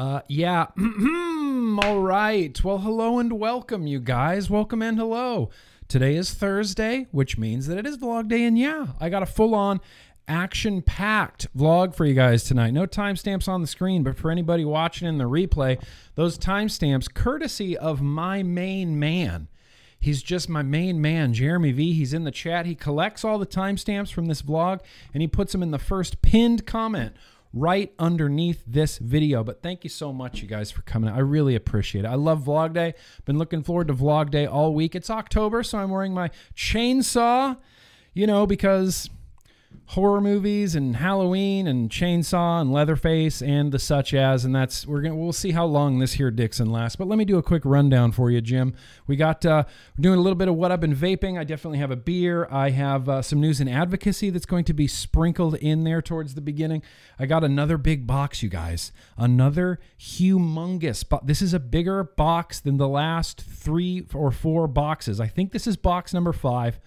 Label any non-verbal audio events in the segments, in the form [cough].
Uh, yeah. [clears throat] All right. Well, hello and welcome, you guys. Welcome and hello. Today is Thursday, which means that it is vlog day. And yeah, I got a full on action packed vlog for you guys tonight. No timestamps on the screen, but for anybody watching in the replay, those timestamps, courtesy of my main man. He's just my main man, Jeremy V. He's in the chat. He collects all the timestamps from this vlog and he puts them in the first pinned comment right underneath this video. But thank you so much, you guys, for coming. I really appreciate it. I love Vlog Day. Been looking forward to Vlog Day all week. It's October, so I'm wearing my chainsaw, you know, because horror movies and Halloween and Chainsaw and Leatherface and the such as and that's we're gonna we'll see how long this here Dixon lasts. But let me do a quick rundown for you, Jim. We got uh, we're doing a little bit of what I've been vaping. I definitely have a beer. I have uh, some news and advocacy that's going to be sprinkled in there towards the beginning. I got another big box, you guys. Another humongous. Bo- this is a bigger box than the last three or four boxes. I think this is box number five.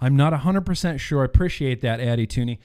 I'm not 100% sure. I appreciate that, Addy Tooney.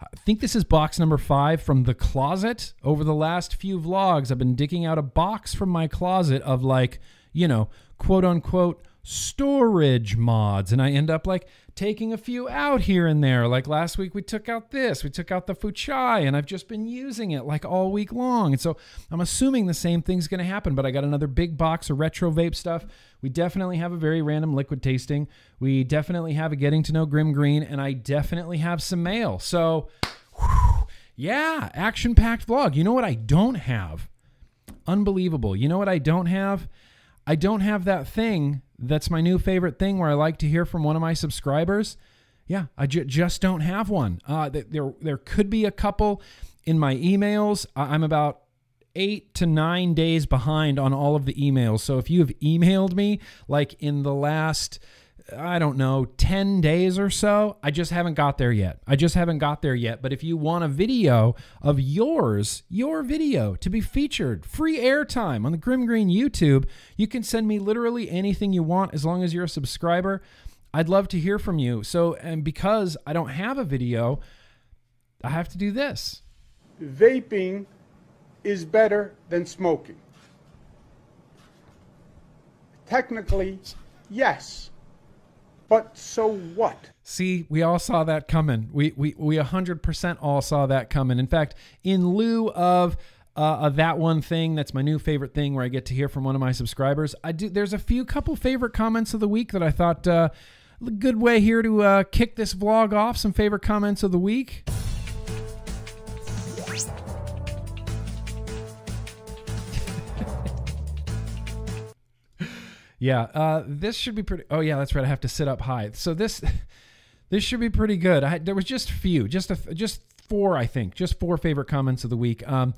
I think this is box number five from the closet. Over the last few vlogs, I've been digging out a box from my closet of like, you know, quote unquote storage mods. And I end up like taking a few out here and there. Like last week, we took out this, we took out the Fuchai, and I've just been using it like all week long. And so I'm assuming the same thing's going to happen, but I got another big box of retro vape stuff. We definitely have a very random liquid tasting. We definitely have a getting to know Grimm Green, and I definitely have some mail. So, whew, yeah, action packed vlog. You know what I don't have? Unbelievable. You know what I don't have? I don't have that thing that's my new favorite thing where I like to hear from one of my subscribers. Yeah, I ju- just don't have one. Uh, there, there could be a couple in my emails. I'm about eight to nine days behind on all of the emails. So if you have emailed me like in the last I don't know, 10 days or so. I just haven't got there yet. I just haven't got there yet. But if you want a video of yours, your video to be featured, free airtime on the Grimm Green YouTube, you can send me literally anything you want as long as you're a subscriber. I'd love to hear from you. So, and because I don't have a video, I have to do this. Vaping is better than smoking. Technically, yes but so what? See, we all saw that coming. We we we 100% all saw that coming. In fact, in lieu of uh, of that one thing that's my new favorite thing where I get to hear from one of my subscribers. I do. There's a few couple favorite comments of the week that I thought uh, good way here to uh, kick this vlog off. Some favorite comments of the week. Yeah, uh, this should be pretty. Oh yeah, that's right. I have to sit up high. So this [laughs] this should be pretty good. I, there was just few, just a, just four, I think, just four favorite comments of the week. Um,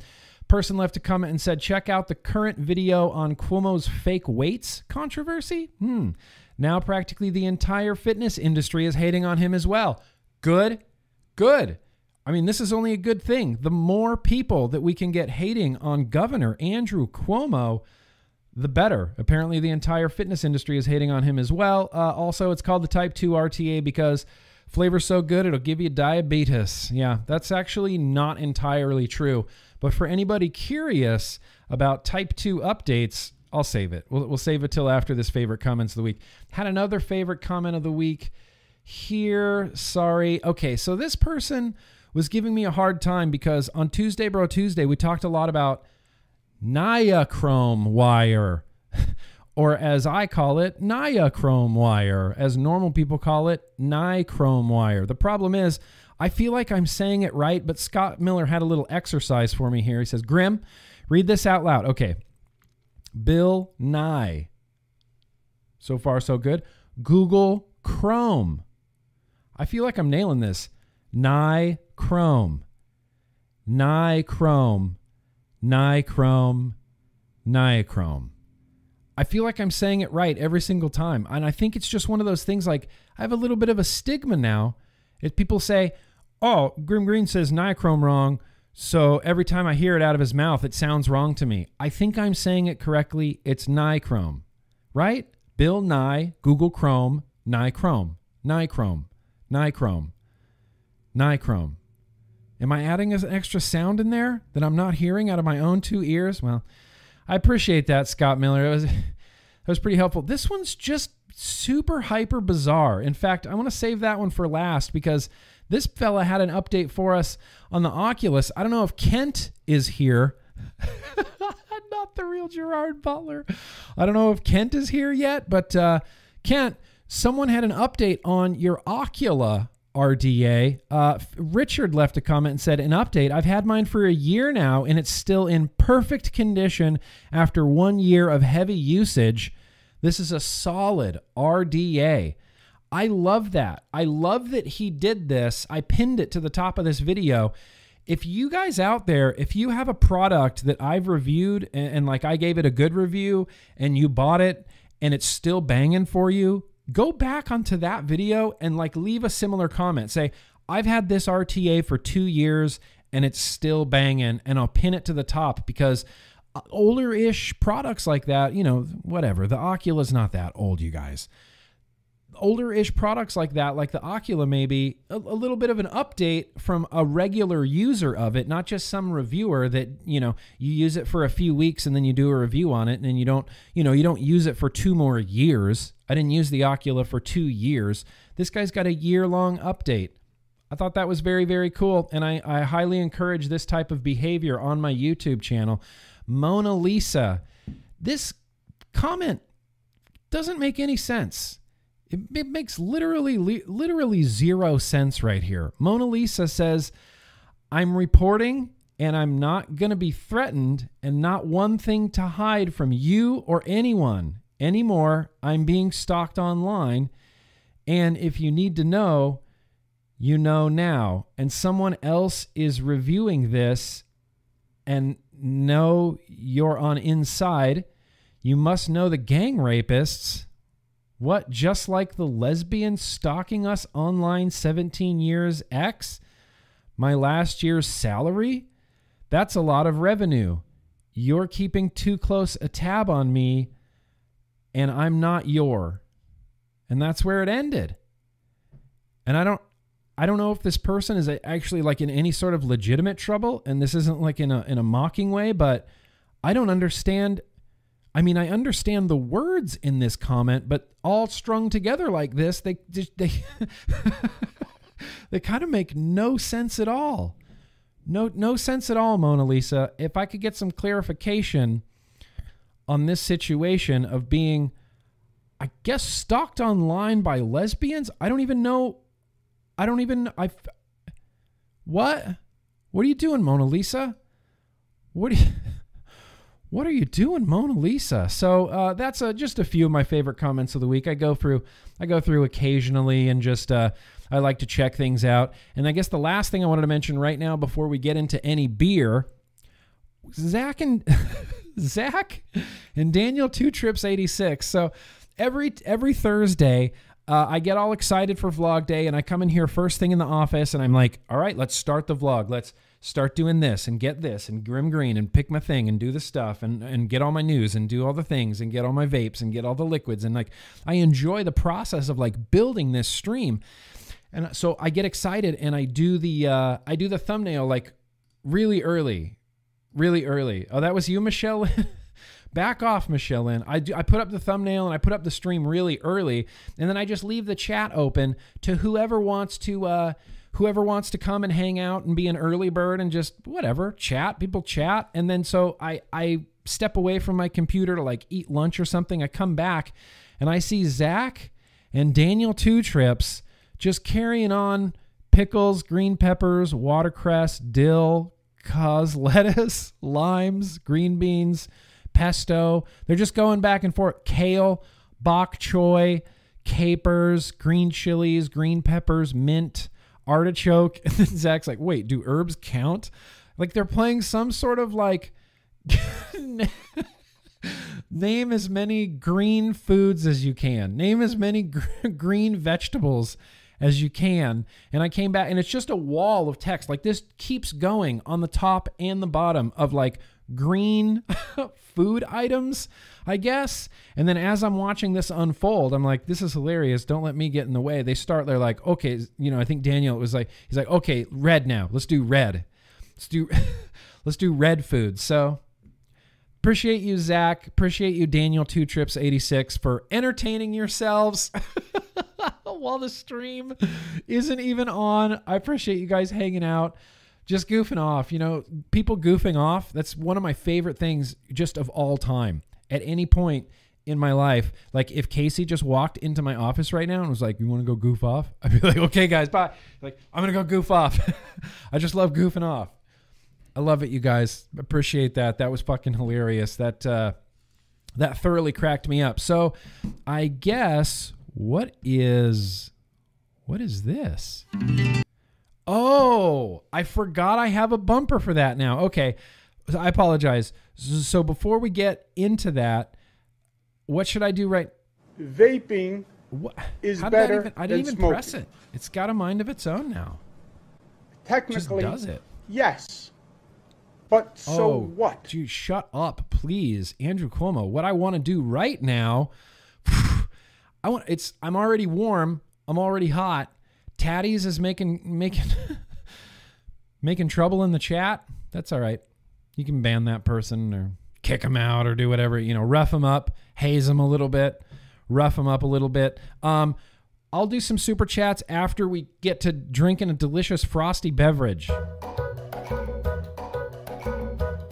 person left a comment and said, "Check out the current video on Cuomo's fake weights controversy." Hmm. Now practically the entire fitness industry is hating on him as well. Good, good. I mean, this is only a good thing. The more people that we can get hating on Governor Andrew Cuomo the better. Apparently, the entire fitness industry is hating on him as well. Uh, also, it's called the Type 2 RTA because flavor's so good it'll give you diabetes. Yeah, that's actually not entirely true. But for anybody curious about Type 2 updates, I'll save it. We'll, we'll save it till after this favorite comments of the week. Had another favorite comment of the week here. Sorry. Okay, so this person was giving me a hard time because on Tuesday, Bro Tuesday, we talked a lot about Niachrome wire, [laughs] or as I call it, Niachrome wire, as normal people call it, Nichrome wire. The problem is, I feel like I'm saying it right, but Scott Miller had a little exercise for me here. He says, Grimm, read this out loud. Okay. Bill Nye. So far, so good. Google Chrome. I feel like I'm nailing this. Nye Chrome. Nye Chrome nichrome, niachrome. I feel like I'm saying it right every single time. And I think it's just one of those things like I have a little bit of a stigma now. If people say, oh, Grimm Green says niachrome wrong. So every time I hear it out of his mouth, it sounds wrong to me. I think I'm saying it correctly. It's nichrome, right? Bill Nye, Google Chrome, nichrome, nichrome, nichrome, nichrome, Am I adding an extra sound in there that I'm not hearing out of my own two ears? Well, I appreciate that, Scott Miller. It was [laughs] that was pretty helpful. This one's just super hyper bizarre. In fact, I want to save that one for last because this fella had an update for us on the Ocula. I don't know if Kent is here. [laughs] Not the real Gerard Butler. I don't know if Kent is here yet, but uh, Kent, someone had an update on your Ocula RDA. Uh, Richard left a comment and said, An update. I've had mine for a year now, and it's still in perfect condition after one year of heavy usage. This is a solid RDA. I love that. I love that he did this. I pinned it to the top of this video. If you guys out there, if you have a product that I've reviewed and, and like I gave it a good review and you bought it and it's still banging for you, go back onto that video and like leave a similar comment. Say, I've had this RTA for two years and it's still banging, and I'll pin it to the top because uh, older ish products like that, you know, whatever. The Ocula's not that old, you guys. Older ish products like that, like the Ocula, maybe a, a, little bit of an update from a regular user of it, not just some reviewer that, you know, you use it for a few weeks and then you do a review on it and then you don't, you know, you don't use it for two more years. I didn't use the Ocula for two years. This guy's got a year long update. I thought that was very, very cool. And I, I highly encourage this type of behavior on my YouTube channel. Mona Lisa. This comment doesn't make any sense. It, it makes literally literally zero sense right here. Mona Lisa says, "I'm reporting and I'm not going to be threatened and not one thing to hide from you or anyone anymore. I'm being stalked online and if you need to know, you know now. And someone else is reviewing this and know you're on inside. You must know the gang rapists. What, just like the lesbian stalking us online 17 years X? My last year's salary? That's a lot of revenue. You're keeping too close a tab on me, and I'm not your. And that's where it ended. And I don't I don't know if this person is actually like in any sort of legitimate trouble, and this isn't like in a in a mocking way, but I don't understand. I mean, I understand the words in this comment, but all strung together like this, they just they [laughs] they kind of make no sense at all. No no sense at all, Mona Lisa. If I could get some clarification on this situation of being I guess stalked online by lesbians, I don't even know I don't even I. What? What are you doing, Mona Lisa? What are you? [laughs] What are you doing, Mona Lisa? So uh, that's uh, just a few of my favorite comments of the week. I go through, I go through occasionally, and just uh, I like to check things out. And I guess the last thing I wanted to mention right now before we get into any beer, Zach and [laughs] Zach and Daniel two trips eighty six. So every every Thursday uh, I get all excited for vlog day and I come in here first thing in the office and I'm like, all right, let's start the vlog. Let's start doing this and get this and Grimm Green and pick my thing and do the stuff and, and get all my news and do all the things and get all my vapes and get all the liquids. And like, I enjoy the process of like building this stream. And so I get excited and I do the, uh, I do the thumbnail like really early, really early. Oh, that was you, Michelle? [laughs] Back off, Michelle Lynn. I, do, I put up the thumbnail and I put up the stream really early, and then I just leave the chat open to whoever wants to uh, whoever wants to come and hang out and be an early bird and just whatever chat. People chat, and then so I I step away from my computer to like eat lunch or something. I come back and I see Zach and Daniel Two Trips just carrying on pickles, green peppers, watercress, dill, cos, [laughs] lettuce, limes, green beans pesto. They're just going back and forth. Kale, bok choy, capers, green chilies, green peppers, mint, artichoke. [laughs] And then Zach's like, wait, do herbs count? Like they're playing some sort of like [laughs] name as many green foods as you can. Name as many gr- green vegetables as you can. And I came back and it's just a wall of text. Like this keeps going on the top and the bottom of like green [laughs] food items, I guess. And then as I'm watching this unfold, I'm like, this is hilarious. Don't let me get in the way. They start, they're like, okay, you know, I think Daniel was like, he's like, okay, red now. Let's do red. Let's do, [laughs] let's do red food. So appreciate you, Zach. Appreciate you, Daniel Two Trips 86 for entertaining yourselves. [laughs] [laughs] while the stream isn't even on. I appreciate you guys hanging out, just goofing off. You know, people goofing off, that's one of my favorite things just of all time. At any point in my life, like if Casey just walked into my office right now and was like, You want to go goof off? [laughs] I'd be like, Okay, guys, bye. Like, I'm going to go goof off. [laughs] I just love goofing off. I love it, you guys. Appreciate that. That was fucking hilarious. That, uh, that thoroughly cracked me up. So, I guess what is what is this? Oh, I forgot I have a bumper for that now. Okay. I apologize. So before we get into that, what should I do right Vaping what? is How did that better even, I didn't even smoking. press it. It's got a mind of its own now. Technically, does it. yes. But so oh, what? Dude, shut up, please, Andrew Cuomo. What I want to do right now, [sighs] [laughs] I want. It's. I'm already warm. I'm already hot. Taddy's is making making [laughs] making trouble in the chat. That's all right. You can ban that person or kick them out or do whatever. You know, rough them up, haze them a little bit, rough them up a little bit. Um, I'll do some super chats after we get to drinking a delicious frosty beverage.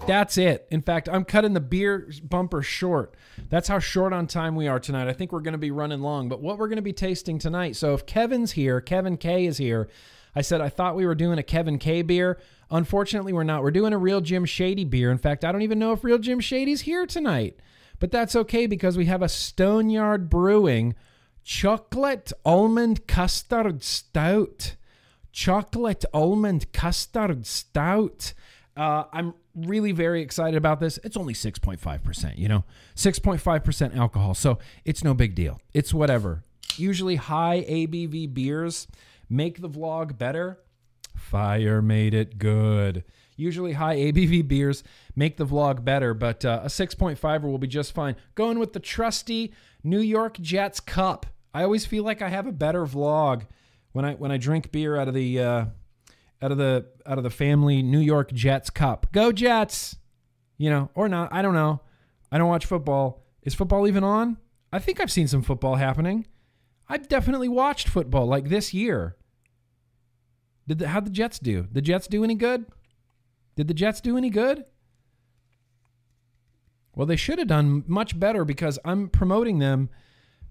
That's it. In fact, I'm cutting the beer bumper short. That's how short on time we are tonight. I think we're going to be running long, but what we're going to be tasting tonight. So if Kevin's here, Kevin K is here. I said I thought we were doing a Kevin K beer. Unfortunately, we're not. We're doing a real Jim Shady beer. In fact, I don't even know if real Jim Shady's here tonight. But that's okay because we have a Stoneyard Brewing chocolate almond custard stout. Chocolate almond custard stout. Uh, I'm really very excited about this. It's only 6.5%, you know, 6.5% alcohol. So it's no big deal. It's whatever. Usually high ABV beers make the vlog better. Fire made it good. Usually high ABV beers make the vlog better, but uh, a 6.5er will be just fine. Going with the trusty New York Jets cup. I always feel like I have a better vlog when I when I drink beer out of the uh, out of the out of the family New York Jets cup. Go Jets. You know, or not. I don't know. I don't watch football. Is football even on? I think I've seen some football happening. I've definitely watched football like this year. Did the, how'd the Jets do? The Jets do any good? Did the Jets do any good? Well, they should have done much better because I'm promoting them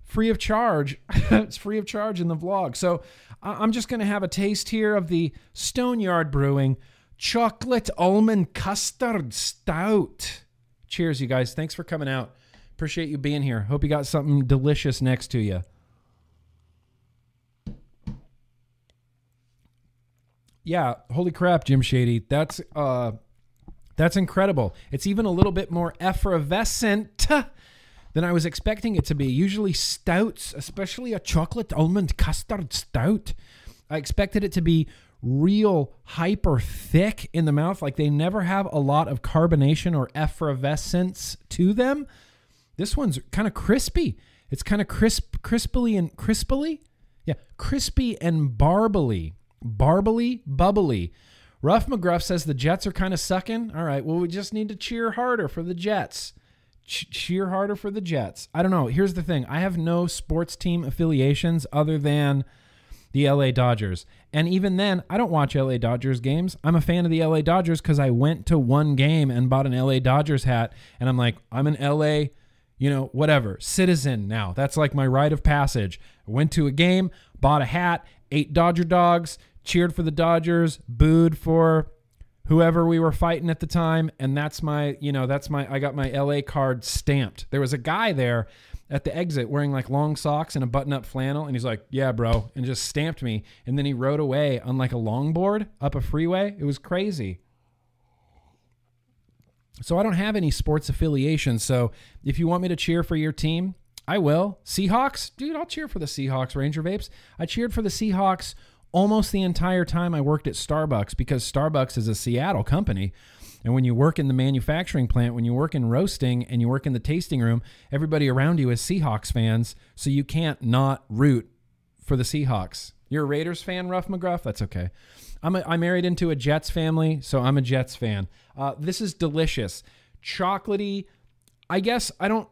free of charge. [laughs] it's free of charge in the vlog. So I'm just going to have a taste here of the Stoneyard Brewing Chocolate Almond Custard Stout. Cheers, you guys. Thanks for coming out. Appreciate you being here. Hope you got something delicious next to you. Yeah, holy crap, Jim Shady. That's uh that's incredible. It's even a little bit more effervescent [laughs] than I was expecting it to be. Usually stouts, especially a chocolate almond custard stout, I expected it to be real hyper thick in the mouth. Like they never have a lot of carbonation or effervescence to them. This one's kind of crispy. It's kind of crisp, crispily and crispily. Yeah, crispy and barbly. Barbly, bubbly. Ruff McGruff says the Jets are kind of sucking. All right, well, we just need to cheer harder for the Jets. Ch- cheer harder for the Jets. I don't know. Here's the thing I have no sports team affiliations other than the LA Dodgers. And even then, I don't watch LA Dodgers games. I'm a fan of the LA Dodgers because I went to one game and bought an LA Dodgers hat. And I'm like, I'm an LA, you know, whatever, citizen now. That's like my rite of passage. I went to a game, bought a hat, ate Dodger dogs, cheered for the Dodgers, booed for whoever we were fighting at the time and that's my you know that's my i got my la card stamped. There was a guy there at the exit wearing like long socks and a button up flannel and he's like yeah bro and just stamped me and then he rode away on like a longboard up a freeway. It was crazy. So i don't have any sports affiliations so if you want me to cheer for your team i will. Seahawks? Dude i'll cheer for the seahawks ranger vapes. I cheered for the seahawks almost the entire time I worked at Starbucks because Starbucks is a Seattle company. And when you work in the manufacturing plant, when you work in roasting and you work in the tasting room, everybody around you is Seahawks fans, so you can't not root for the Seahawks. You're a Raiders fan, Ruff McGruff? That's okay. I'm, a, I married into a Jets family, so I'm a Jets fan. Uh, this is delicious. Chocolatey. I guess I don't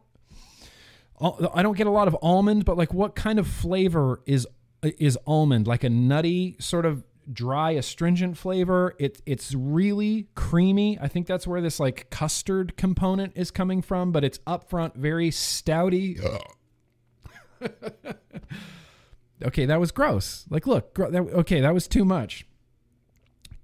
I don't get a lot of almond, but like what kind of flavor is is almond? Like a nutty sort of dry astringent flavor. It it's really creamy. I think that's where this like custard component is coming from, but it's upfront very stouty. [laughs] okay, that was gross. Like look, that, okay, that was too much.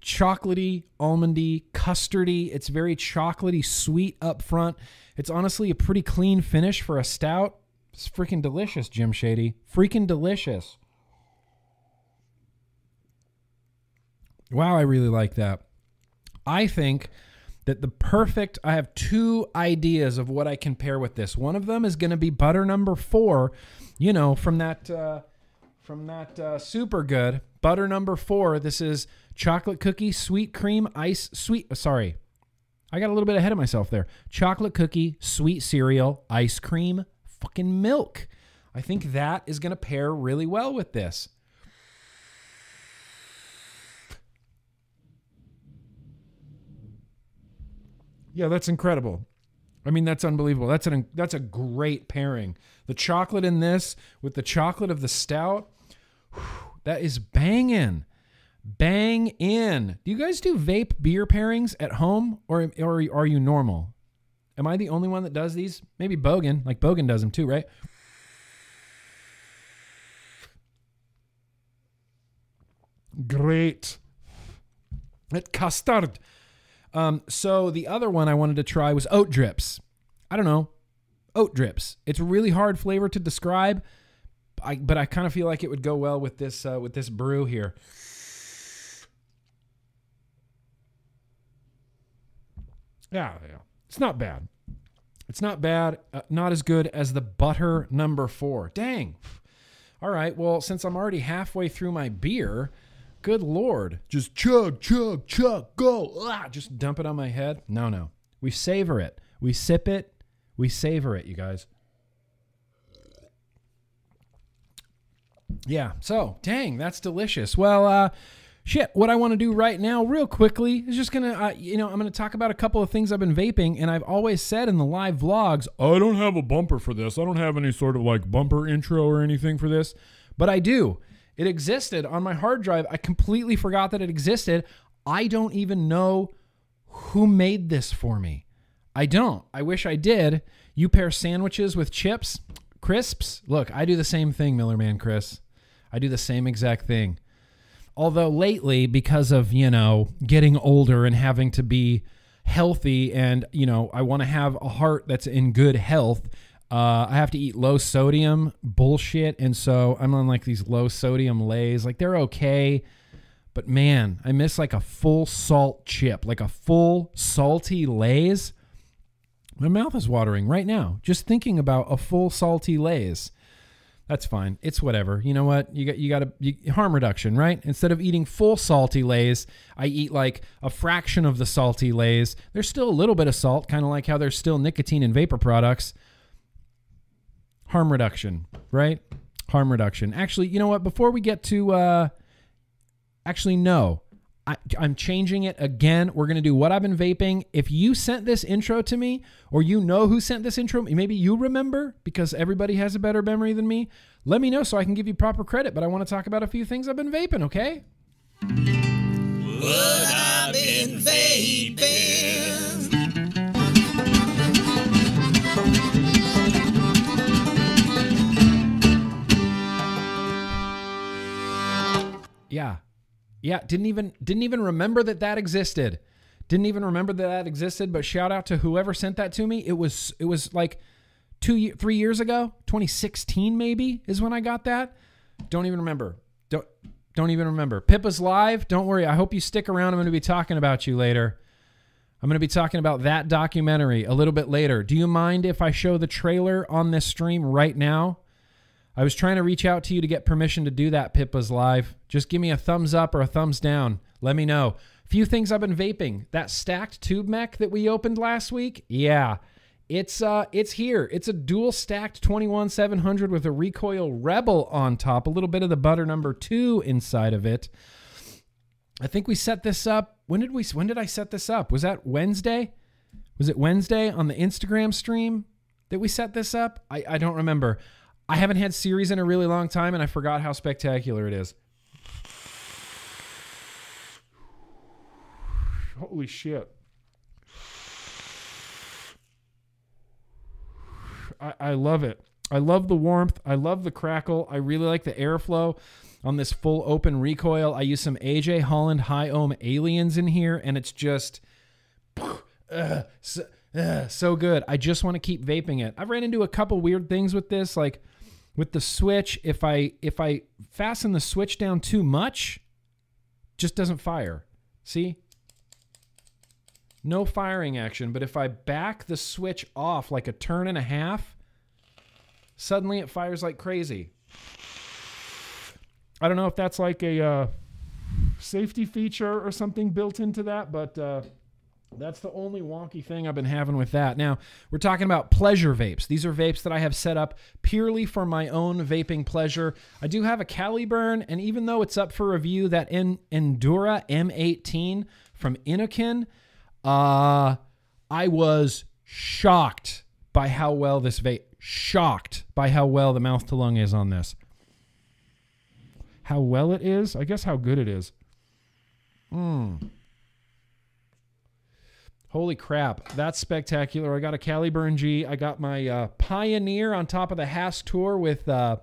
Chocolatey, almondy, custardy. It's very chocolatey, sweet up front. It's honestly a pretty clean finish for a stout. It's freaking delicious, Jim Shady. Freaking delicious. Wow, I really like that. I think that the perfect, I have two ideas of what I can pair with this. One of them is going to be butter number four, you know, from that, uh, from that uh, super good butter number four. This is chocolate cookie, sweet cream, ice, sweet, sorry, I got a little bit ahead of myself there. Chocolate cookie, sweet cereal, ice cream, fucking milk. I think that is going to pair really well with this. Yeah, that's incredible. I mean, that's unbelievable. That's an that's a great pairing. The chocolate in this with the chocolate of the stout, whew, that is banging bang in. Do you guys do vape beer pairings at home or, or are you normal? Am I the only one that does these? Maybe Bogan, like Bogan does them too, right? Great. At custard. Um, so the other one I wanted to try was oat drips. I don't know, oat drips. It's a really hard flavor to describe, I, but I kind of feel like it would go well with this uh, with this brew here. Yeah, yeah. It's not bad. It's not bad. Uh, not as good as the butter number four. Dang. All right. Well, since I'm already halfway through my beer, good lord, just chug, chug, chug, go. Ah, just dump it on my head. No, no. We savor it. We sip it. We savor it, you guys. Yeah. So, dang, that's delicious. Well, uh, shit, what I want to do right now, real quickly, is just gonna, uh, you know, I'm gonna talk about a couple of things I've been vaping, and I've always said in the live vlogs, I don't have a bumper for this. I don't have any sort of like bumper intro or anything for this, but I do. It existed on my hard drive. I completely forgot that it existed. I don't even know who made this for me. I don't. I wish I did. You pair sandwiches with chips, crisps. Look, I do the same thing, Miller Man Chris. I do the same exact thing. Although lately, because of, you know, getting older and having to be healthy and, you know, I want to have a heart that's in good health, uh, I have to eat low sodium bullshit. And so I'm on like these low sodium lays. Like they're okay. But man, I miss like a full salt chip, like a full salty lays. My mouth is watering right now just thinking about a full salty lays. That's fine. It's whatever. You know what? You got you got to harm reduction, right? Instead of eating full salty lays, I eat like a fraction of the salty lays. There's still a little bit of salt, kind of like how there's still nicotine in vapor products. Harm reduction, right? Harm reduction. Actually, you know what? Before we get to uh actually no. I, am changing it again. We're going to do what I've been vaping. If you sent this intro to me, or you know who sent this intro, maybe you remember because everybody has a better memory than me. Let me know so I can give you proper credit. But I want to talk about a few things I've been vaping, okay? What I've been vaping. Yeah, yeah, didn't even didn't even remember that that existed. Didn't even remember that that existed. But shout out to whoever sent that to me. It was it was like two three years ago, 2016 maybe is when I got that. Don't even remember. Don't don't even remember. Pippa's live. Don't worry. I hope you stick around. I'm going to be talking about you later. I'm going to be talking about that documentary a little bit later. Do you mind if I show the trailer on this stream right now? I was trying to reach out to you to get permission to do that, Pippa's Live. Just give me a thumbs up or a thumbs down. Let me know. Few things I've been vaping. That stacked tube mech that we opened last week, yeah, it's uh, it's here. It's a dual stacked 21700 with a recoil rebel on top. A little bit of the butter number two inside of it. I think we set this up. When did we? When did I set this up? Was that Wednesday? Was it Wednesday on the Instagram stream that we set this up? I, I don't remember. I haven't had series in a really long time, and I forgot how spectacular it is. Holy shit. I, I love it. I love the warmth. I love the crackle. I really like the airflow on this full open recoil. I use some AJ Holland high ohm aliens in here, and it's just uh, so, uh, so good. I just want to keep vaping it. I've ran into a couple weird things with this, like with the switch. If I if I fasten the switch down too much, just doesn't fire. See? No firing action, but if I back the switch off like a turn and a half, suddenly it fires like crazy. I don't know if that's like a uh, safety feature or something built into that, but uh, that's the only wonky thing I've been having with that. Now, we're talking about pleasure vapes. These are vapes that I have set up purely for my own vaping pleasure. I do have a Caliburn, and even though it's up for review, that en- Endura M18 from Innokin, uh, I was shocked by how well this vape, shocked by how well the mouth to lung is on this how well it is, I guess how good it is. Mm. Holy crap, that's spectacular. I got a Caliburn G. I got my uh, Pioneer on top of the Hass Tour with uh,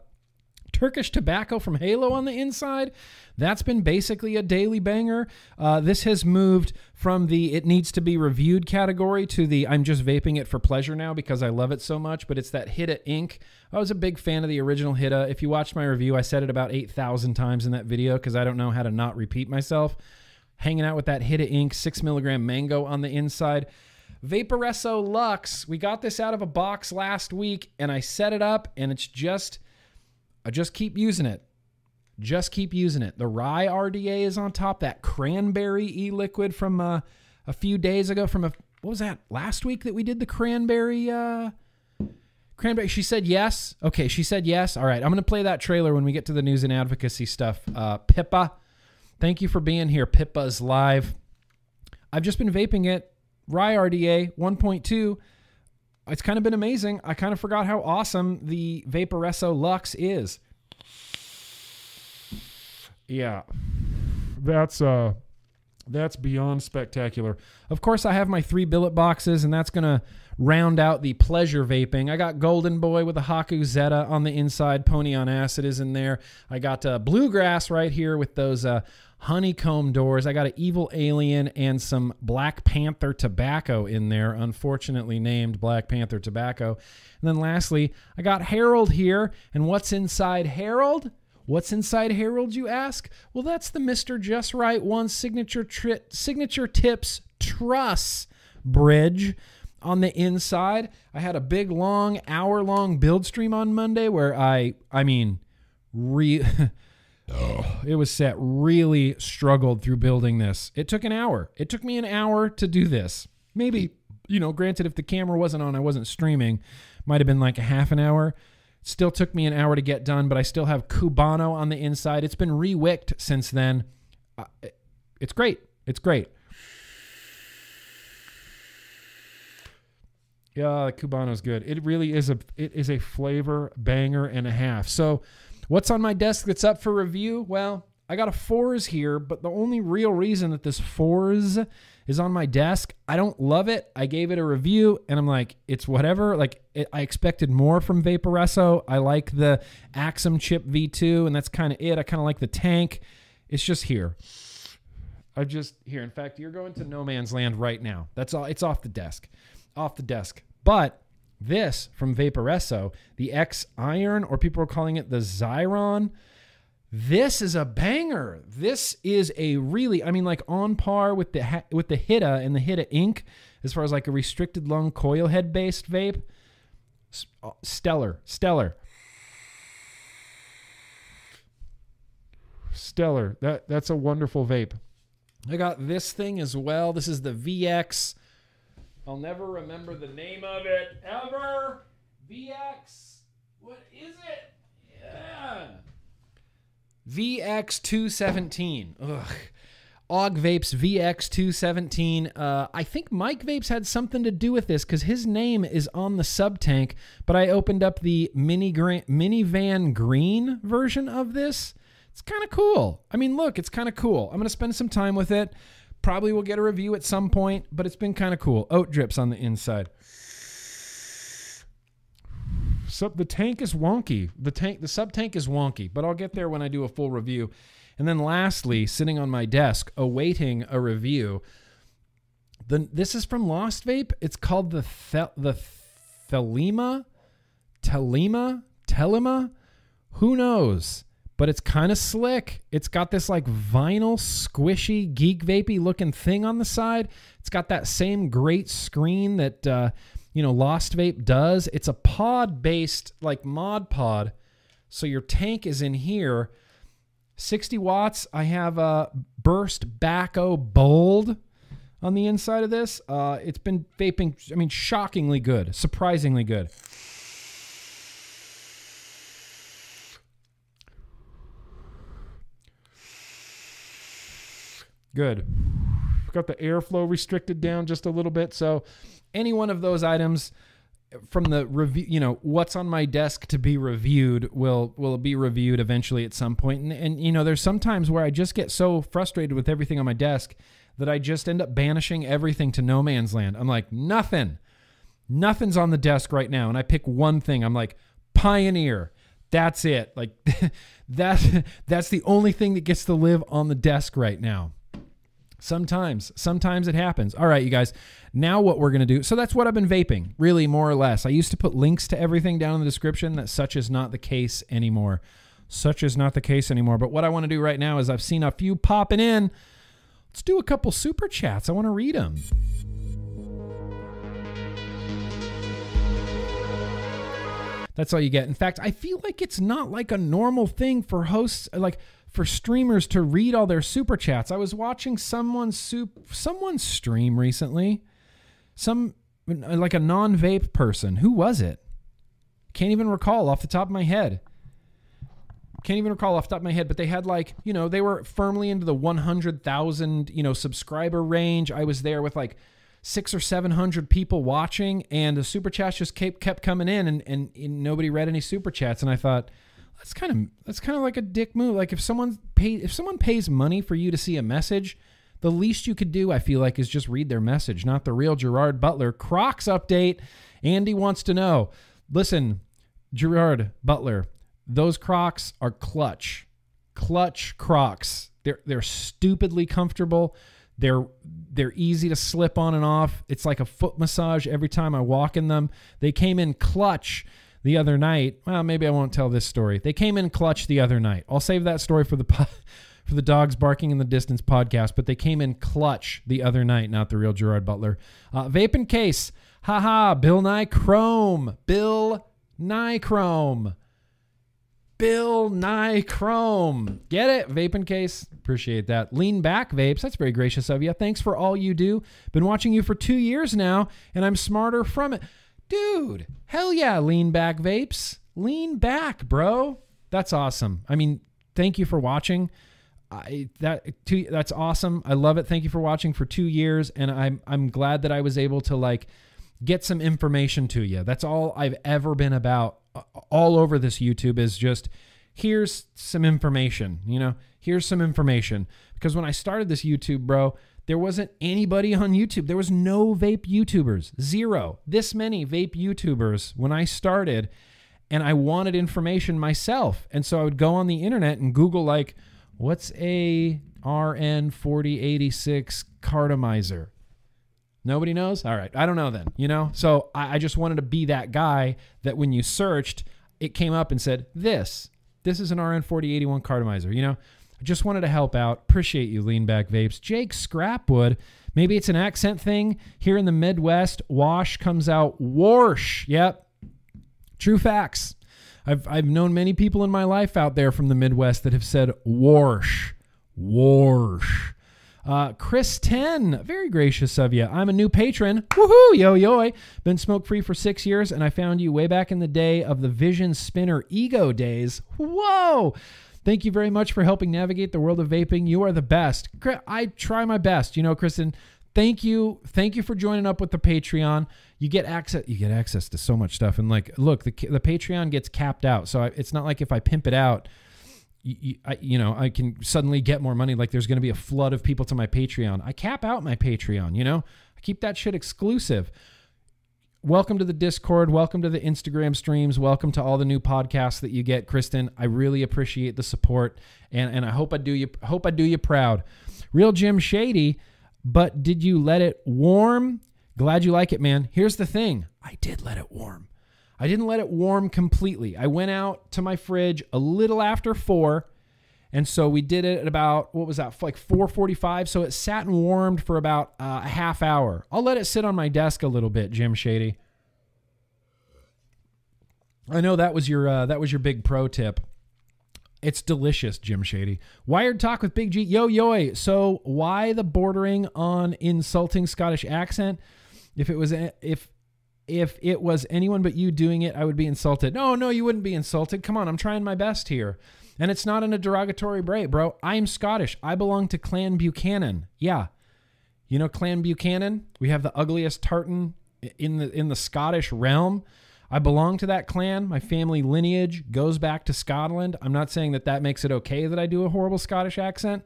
Turkish tobacco from Halo on the inside. That's been basically a daily banger. Uh, this has moved from the it needs to be reviewed category to the I'm just vaping it for pleasure now because I love it so much. But it's that Hitta Ink. I was a big fan of the original Hitta. If you watched my review, I said it about 8,000 times in that video because I don't know how to not repeat myself. Hanging out with that Hitta Ink, six milligram mango on the inside. Vaporesso Lux. We got this out of a box last week and I set it up and it's just I just keep using it. Just keep using it. The rye RDA is on top. That cranberry e liquid from uh, a few days ago. From a what was that last week that we did the cranberry? Uh, cranberry. She said yes. Okay, she said yes. All right, I'm gonna play that trailer when we get to the news and advocacy stuff. Uh, Pippa, thank you for being here. Pippa's live. I've just been vaping it. Rye RDA 1.2 it's kind of been amazing. I kind of forgot how awesome the Vaporesso Lux is. Yeah. That's uh that's beyond spectacular. Of course, I have my three billet boxes, and that's gonna round out the pleasure vaping. I got Golden Boy with a Haku Zeta on the inside. Pony on Acid is in there. I got uh, Bluegrass right here with those uh, honeycomb doors. I got an Evil Alien and some Black Panther tobacco in there, unfortunately named Black Panther tobacco. And then lastly, I got Harold here. And what's inside Harold? What's inside Harold, you ask? Well, that's the Mr. Just Right One signature tri- signature tips truss bridge on the inside. I had a big long hour long build stream on Monday where I I mean re [laughs] Oh, it was set really struggled through building this. It took an hour. It took me an hour to do this. Maybe, you know, granted, if the camera wasn't on, I wasn't streaming, might have been like a half an hour. Still took me an hour to get done, but I still have Cubano on the inside. It's been rewicked since then. Uh, it's great. It's great. Yeah, the Cubano's good. It really is a it is a flavor banger and a half. So What's on my desk that's up for review? Well, I got a Forz here, but the only real reason that this Forz is on my desk, I don't love it. I gave it a review and I'm like, it's whatever. Like, it, I expected more from Vaporesso. I like the Axon Chip V2, and that's kind of it. I kind of like the tank. It's just here. I just here. In fact, you're going to no man's land right now. That's all. It's off the desk, off the desk. But this from Vaporesso, the X Iron, or people are calling it the Xiron. This is a banger. This is a really, I mean, like on par with the with the Hitta and the Hitta Ink, as far as like a restricted lung coil head based vape. Uh, stellar, stellar, stellar. That that's a wonderful vape. I got this thing as well. This is the VX. I'll never remember the name of it ever. VX. What is it? Yeah. VX217. Ugh. Og Vapes VX217. Uh, I think Mike Vapes had something to do with this because his name is on the sub tank, but I opened up the mini gra- minivan green version of this. It's kind of cool. I mean, look, it's kind of cool. I'm going to spend some time with it. Probably will get a review at some point, but it's been kind of cool. Oat drips on the inside. So the tank is wonky. The tank, the sub tank is wonky, but I'll get there when I do a full review. And then lastly, sitting on my desk awaiting a review. The, this is from Lost Vape. It's called the Th- the Thelema, Telema, Telema. Who knows? But it's kind of slick. It's got this like vinyl, squishy, geek vapey looking thing on the side. It's got that same great screen that uh, you know Lost Vape does. It's a pod based like mod pod. So your tank is in here 60 watts. I have a Burst Bacco Bold on the inside of this. Uh, it's been vaping, I mean, shockingly good, surprisingly good. Good. Got the airflow restricted down just a little bit. So, any one of those items from the review, you know, what's on my desk to be reviewed will will be reviewed eventually at some point. And, and you know, there's sometimes where I just get so frustrated with everything on my desk that I just end up banishing everything to no man's land. I'm like, nothing, nothing's on the desk right now, and I pick one thing. I'm like, Pioneer. That's it. Like [laughs] that's that's the only thing that gets to live on the desk right now. Sometimes, sometimes it happens. All right, you guys. Now what we're gonna do? So that's what I've been vaping, really, more or less. I used to put links to everything down in the description. That such is not the case anymore. Such is not the case anymore. But what I want to do right now is I've seen a few popping in. Let's do a couple super chats. I want to read them. That's all you get. In fact, I feel like it's not like a normal thing for hosts, like for streamers to read all their super chats. I was watching someone's soup, someone's stream recently. Some like a non-vape person. Who was it? Can't even recall off the top of my head. Can't even recall off the top of my head, but they had like, you know, they were firmly into the 100,000, you know, subscriber range. I was there with like six or 700 people watching and the super chats just kept, kept coming in and, and, and nobody read any super chats. And I thought, that's kind of that's kind of like a dick move. Like if someone pay if someone pays money for you to see a message, the least you could do, I feel like, is just read their message, not the real Gerard Butler. Crocs update. Andy wants to know. Listen, Gerard Butler, those Crocs are clutch, clutch Crocs. They're they're stupidly comfortable. They're they're easy to slip on and off. It's like a foot massage every time I walk in them. They came in clutch the other night. Well, maybe I won't tell this story. They came in clutch the other night. I'll save that story for the po- [laughs] for the dogs barking in the distance podcast. But they came in clutch the other night. Not the real Gerard Butler. Uh, vape in case. Haha. Bill Nye Chrome. Bill Nye Chrome. Bill Nye Chrome. Get it? Vape in case. Appreciate that. Lean back vapes. That's very gracious of you. Thanks for all you do. Been watching you for two years now, and I'm smarter from it. Dude, hell yeah, lean back vapes. Lean back, bro. That's awesome. I mean, thank you for watching. I that two, that's awesome. I love it. Thank you for watching for 2 years and I'm I'm glad that I was able to like get some information to you. That's all I've ever been about all over this YouTube is just here's some information, you know? Here's some information because when I started this YouTube, bro, there wasn't anybody on YouTube. There was no vape YouTubers. Zero. This many vape YouTubers when I started and I wanted information myself. And so I would go on the internet and Google like what's a RN4086 cartomizer? Nobody knows? All right. I don't know then, you know? So I, I, just wanted to be that guy that when you searched, it came up and said, this. This is an RN4081 cartomizer, you know? I just wanted to help out. Appreciate you, Lean Back Vapes. Jake Scrapwood. Maybe it's an accent thing. Here in the Midwest, wash comes out warsh. Yep. True facts. I've, I've known many people in my life out there from the Midwest that have said warsh. Warsh. Uh, Chris 10, very gracious of you. I'm a new patron. Woohoo, yo yo. Been smoke free for six years, and I found you way back in the day of the Vision Spinner Ego days. Whoa. Thank you very much for helping navigate the world of vaping. You are the best. I try my best. You know, Kristen, thank you. Thank you for joining up with the Patreon. You get access you get access to so much stuff and like look, the the Patreon gets capped out. So I, it's not like if I pimp it out you, I, you know, I can suddenly get more money. Like there's going to be a flood of people to my Patreon. I cap out my Patreon, you know, I keep that shit exclusive welcome to the Discord. Welcome to the Instagram streams. Welcome to all the new podcasts that you get, Kristen. I really appreciate the support, and and I hope I do you hope I do you proud. Real Jim Shady, but did you let it warm? Glad you like it, man. Here's the thing: I did let it warm. I didn't let it warm completely. I went out to my fridge a little after four. And so we did it at about what was that like 4:45 so it sat and warmed for about uh, a half hour. I'll let it sit on my desk a little bit, Jim Shady. I know that was your uh, that was your big pro tip. It's delicious, Jim Shady. Wired talk with Big G. Yo yo. So why the bordering on insulting Scottish accent? If it was if if it was anyone but you doing it, I would be insulted. No, no, you wouldn't be insulted. Come on, I'm trying my best here. And it's not in a derogatory way, bro. I'm Scottish. I belong to Clan Buchanan. Yeah. You know Clan Buchanan? We have the ugliest tartan in the in the Scottish realm. I belong to that clan. My family lineage goes back to Scotland. I'm not saying that that makes it okay that I do a horrible Scottish accent,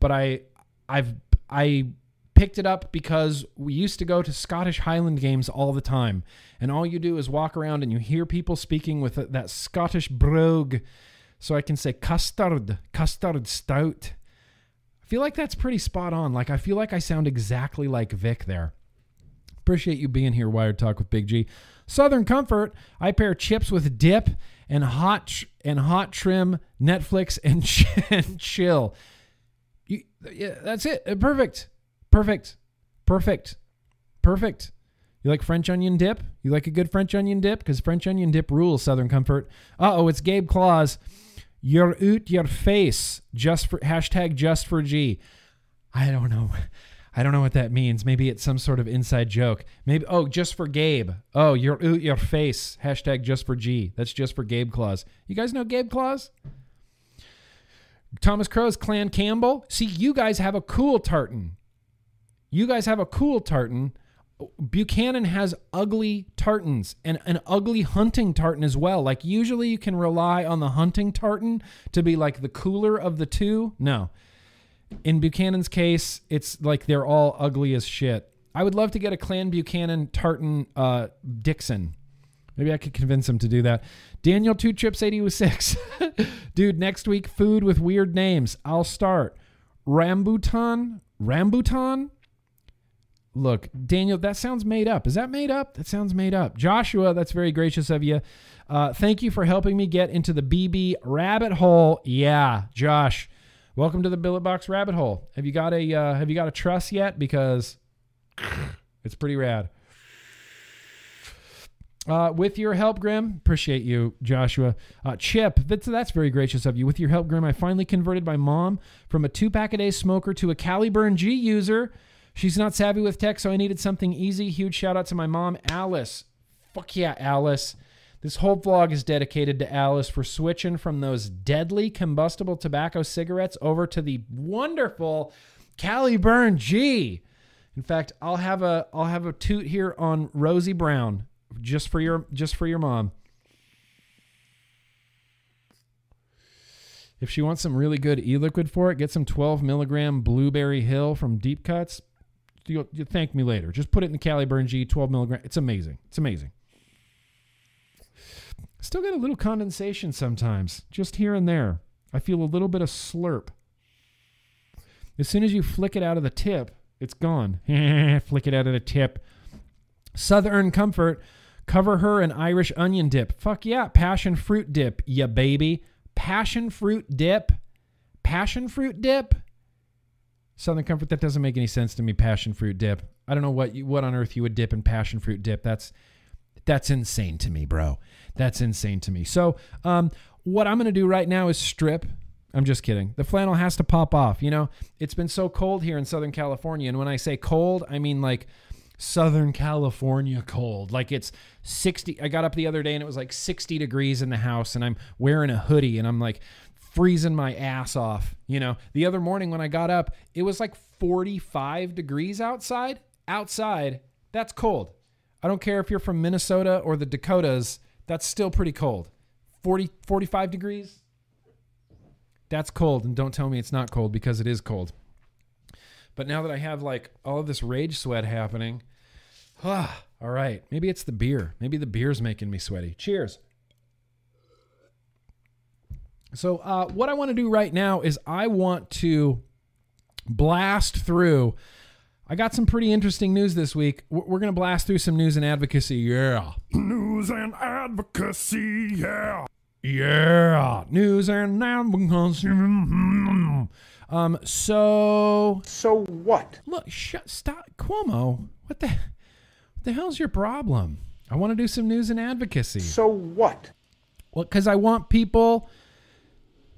but I I've I picked it up because we used to go to Scottish Highland games all the time. And all you do is walk around and you hear people speaking with that Scottish brogue so I can say custard, custard stout. I feel like that's pretty spot on. Like I feel like I sound exactly like Vic there. Appreciate you being here, Wired Talk with Big G. Southern Comfort. I pair chips with dip and hot and hot trim, Netflix and, [laughs] and chill. You, yeah, that's it. Uh, perfect, perfect, perfect, perfect. You like French onion dip? You like a good French onion dip? Because French onion dip rules Southern Comfort. Uh oh, it's Gabe Claus. You're out your face. Just for hashtag just for G. I don't know. I don't know what that means. Maybe it's some sort of inside joke. Maybe oh, just for Gabe. Oh, you're out your face. Hashtag just for G. That's just for Gabe Claus. You guys know Gabe Claus? Thomas Crow's Clan Campbell. See, you guys have a cool tartan. You guys have a cool tartan Buchanan has ugly tartans and an ugly hunting tartan as well. Like usually you can rely on the hunting tartan to be like the cooler of the two. No. In Buchanan's case, it's like they're all ugly as shit. I would love to get a Clan Buchanan tartan uh, Dixon. Maybe I could convince him to do that. Daniel Two Trips 86. [laughs] Dude, next week food with weird names. I'll start. Rambutan? Rambutan? Look, Daniel, that sounds made up. Is that made up? That sounds made up. Joshua, that's very gracious of you. Uh, thank you for helping me get into the BB rabbit hole. Yeah, Josh, welcome to the Billet Box rabbit hole. Have you got a uh, Have you got a truss yet? Because [sighs] it's pretty rad. Uh, with your help, Grimm, appreciate you, Joshua. Uh, Chip, that's, that's very gracious of you. With your help, Grimm, I finally converted my mom from a two pack a day smoker to a Caliburn G user. She's not savvy with tech, so I needed something easy. Huge shout out to my mom, Alice. Fuck yeah, Alice. This whole vlog is dedicated to Alice for switching from those deadly combustible tobacco cigarettes over to the wonderful Caliburn G. In fact, I'll have a I'll have a toot here on Rosie Brown just for your just for your mom. If she wants some really good e-liquid for it, get some 12 milligram Blueberry Hill from Deep Cuts you'll, you'll thank me later. Just put it in the Caliburn G, 12 milligram. It's amazing. It's amazing. Still get a little condensation sometimes, just here and there. I feel a little bit of slurp. As soon as you flick it out of the tip, it's gone. [laughs] flick it out of the tip. Southern Comfort, cover her in Irish onion dip. Fuck yeah, passion fruit dip, ya baby. Passion fruit dip. Passion fruit dip. Southern Comfort, that doesn't make any sense to me. Passion fruit dip. I don't know what you, what on earth you would dip in passion fruit dip. That's that's insane to me, bro. That's insane to me. So, um, what I'm gonna do right now is strip. I'm just kidding. The flannel has to pop off. You know, it's been so cold here in Southern California. And when I say cold, I mean like Southern California cold. Like it's 60. I got up the other day and it was like 60 degrees in the house, and I'm wearing a hoodie and I'm like freezing my ass off. You know, the other morning when I got up, it was like 45 degrees outside. Outside, that's cold. I don't care if you're from Minnesota or the Dakotas, that's still pretty cold. 40, 45 degrees, that's cold. And don't tell me it's not cold because it is cold. But now that I have like all of this rage sweat happening, ah, [sighs] all right, maybe it's the beer. Maybe the beer's making me sweaty. Cheers. So, uh, what I want to do right now is I want to blast through. I got some pretty interesting news this week. We're we're going to blast through some news and advocacy. Yeah. News and advocacy, yeah. Yeah. News and advocacy. Um, so So what? look, shut, stop, Cuomo. What the, what the hell's your problem? I want to do some news and advocacy. So what? Well, because I want people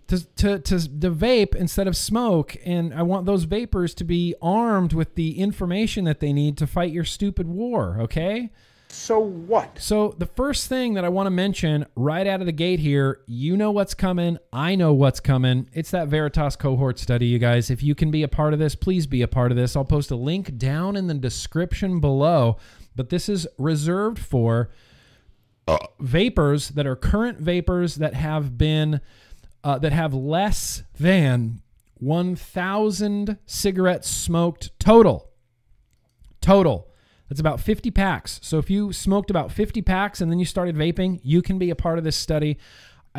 to, to, to, to vape instead of smoke. And I want those vapors to be armed with the information that they need to fight your stupid war, okay? So what? So, the first thing that I want to mention right out of the gate here, you know what's coming. I know what's coming. It's that Veritas cohort study, you guys. If you can be a part of this, please be a part of this. I'll post a link down in the description below. But this is reserved for uh, vapors that are current vapors that have been uh, that have less than 1000 cigarettes smoked total total that's about 50 packs so if you smoked about 50 packs and then you started vaping you can be a part of this study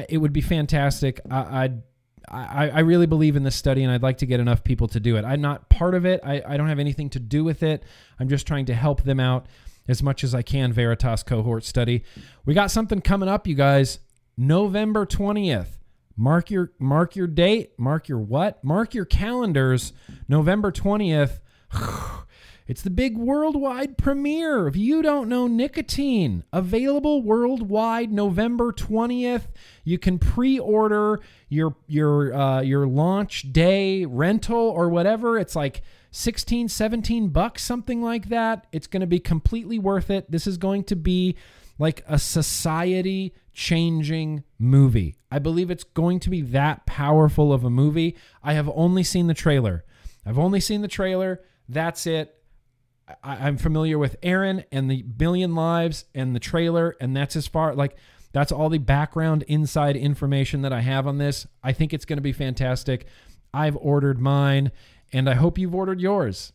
it would be fantastic I, I'd I, I really believe in this study and I'd like to get enough people to do it. I'm not part of it. I, I don't have anything to do with it. I'm just trying to help them out as much as I can. Veritas cohort study. We got something coming up, you guys. November 20th. Mark your mark your date. Mark your what? Mark your calendars. November 20th. [sighs] It's the big worldwide premiere of You Don't Know Nicotine, available worldwide November 20th. You can pre-order your your uh, your launch day rental or whatever. It's like 16, 17 bucks, something like that. It's going to be completely worth it. This is going to be like a society changing movie. I believe it's going to be that powerful of a movie. I have only seen the trailer. I've only seen the trailer. That's it. I, I'm familiar with Aaron and the Billion Lives and the trailer, and that's as far like that's all the background inside information that I have on this. I think it's going to be fantastic. I've ordered mine, and I hope you've ordered yours.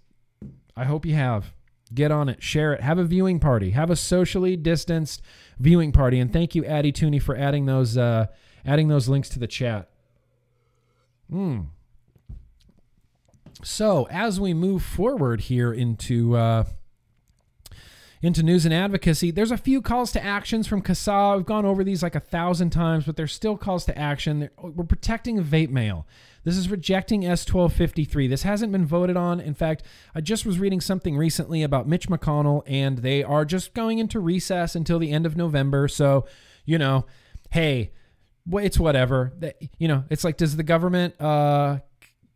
I hope you have. Get on it, share it, have a viewing party, have a socially distanced viewing party, and thank you, Addy Tooney, for adding those uh, adding those links to the chat. Hmm. So as we move forward here into uh, into news and advocacy, there's a few calls to actions from CASAA. We've gone over these like a thousand times, but there's still calls to action. They're- We're protecting vape mail. This is rejecting S1253. This hasn't been voted on. In fact, I just was reading something recently about Mitch McConnell, and they are just going into recess until the end of November. So, you know, hey, it's whatever. You know, it's like, does the government uh,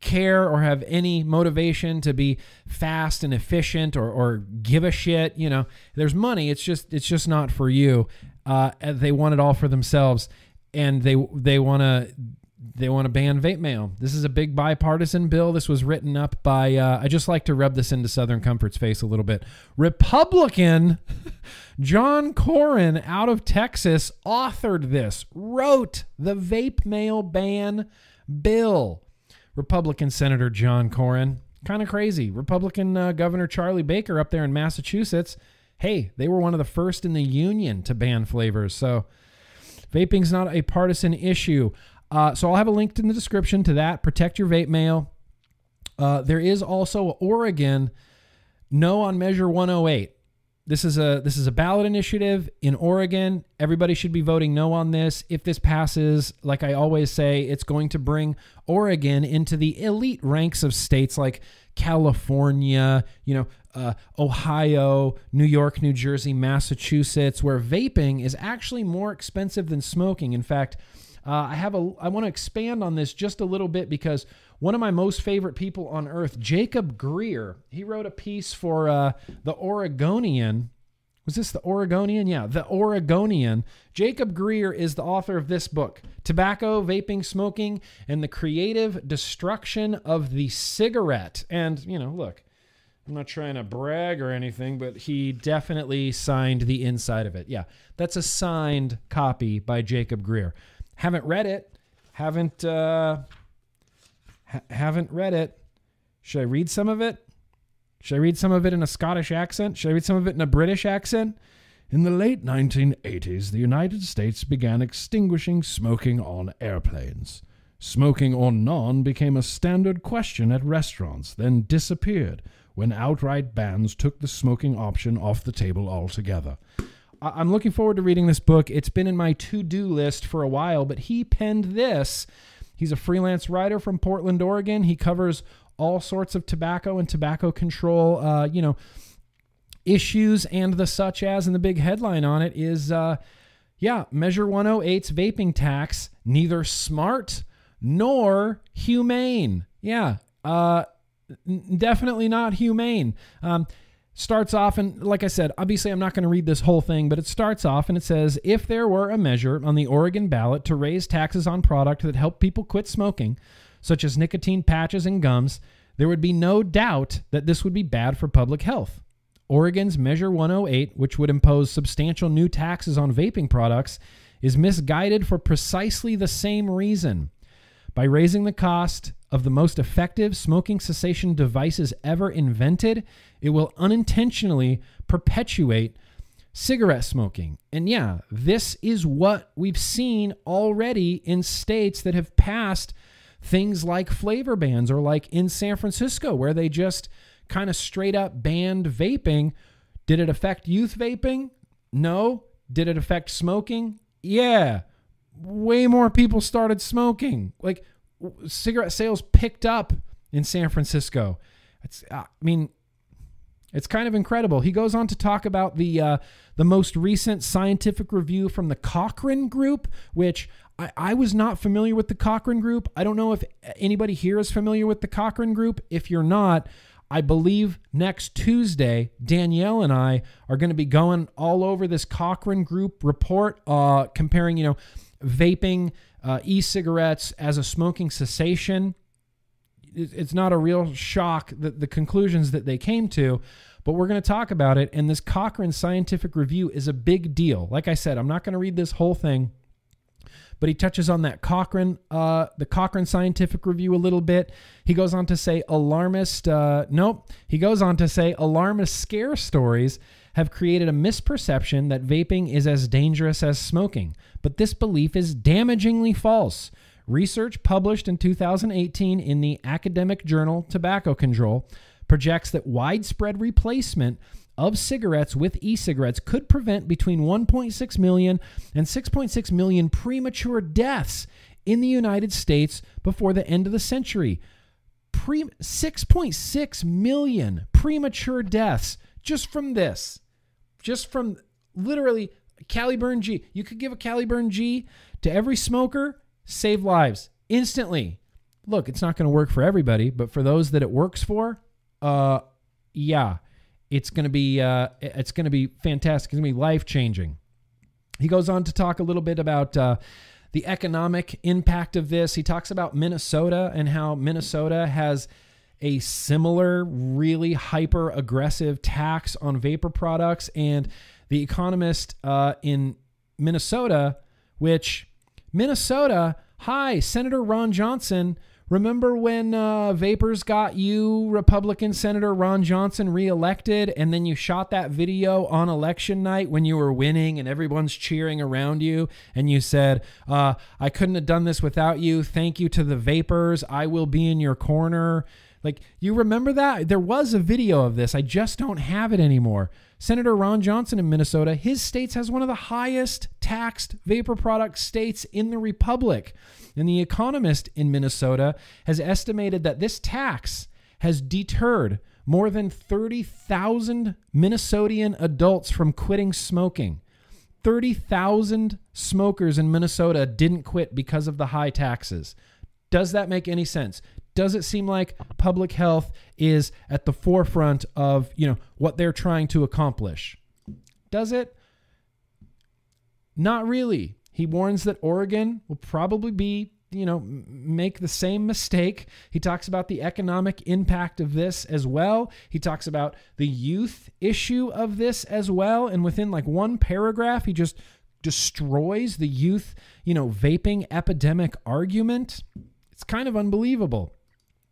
care or have any motivation to be fast and efficient or, or give a shit? You know, there's money. It's just it's just not for you. Uh, they want it all for themselves, and they they want to they want to ban vape mail. This is a big bipartisan bill. This was written up by, uh, I just like to rub this into Southern Comfort's face a little bit. Republican [laughs] John Cornyn out of Texas authored this, wrote the vape mail ban bill. Republican Senator John Cornyn, kind of crazy. Republican uh, Governor Charlie Baker up there in Massachusetts, hey, they were one of the first in the union to ban flavors. So, Vaping's not a partisan issue. Uh, so I'll have a link in the description to that. Protect your vape mail. Uh, there is also Oregon no on Measure 108. This is a this is a ballot initiative in Oregon. Everybody should be voting no on this. If this passes, like I always say, it's going to bring Oregon into the elite ranks of states like California, you know, uh, Ohio, New York, New Jersey, Massachusetts, where vaping is actually more expensive than smoking. In fact, Uh, I have a. I want to expand on this just a little bit because one of my most favorite people on earth, Jacob Grier, he wrote a piece for uh, the Oregonian. Was this the Oregonian? Yeah, the Oregonian. Jacob Grier is the author of this book, Tobacco, Vaping, Smoking, and the Creative Destruction of the Cigarette. And, you know, look, I'm not trying to brag or anything, but he definitely signed the inside of it. Yeah, that's a signed copy by Jacob Grier. Haven't read it. Haven't uh, ha- haven't read it. Should I read some of it? Should I read some of it in a Scottish accent? Should I read some of it in a British accent? In the late 1980s, the United States began extinguishing smoking on airplanes. Smoking or non became a standard question at restaurants, then disappeared when outright bans took the smoking option off the table altogether. I'm looking forward to reading this book. It's been in my to do list for a while, but he penned this. He's a freelance writer from Portland, Oregon. He covers all sorts of tobacco and tobacco control, uh, you know, issues and the such as. And the big headline on it is, uh, yeah, Measure 108's vaping tax, neither smart nor humane. Yeah, uh, definitely not humane. Um, starts off, and like I said, obviously I'm not going to read this whole thing, but it starts off and it says if there were a measure on the Oregon ballot to raise taxes on product that help people quit smoking, such as nicotine patches and gums, there would be no doubt that this would be bad for public health. Oregon's Measure 108, which would impose substantial new taxes on vaping products, is misguided for precisely the same reason. By raising the cost of the most effective smoking cessation devices ever invented, it will unintentionally perpetuate cigarette smoking. And yeah, this is what we've seen already in states that have passed things like flavor bans or like in San Francisco where they just kind of straight up banned vaping. Did it affect youth vaping? No. Did it affect smoking? Yeah. Way more people started smoking. Like cigarette sales picked up in San Francisco. It's I mean it's kind of incredible. He goes on to talk about the uh, the most recent scientific review from the Cochrane Group, which I, I was not familiar with the Cochrane Group. I don't know if anybody here is familiar with the Cochrane Group. If you're not, I believe next Tuesday, Danielle and I are going to be going all over this Cochrane Group report, uh, comparing, you know, vaping, uh, e-cigarettes as a smoking cessation. It's not a real shock that the conclusions that they came to, but we're going to talk about it. And this Cochrane scientific review is a big deal. Like I said, I'm not going to read this whole thing, but he touches on that Cochrane, uh, the Cochrane scientific review a little bit. He goes on to say alarmist, uh, nope. He goes on to say alarmist scare stories have created a misperception that vaping is as dangerous as smoking, but this belief is damagingly false. Research published in 2018 in the academic journal Tobacco Control projects that widespread replacement of cigarettes with e cigarettes could prevent between 1.6 million and 6.6 million premature deaths in the United States before the end of the century. Pre- 6.6 million premature deaths just from this. Just from literally Caliburn G. You could give a Caliburn G to every smoker, save lives instantly. Look, it's not going to work for everybody, but for those that it works for, uh, yeah, it's going to be uh, it's going to be fantastic. It's going to be life changing. He goes on to talk a little bit about uh, the economic impact of this. He talks about Minnesota and how Minnesota has a similar, really hyper aggressive tax on vapor products. And The Economist uh, in Minnesota, which Minnesota, hi, Senator Ron Johnson. Remember when uh, Vapors got you, Republican Senator Ron Johnson, reelected, and then you shot that video on election night when you were winning and everyone's cheering around you, and you said, uh, I couldn't have done this without you. Thank you to the Vapors. I will be in your corner. Like, you remember that? There was a video of this. I just don't have it anymore. Senator Ron Johnson in Minnesota, his states has one of the highest taxed vapor product states in the republic. And The Economist in Minnesota has estimated that this tax has deterred more than 30,000 Minnesotan adults from quitting smoking. 30,000 smokers in Minnesota didn't quit because of the high taxes. Does that make any sense? Does it seem like public health is at the forefront of, you know, what they're trying to accomplish? Does it? Not really. He warns that Oregon will probably be, you know, make the same mistake. He talks about the economic impact of this as well. He talks about the youth issue of this as well. And within like one paragraph, he just destroys the youth, you know, vaping epidemic argument. It's kind of unbelievable.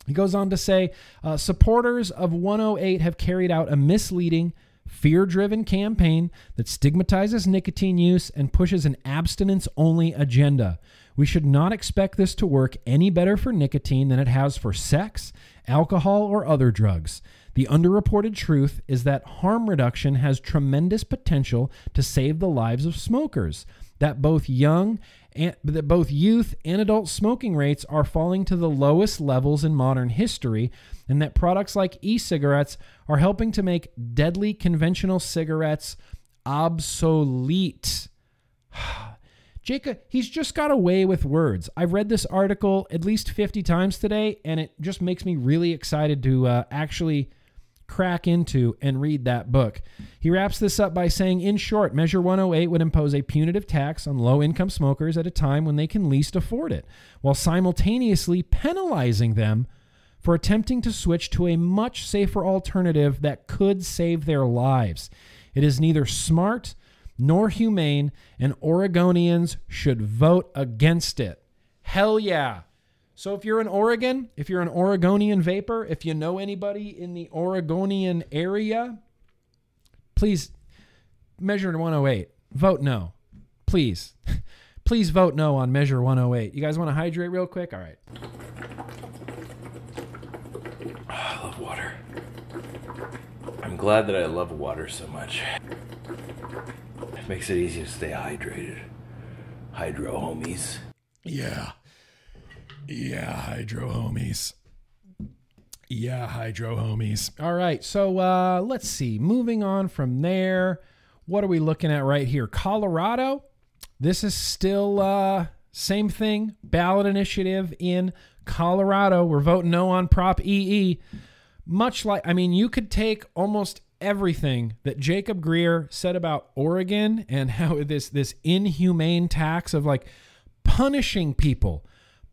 He goes on to say uh, supporters of 108 have carried out a misleading, fear driven campaign that stigmatizes nicotine use and pushes an abstinence only agenda. We should not expect this to work any better for nicotine than it has for sex, alcohol, or other drugs. The underreported truth is that harm reduction has tremendous potential to save the lives of smokers. That both young and that both youth and adult smoking rates are falling to the lowest levels in modern history, and that products like e-cigarettes are helping to make deadly conventional cigarettes obsolete. [sighs] Jacob, he's just got away with words. I've read this article at least 50 times today, and it just makes me really excited to uh, actually crack into and read that book. He wraps this up by saying, in short, Measure 108 would impose a punitive tax on low income smokers at a time when they can least afford it, while simultaneously penalizing them for attempting to switch to a much safer alternative that could save their lives. It is neither smart nor humane, and Oregonians should vote against it. Hell yeah. So if you're in Oregon, if you're an Oregonian vapor, if you know anybody in the Oregonian area, please measure 108. Vote no. Please. [laughs] please vote no on measure 108. You guys want to hydrate real quick? All right. Ah, I love water. I'm glad that I love water so much. It makes it easy to stay hydrated. Hydro homies. Yeah. Yeah, hydro homies. Yeah, hydro homies. All right. So uh, let's see. Moving on from there, what are we looking at right here? Colorado. This is still uh, same thing. Ballot initiative in Colorado. We're voting no on Prop EE. Much like, I mean, you could take almost everything that Jacob Grier said about Oregon and [laughs] how this this inhumane tax of like punishing people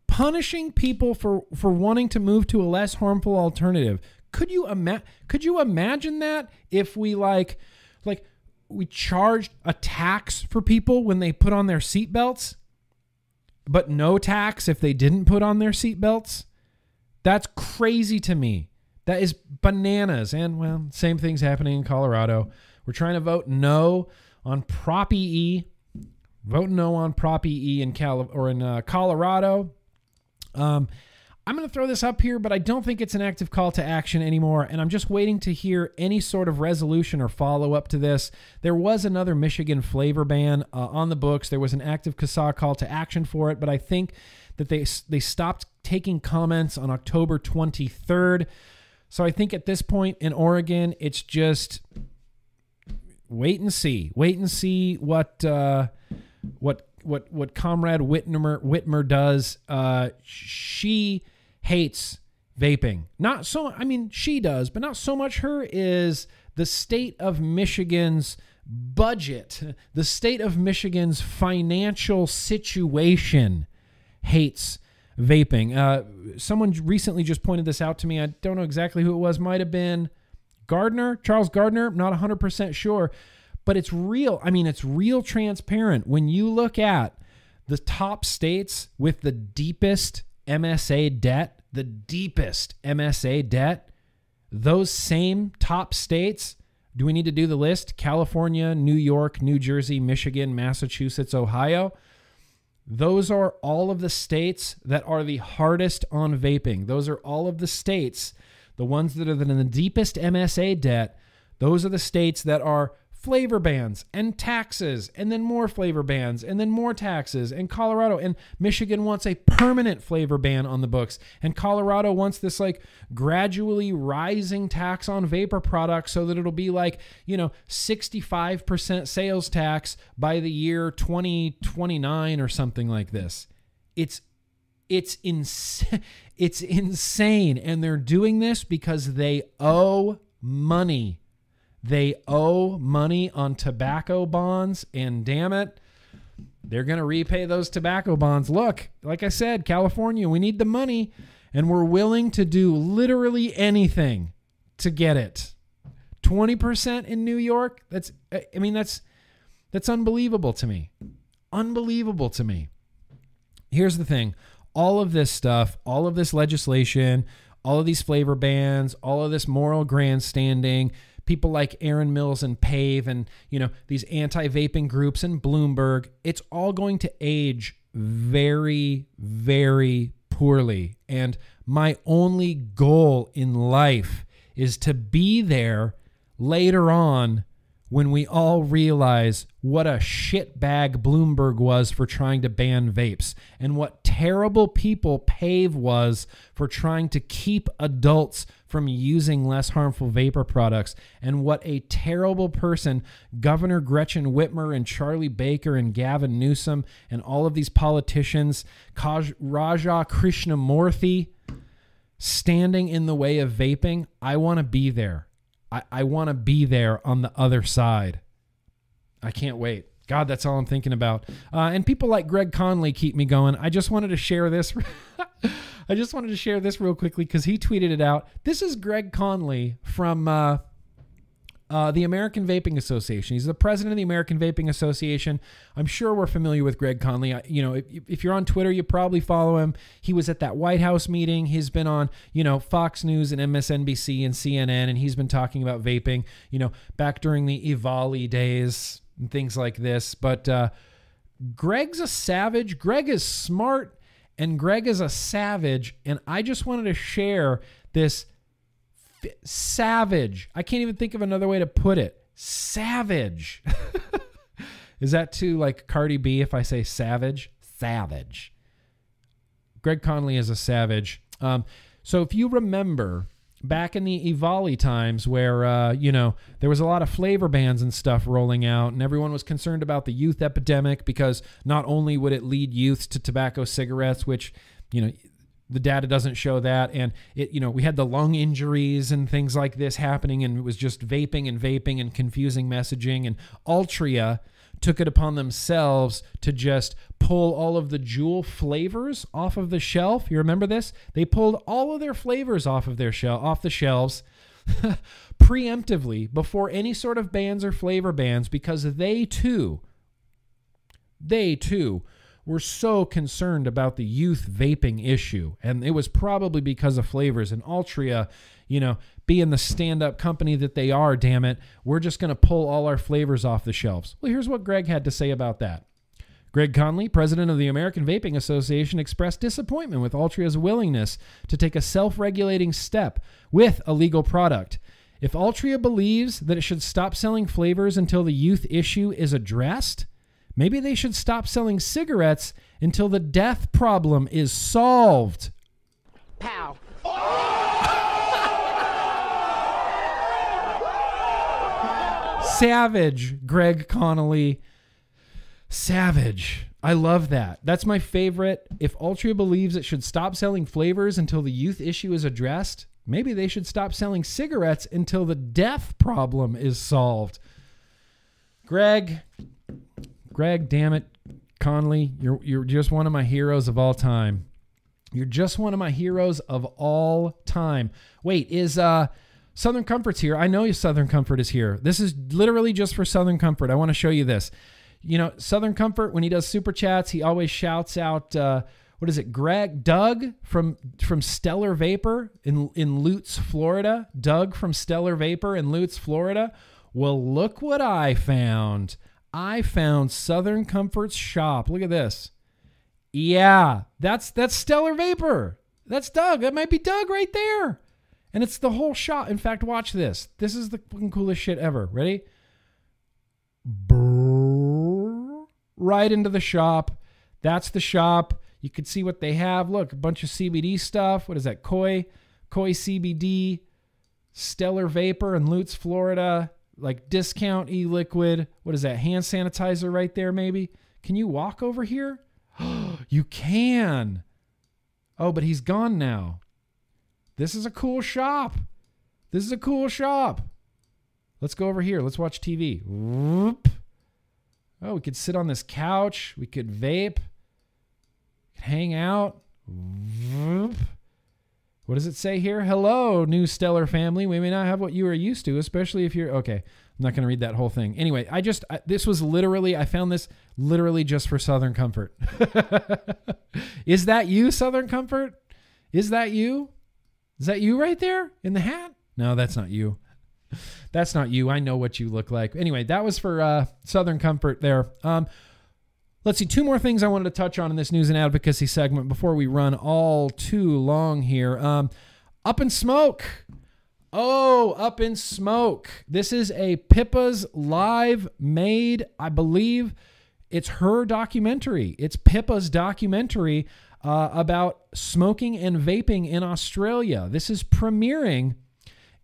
punishing people for for wanting to move to a less harmful alternative. Could you ima- could you imagine that if we like like we charged a tax for people when they put on their seatbelts, but no tax if they didn't put on their seatbelts? That's crazy to me. That is bananas. And well, same thing's happening in Colorado. We're trying to vote no on Prop E. Vote no on Prop E in Cal or in uh, Colorado. Um, I'm going to throw this up here, but I don't think it's an active call to action anymore. And I'm just waiting to hear any sort of resolution or follow up to this. There was another Michigan flavor ban uh, on the books. There was an active CASAA call to action for it, but I think that they they stopped taking comments on October 23rd. So I think at this point in Oregon, it's just wait and see. Wait and see what uh, what what what Comrade Whitmer Whitmer does. Uh, she hates vaping. Not so. I mean, she does, but not so much. Her is the state of Michigan's budget, the state of Michigan's financial situation hates vaping. Uh, someone recently just pointed this out to me. I don't know exactly who it was. Might have been Gardner, Charles Gardner. Not 100% sure but it's real. I mean, it's real transparent. When you look at the top states with the deepest MSA debt, the deepest MSA debt, those same top states, do we need to do the list? California, New York, New Jersey, Michigan, Massachusetts, Ohio. Those are all of the states that are the hardest on vaping. Those are all of the states, the ones that are in the deepest MSA debt. Those are the states that are flavor bans and taxes and then more flavor bans and then more taxes and Colorado and Michigan wants a permanent flavor ban on the books and Colorado wants this like gradually rising tax on vapor products so that it'll be like, you know, 65% sales tax by the year 2029 or something like this. It's it's ins- [laughs] it's insane and they're doing this because they owe money they owe money on tobacco bonds, and damn it, they're going to repay those tobacco bonds. Look, like I said, California, we need the money, and we're willing to do literally anything to get it. 20% in New York? That's I mean that's that's unbelievable to me. Unbelievable to me. Here's the thing. All of this stuff, all of this legislation, all of these flavor bans, all of this moral grandstanding, people like Aaron Mills and Pave and, you know, these anti-vaping groups and Bloomberg, it's all going to age very very poorly. And my only goal in life is to be there later on when we all realize what a shitbag Bloomberg was for trying to ban vapes and what terrible people Pave was for trying to keep adults from using less harmful vapor products and what a terrible person Governor Gretchen Whitmer and Charlie Baker and Gavin Newsom and all of these politicians, Raja Krishnamoorthi, standing in the way of vaping. I want to be there. I, I want to be there on the other side. I can't wait. God, that's all I'm thinking about. Uh, and people like Greg Conley keep me going. I just wanted to share this. [laughs] I just wanted to share this real quickly because he tweeted it out. This is Greg Conley from uh, uh, the American Vaping Association. He's the president of the American Vaping Association. I'm sure we're familiar with Greg Conley. I, you know, if, if you're on Twitter, you probably follow him. He was at that White House meeting. He's been on, you know, Fox News and MSNBC and CNN, and he's been talking about vaping, you know, back during the EVALI days and things like this. But uh, Greg's a savage. Greg is smart and Greg is a savage. And I just wanted to share this f- savage. I can't even think of another way to put it. Savage. [laughs] is that too like Cardi B if I say savage? Savage. Greg Conley is a savage. Um, so if you remember back in the EVALI times where, uh, you know, there was a lot of flavor bans and stuff rolling out, and everyone was concerned about the youth epidemic because not only would it lead youths to tobacco cigarettes, which, you know, the data doesn't show that and it you know we had the lung injuries and things like this happening and it was just vaping and vaping and confusing messaging and altria took it upon themselves to just pull all of the JUUL flavors off of the shelf. You remember this? They pulled all of their flavors off of their shell off the shelves [laughs] preemptively before any sort of bans or flavor bans because they too they too were so concerned about the youth vaping issue and it was probably because of flavors and Altria you know, being the stand up company that they are, damn it, we're just going to pull all our flavors off the shelves. Well, here's what Greg had to say about that. Greg Conley, president of the American Vaping Association, expressed disappointment with Altria's willingness to take a self regulating step with a legal product. If Altria believes that it should stop selling flavors until the youth issue is addressed, maybe they should stop selling cigarettes until the death problem is solved. Pow. Oh! Savage, Greg Connolly. Savage. I love that. That's my favorite. If Altria believes it should stop selling flavors until the youth issue is addressed, maybe they should stop selling cigarettes until the death problem is solved. Greg, Greg, damn it, Conley, you're you're just one of my heroes of all time. You're just one of my heroes of all time. Wait, is uh Southern Comfort's here. I know Southern Comfort is here. This is literally just for Southern Comfort. I want to show you this. You know, Southern Comfort, when he does super chats, he always shouts out, uh, what is it, Greg, Doug from from Stellar Vapor in in Lutz, Florida. Doug from Stellar Vapor in Lutz, Florida. Well, look what I found. I found Southern Comfort's shop. Look at this. Yeah, that's that's Stellar Vapor. That's Doug. That might be Doug right there. And it's the whole shot. In fact, watch this. This is the fucking coolest shit ever. Ready? right into the shop. That's the shop. You can see what they have. Look, a bunch of CBD stuff. What is that? Koi, Koi CBD, Stellar Vapor in Lutz, Florida. Like discount e liquid. What is that? Hand sanitizer right there, maybe? Can you walk over here? [gasps] you can. Oh, but he's gone now. This is a cool shop. This is a cool shop. Let's go over here. Let's watch TV. Whoop. Oh, we could sit on this couch. We could vape. Hang out. Whoop. What does it say here? Hello, new stellar family. We may not have what you are used to, especially if you're okay. I'm not going to read that whole thing. Anyway, I just I, this was literally I found this literally just for Southern Comfort. [laughs] Is that you, Southern Comfort? Is that you? Is that you right there in the hat? No, that's not you. That's not you. I know what you look like. Anyway, that was for uh, Southern Comfort there. Um, let's see, two more things I wanted to touch on in this news and advocacy segment before we run all too long here. Um, up in smoke. Oh, up in smoke. This is a Pippa's live made, I believe it's her documentary. It's Pippa's documentary uh, about smoking and vaping in Australia. This is premiering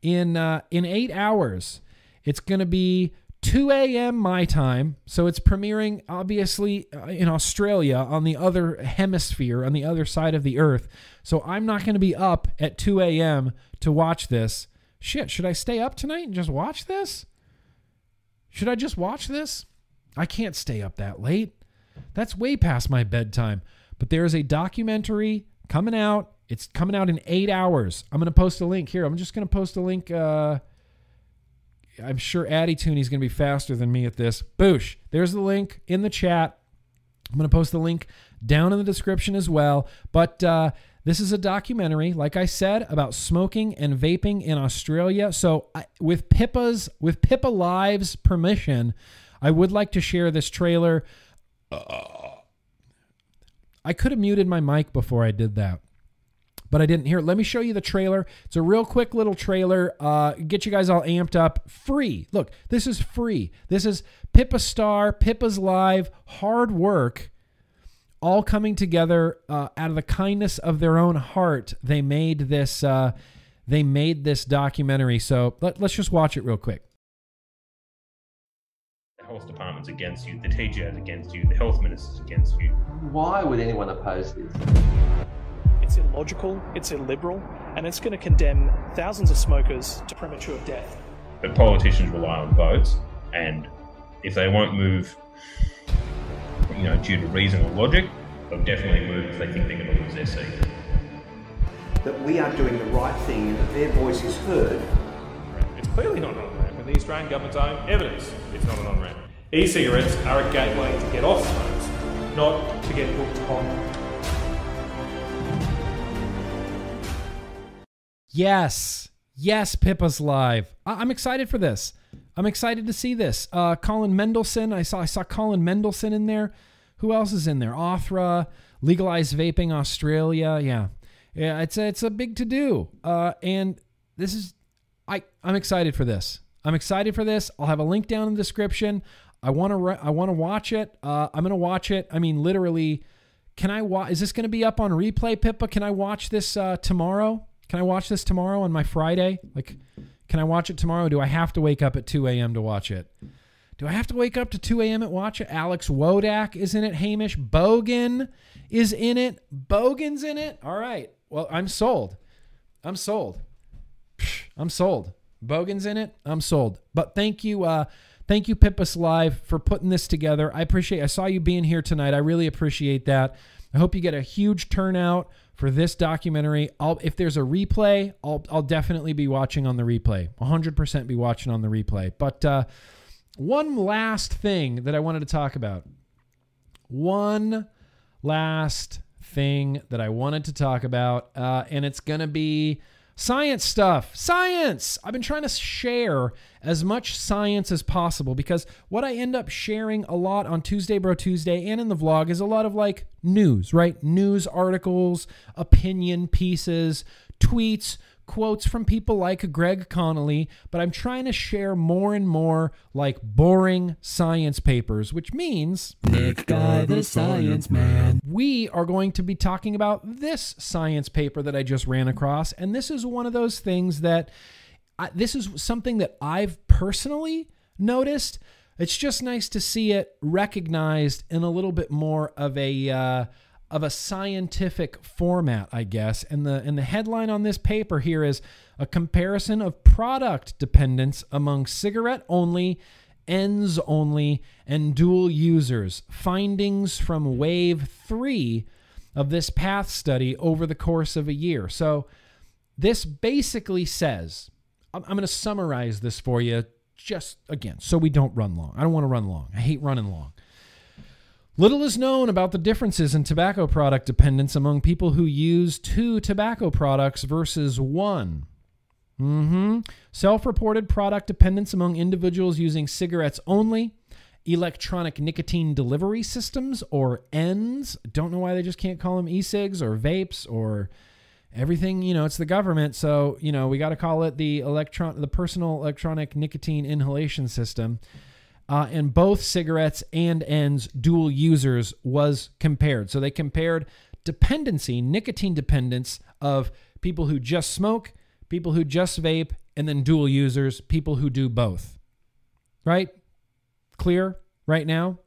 in uh, in eight hours. It's going to be 2 a.m. my time, so it's premiering obviously uh, in Australia on the other hemisphere, on the other side of the earth. So I'm not going to be up at 2 a.m. to watch this. Shit, should I stay up tonight and just watch this? Should I just watch this? I can't stay up that late. That's way past my bedtime. But there is a documentary coming out. It's coming out in eight hours. I'm going to post a link here. I'm just going to post a link. Uh, I'm sure Addy Tooney's going to be faster than me at this. Boosh. There's the link in the chat. I'm going to post the link down in the description as well. But uh, this is a documentary, like I said, about smoking and vaping in Australia. So I, with Pippa's, with Pippa Live's permission, I would like to share this trailer. I could have muted my mic before I did that, but I didn't hear. it. Let me show you the trailer. It's a real quick little trailer. Uh, get you guys all amped up. Free. Look, this is free. This is Pippa Starr, Pippa's Live, hard work, all coming together uh, out of the kindness of their own heart. They made this. Uh, they made this documentary. So let, let's just watch it real quick. The health department's against you, the TGA's against you, the health minister's against you. Why would anyone oppose this? It's illogical, it's illiberal, and it's going to condemn thousands of smokers to premature death. But politicians rely on votes, and if they won't move, you know, due to reason or logic, they'll definitely move if they think they're going to lose their seat. That we are doing the right thing and that their voice is heard. It's clearly not an on-ramp, and the Australian government's own evidence it's not an on-ramp. E-cigarettes are a gateway to get off smokes, not to get hooked on. Yes. Yes, Pippa's live. I- am excited for this. I'm excited to see this. Uh, Colin Mendelsohn. I saw I saw Colin Mendelsohn in there. Who else is in there? ATHRA, legalized vaping Australia. Yeah, yeah. It's a, it's a big to do. Uh, and this is I I'm excited for this. I'm excited for this. I'll have a link down in the description. I want to re- I want to watch it. Uh, I'm gonna watch it. I mean, literally. Can I watch? Is this going to be up on replay, Pippa? Can I watch this uh, tomorrow? Can I watch this tomorrow on my Friday? Like, can I watch it tomorrow? Do I have to wake up at 2 a.m. to watch it? Do I have to wake up to 2 a.m. and watch it? Alex Wodak is in it. Hamish Bogan is in it. Bogan's in it. All right. Well, I'm sold. I'm sold. I'm sold. Bogan's in it. I'm sold. But thank you, uh, thank you, Pippas Live, for putting this together. I appreciate. I saw you being here tonight. I really appreciate that. I hope you get a huge turnout for this documentary. I'll if there's a replay, I'll I'll definitely be watching on the replay. 100% be watching on the replay. But uh, one last thing that I wanted to talk about. One last thing that I wanted to talk about, uh, and it's gonna be science stuff. Science! I've been trying to share as much science as possible because what I end up sharing a lot on Tuesday Bro Tuesday and in the vlog is a lot of like news, right? News articles, opinion pieces, tweets, quotes from people like Greg Connolly, but I'm trying to share more and more like boring science papers, which means Nick Guy, the science man. we are going to be talking about this science paper that I just ran across. And this is one of those things that I, this is something that I've personally noticed. It's just nice to see it recognized in a little bit more of a uh, of a scientific format, I guess. And the and the headline on this paper here is a comparison of product dependence among cigarette only, ENDS only, and dual users. Findings from wave three of this PATH study over the course of a year. So this basically says I'm, I'm going to summarize this for you just again so we don't run long. I don't want to run long. I hate running long. Little is known about the differences in tobacco product dependence among people who use two tobacco products versus one. hmm Self reported product dependence among individuals using cigarettes only, electronic nicotine delivery systems, or ENDS. Don't know why they just can't call them e cigs or vapes or everything you know it's the government so you know we got to call it the electron the personal electronic nicotine inhalation system uh, and both cigarettes and ENDS dual users was compared so they compared dependency nicotine dependence of people who just smoke people who just vape and then dual users people who do both right clear right now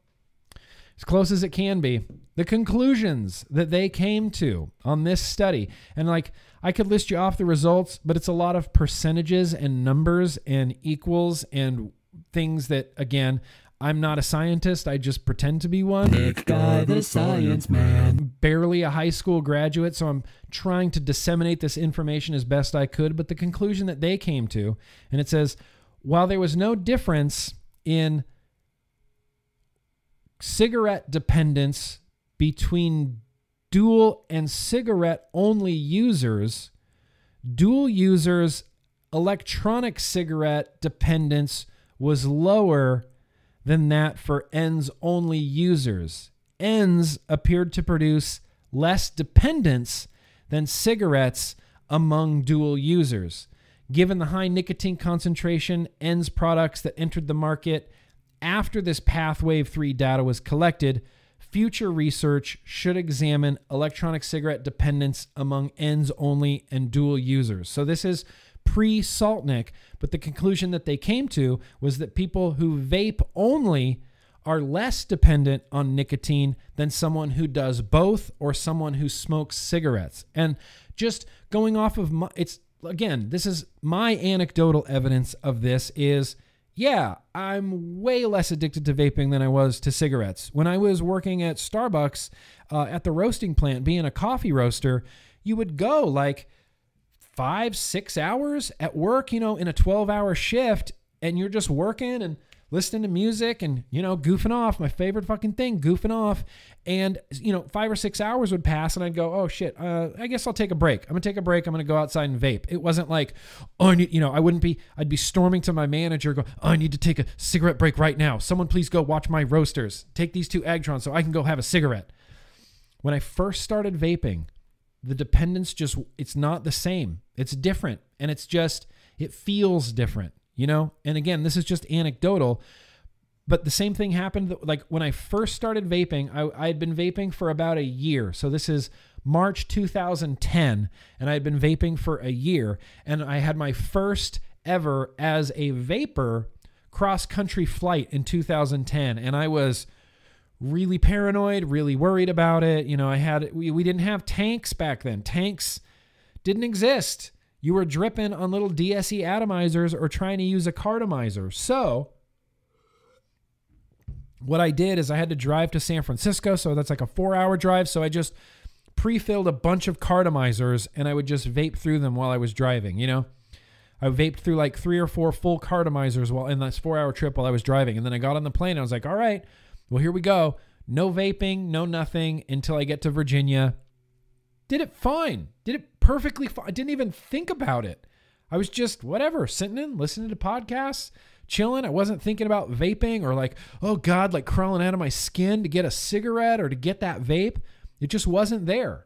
as close as it can be. The conclusions that they came to on this study. And like I could list you off the results, but it's a lot of percentages and numbers and equals and things that again, I'm not a scientist. I just pretend to be one. Nick Guy, the science man. Barely a high school graduate, so I'm trying to disseminate this information as best I could. But the conclusion that they came to, and it says, while there was no difference in cigarette dependence between dual and cigarette only users, dual users' electronic cigarette dependence was lower than that for ENDS only users. ENDS appeared to produce less dependence than cigarettes among dual users. Given the high nicotine concentration, ENDS products that entered the market after this PATH wave 3 data was collected, future research should examine electronic cigarette dependence among ENDS only and dual users. So this is pre salt nic, but the conclusion that they came to was that people who vape only are less dependent on nicotine than someone who does both or someone who smokes cigarettes. And just going off of my, it's again, this is my anecdotal evidence of this is yeah, I'm way less addicted to vaping than I was to cigarettes. When I was working at Starbucks uh, at the roasting plant, being a coffee roaster, you would go like five, six hours at work, you know, in a 12 hour shift, and you're just working and listening to music and, you know, goofing off. My favorite fucking thing, goofing off. And, you know, five or six hours would pass, and I'd go, oh shit, uh, I guess I'll take a break. I'm gonna take a break. I'm gonna go outside and vape. It wasn't like, oh, I need, you know, I wouldn't be, I'd be storming to my manager, go, oh, I need to take a cigarette break right now. Someone please go watch my roasters. Take these two Eggtrons so I can go have a cigarette. When I first started vaping, the dependence just it's not the same. It's different. And it's just it feels different you know? And again this is just anecdotal but the same thing happened like when i first started vaping i, I had been vaping for about a year. So this is march 2010 and i had been vaping for a year and i had my first ever as a vapor cross country flight in 2010 and i was really paranoid, really worried about it. You know, I had we, we didn't have tanks back then. Tanks didn't exist. You were dripping on little DSE atomizers or trying to use a cartomizer. So what I did is I had to drive to San Francisco, so that's like a 4-hour drive, so I just pre-filled a bunch of cartomizers and I would just vape through them while I was driving, you know? I vaped through like 3 or 4 full cartomizers while in this 4-hour trip while I was driving. And then I got on the plane I was like, "All right, well, here we go. No vaping, no nothing until I get to Virginia. Did it fine. Did it perfectly fine. I didn't even think about it. I was just whatever, sitting in, listening to podcasts, chilling. I wasn't thinking about vaping or like, oh God, like crawling out of my skin to get a cigarette or to get that vape. It just wasn't there.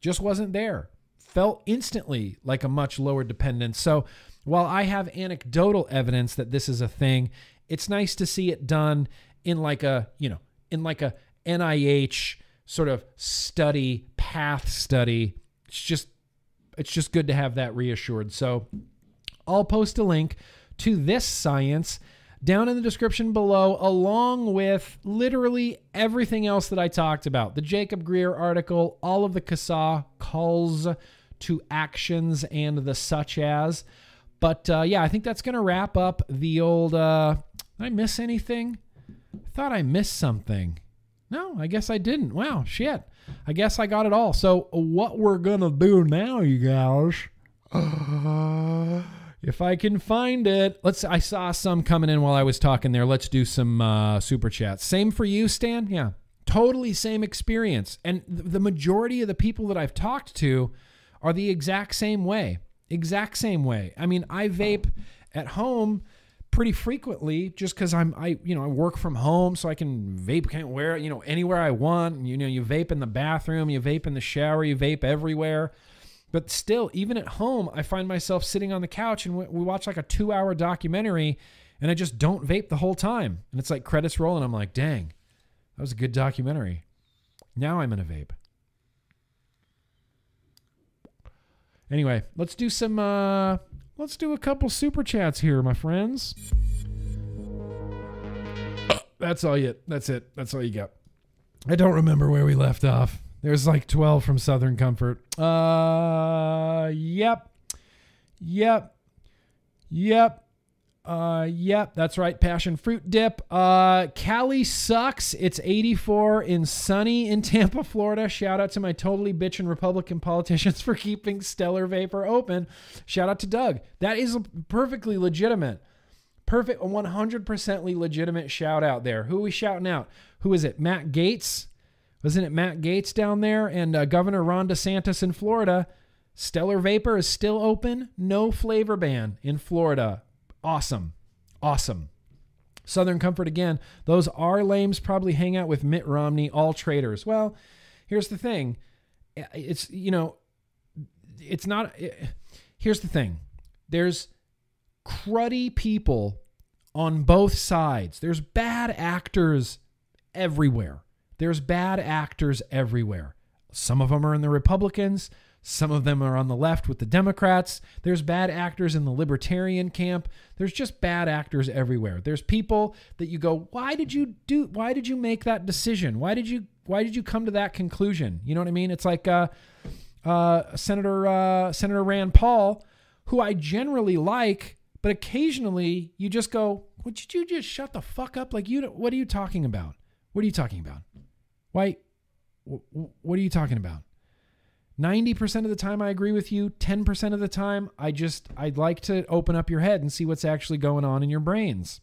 Just wasn't there. felt instantly like a much lower dependence. So while I have anecdotal evidence that this is a thing, it's nice to see it done in like a, you know, in like a NIH sort of study, PATH study. It's just it's just good to have that reassured. So I'll post a link to this science down in the description below, along with literally everything else that I talked about the Jacob Grier article, all of the CASAA calls to actions, and the such as. But uh, yeah, I think that's going to wrap up the old. Uh, did I miss anything? I thought I missed something. No, I guess I didn't. Wow, shit. I guess I got it all. So, what we're going to do now, you guys. If I can find it, let's. I saw some coming in while I was talking there. Let's do some uh, super chats. Same for you, Stan. Yeah, totally same experience. And th- the majority of the people that I've talked to are the exact same way. Exact same way. I mean, I vape at home pretty frequently just because I'm I you know I work from home so I can vape can't wear you know anywhere I want. You know, you vape in the bathroom, you vape in the shower, you vape everywhere. But still, even at home, I find myself sitting on the couch and we watch like a two hour documentary and I just don't vape the whole time. And it's like credits roll and I'm like, dang, that was a good documentary. Now I'm in a vape. Anyway, let's do some uh let's do a couple super chats here, my friends. That's all you that's it. That's all you got. I don't remember where we left off. There's like 12 from Southern Comfort. Uh yep. Yep. Yep. Uh yep, that's right. Passion fruit dip. Uh Cali sucks. It's 84 in sunny in [laughs] Tampa, Florida. Shout out to my totally bitchin' Republican politicians for [laughs] keeping Stellar Vapor open. Shout out to Doug. That is perfectly legitimate. Perfect 100% legitimate shout out there. Who we shouting out? Who is it? Matt Gaetz? Wasn't it Matt Gaetz down there and uh, Governor Ron DeSantis in Florida? Stellar Vapor is still open. No flavor ban in Florida. Awesome. Awesome. Southern Comfort again. Those R lames probably hang out with Mitt Romney, all traitors. Well, here's the thing. It's, you know, it's not. Here's the thing. There's cruddy people on both sides. There's bad actors everywhere. There's bad actors everywhere. Some of them are in the Republicans. Some of them are on the left with the Democrats. There's bad actors in the libertarian camp. There's just bad actors everywhere. There's people that you go, "Why did you do why did you make that decision? Why did you why did you come to that conclusion?" You know what I mean? It's like uh, uh, Senator uh, Senator Rand Paul, who I generally like, but occasionally you just go, "Would you just shut the fuck up? Like you what are you talking about? What are you talking about? Why what are you talking about?" 90% of the time I agree with you. 10% of the time I just I'd like to open up your head and see what's actually going on in your brains.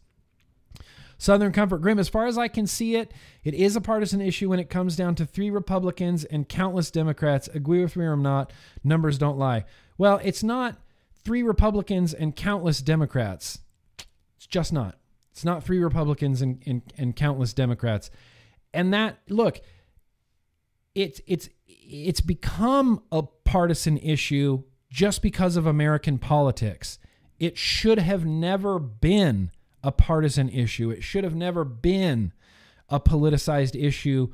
Southern Comfort Grimm, as far as I can see it, it is a partisan issue when it comes down to three Republicans and countless Democrats. Agree with me or not, numbers don't lie. Well, it's not three Republicans and countless Democrats. It's just not. It's not three Republicans and, and, and countless Democrats. And that, look, it's it's it's become a partisan issue just because of American politics. It should have never been a partisan issue. It should have never been a politicized issue,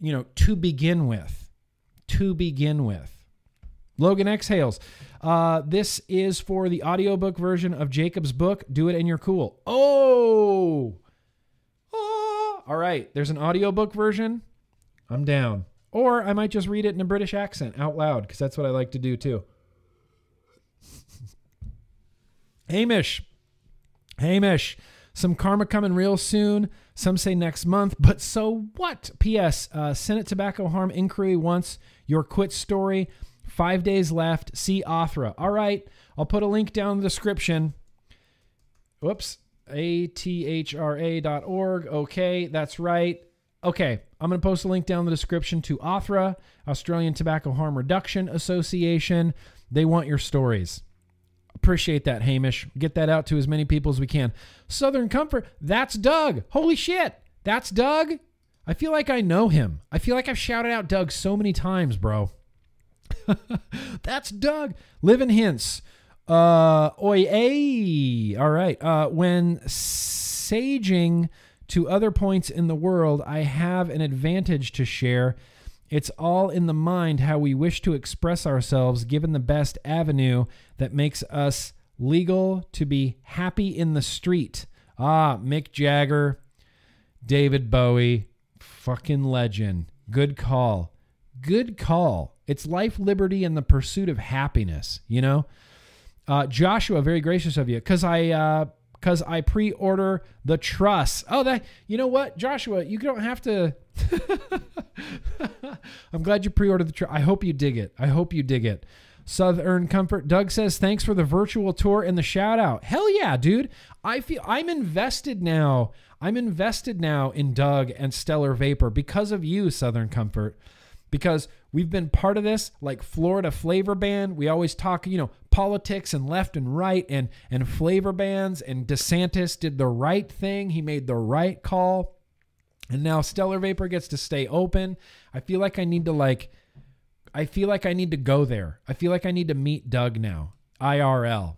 you know, to begin with. To begin with. Logan exhales. Uh, this is for the audiobook version of Jacob's book, Do It and You're Cool. Oh! oh! All right, there's an audiobook version. I'm down. Or I might just read it in a British accent out loud because that's what I like to do too. [laughs] Hamish. Hamish. Some karma coming real soon. Some say next month, but so what? P.S. Uh, Senate Tobacco Harm Inquiry wants your quit story. Five days left. See ATHRA. All right. I'll put a link down in the description. Whoops. dot org. Okay, that's right. Okay, I'm going to post a link down in the description to ATHRA, Australian Tobacco Harm Reduction Association. They want your stories. Appreciate that, Hamish. Get that out to as many people as we can. Southern Comfort, that's Doug. Holy shit, that's Doug. I feel like I know him. I feel like I've shouted out Doug so many times, bro. [laughs] That's Doug. Living hints. Uh, oi, ay. All right. Uh, when saging to other points in the world, I have an advantage to share. It's all in the mind how we wish to express ourselves, given the best avenue that makes us legal to be happy in the street. Ah, Mick Jagger, David Bowie, fucking legend. Good call. Good call. It's life, liberty, and the pursuit of happiness, you know? Uh, Joshua, very gracious of you, because I uh, because I pre-order the truss. Oh, that you know what, Joshua, you don't have to. [laughs] I'm glad you pre-ordered the truss. I hope you dig it. I hope you dig it. Southern Comfort. Doug says thanks for the virtual tour and the shout out. Hell yeah, dude. I feel I'm invested now. I'm invested now in Doug and Stellar Vapor because of you, Southern Comfort. Because we've been part of this like Florida flavor ban. We always talk, you know, politics and left and right and and flavor bans and DeSantis did the right thing. He made the right call. And now Stellar Vapor gets to stay open. I feel like I need to like I feel like I need to go there. I feel like I need to meet Doug now. IRL.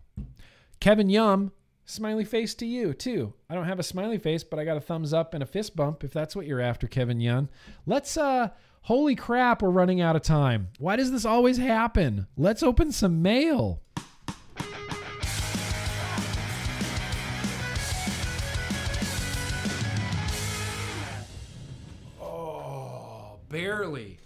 Kevin Yum, smiley face to you too. I don't have a smiley face, but I got a thumbs up and a fist bump if that's what you're after, Kevin Yum. Let's uh holy crap, we're running out of time. Why does this always happen? Let's open some mail. Oh, barely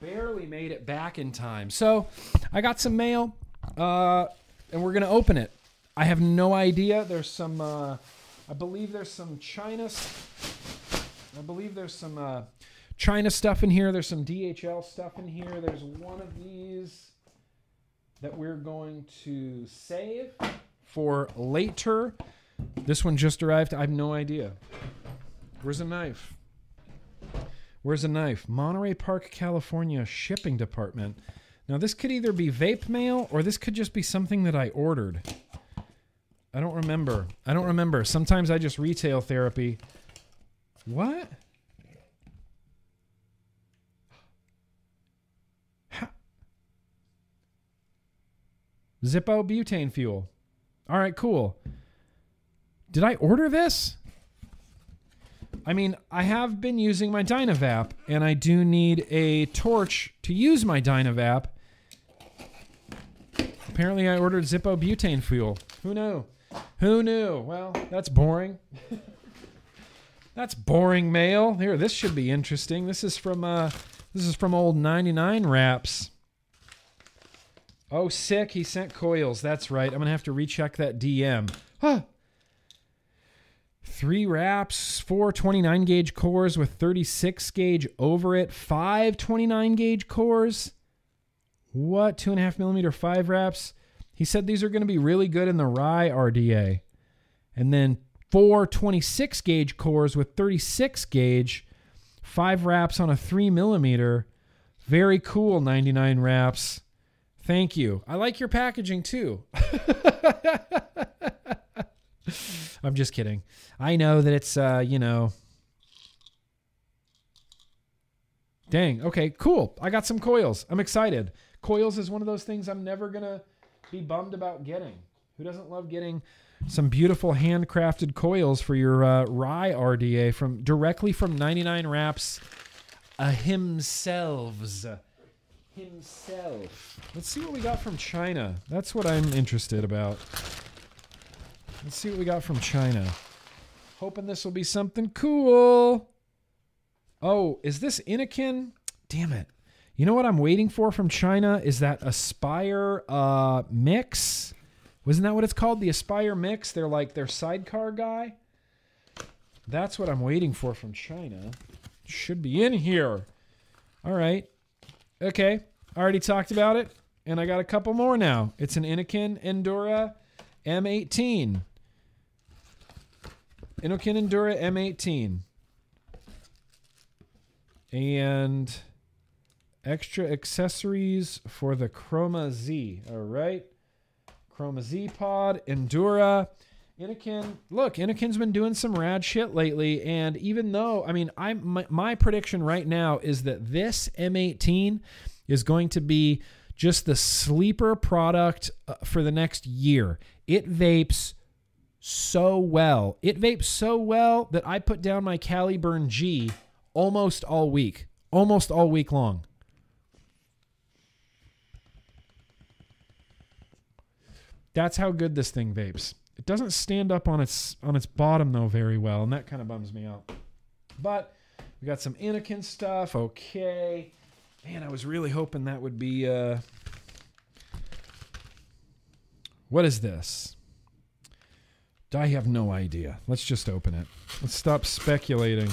barely made it back in time. So I got some mail, uh, and we're gonna open it. I have no idea. There's some, uh, I believe there's some China. I believe there's some uh, China stuff in here. There's some DHL stuff in here. There's one of these that we're going to save for later. This one just arrived. I have no idea. Where's a knife? Where's a knife? Monterey Park, California shipping department. Now, this could either be vape mail or this could just be something that I ordered. I don't remember. I don't remember. Sometimes I just retail therapy. What? Ha- Zippo butane fuel. All right, cool. Did I order this? I mean, I have been using my Dynavap, and I do need a torch to use my Dynavap. Apparently, I ordered Zippo butane fuel. Who knew? Who knew? Well, that's boring. [laughs] that's boring mail. Here, this should be interesting. This is from uh, this is from old 99 wraps. Oh, sick! He sent coils. That's right. I'm gonna have to recheck that DM. Huh three wraps, four 29 gauge cores with 36 gauge over it, five 29 gauge cores. What? Two and a half millimeter five wraps. He said these are going to be really good in the rye RDA. And then four 26 gauge cores with 36 gauge, five wraps on a three millimeter. Very cool 99 wraps. Thank you. I like your packaging too. [laughs] I'm just kidding. I know that it's uh, you know. Dang. Okay, cool. I got some coils. I'm excited. Coils is one of those things I'm never going to be bummed about getting. Who doesn't love getting some beautiful handcrafted coils for your uh, rye RDA from directly from 99 Wraps uh, himself. Let's see what we got from China. That's what I'm interested about. Let's see what we got from China. Hoping this will be something cool. Oh, is this Innokin? Damn it. You know what I'm waiting for from China is that Aspire uh, Mixx. Wasn't that what it's called? The Aspire Mixx? They're like their sidecar guy. That's what I'm waiting for from China. Should be in here. All right. Okay. I already talked about it. And I got a couple more now. It's an Innokin Endura M18. Innokin Endura M18. And extra accessories for the Kroma Z. All right. Kroma Z Pod, Endura. Innokin, look, Innokin's been doing some rad shit lately, and even though, I mean, I my, my prediction right now is that this M18 is going to be just the sleeper product uh, for the next year. It vapes so well. It vapes so well that I put down my Caliburn G almost all week, almost all week long. That's how good this thing vapes. It doesn't stand up on its on its bottom though very well, and that kind of bums me out. But we got some Innokin stuff. Okay. Man, I was really hoping that would be uh What is this? I have no idea. Let's just open it. Let's stop speculating.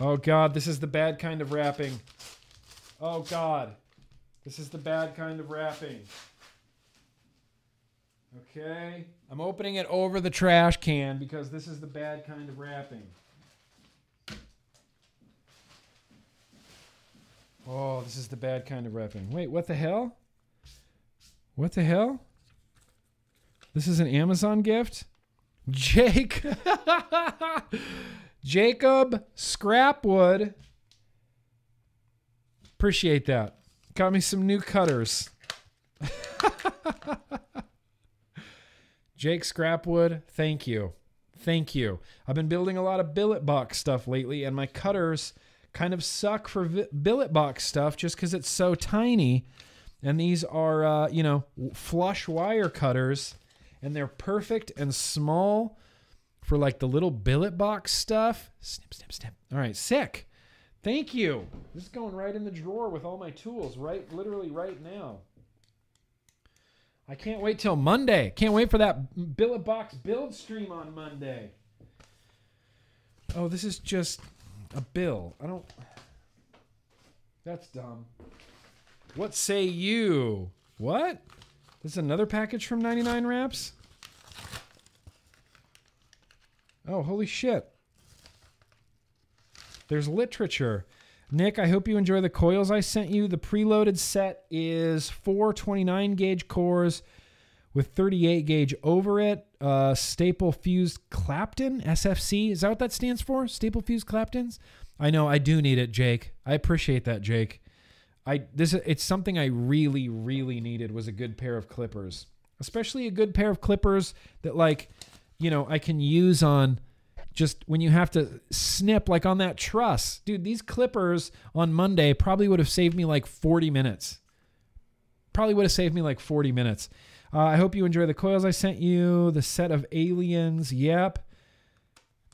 Oh god, this is the bad kind of wrapping. Oh god. This is the bad kind of wrapping. Okay. I'm opening it over the trash can because this is the bad kind of wrapping. Oh, this is the bad kind of wrapping. Wait, what the hell? What the hell? This is an Amazon gift? Jake. [laughs] Jacob Scrapwood. Appreciate that. Got me some new cutters. [laughs] Jake Scrapwood, thank you. Thank you. I've been building a lot of billet box stuff lately, and my cutters kind of suck for vi- billet box stuff just because it's so tiny. And these are, uh, you know, flush wire cutters, and they're perfect and small for like the little billet box stuff. Snip, snip, snip. All right, sick. Thank you. This is going right in the drawer with all my tools, right? Literally right now. I can't wait till Monday. Can't wait for that billet box build stream on Monday. Oh, this is just a bill. I don't. That's dumb. What say you? What? This is another package from 99 Wraps? Oh, holy shit. There's literature. Nick, I hope you enjoy the coils I sent you. The preloaded set is four 29 gauge cores with 38 gauge over it. Uh, staple fused Clapton SFC. Is that what that stands for? Staple fused Claptons? I know I do need it, Jake. I appreciate that, Jake. I this it's something I really really needed was a good pair of clippers. Especially a good pair of clippers that like, you know, I can use on just when you have to snip like on that truss. Dude, these clippers on Monday probably would have saved me like 40 minutes. Probably would have saved me like 40 minutes. Uh, I hope you enjoy the coils I sent you. The set of aliens. Yep.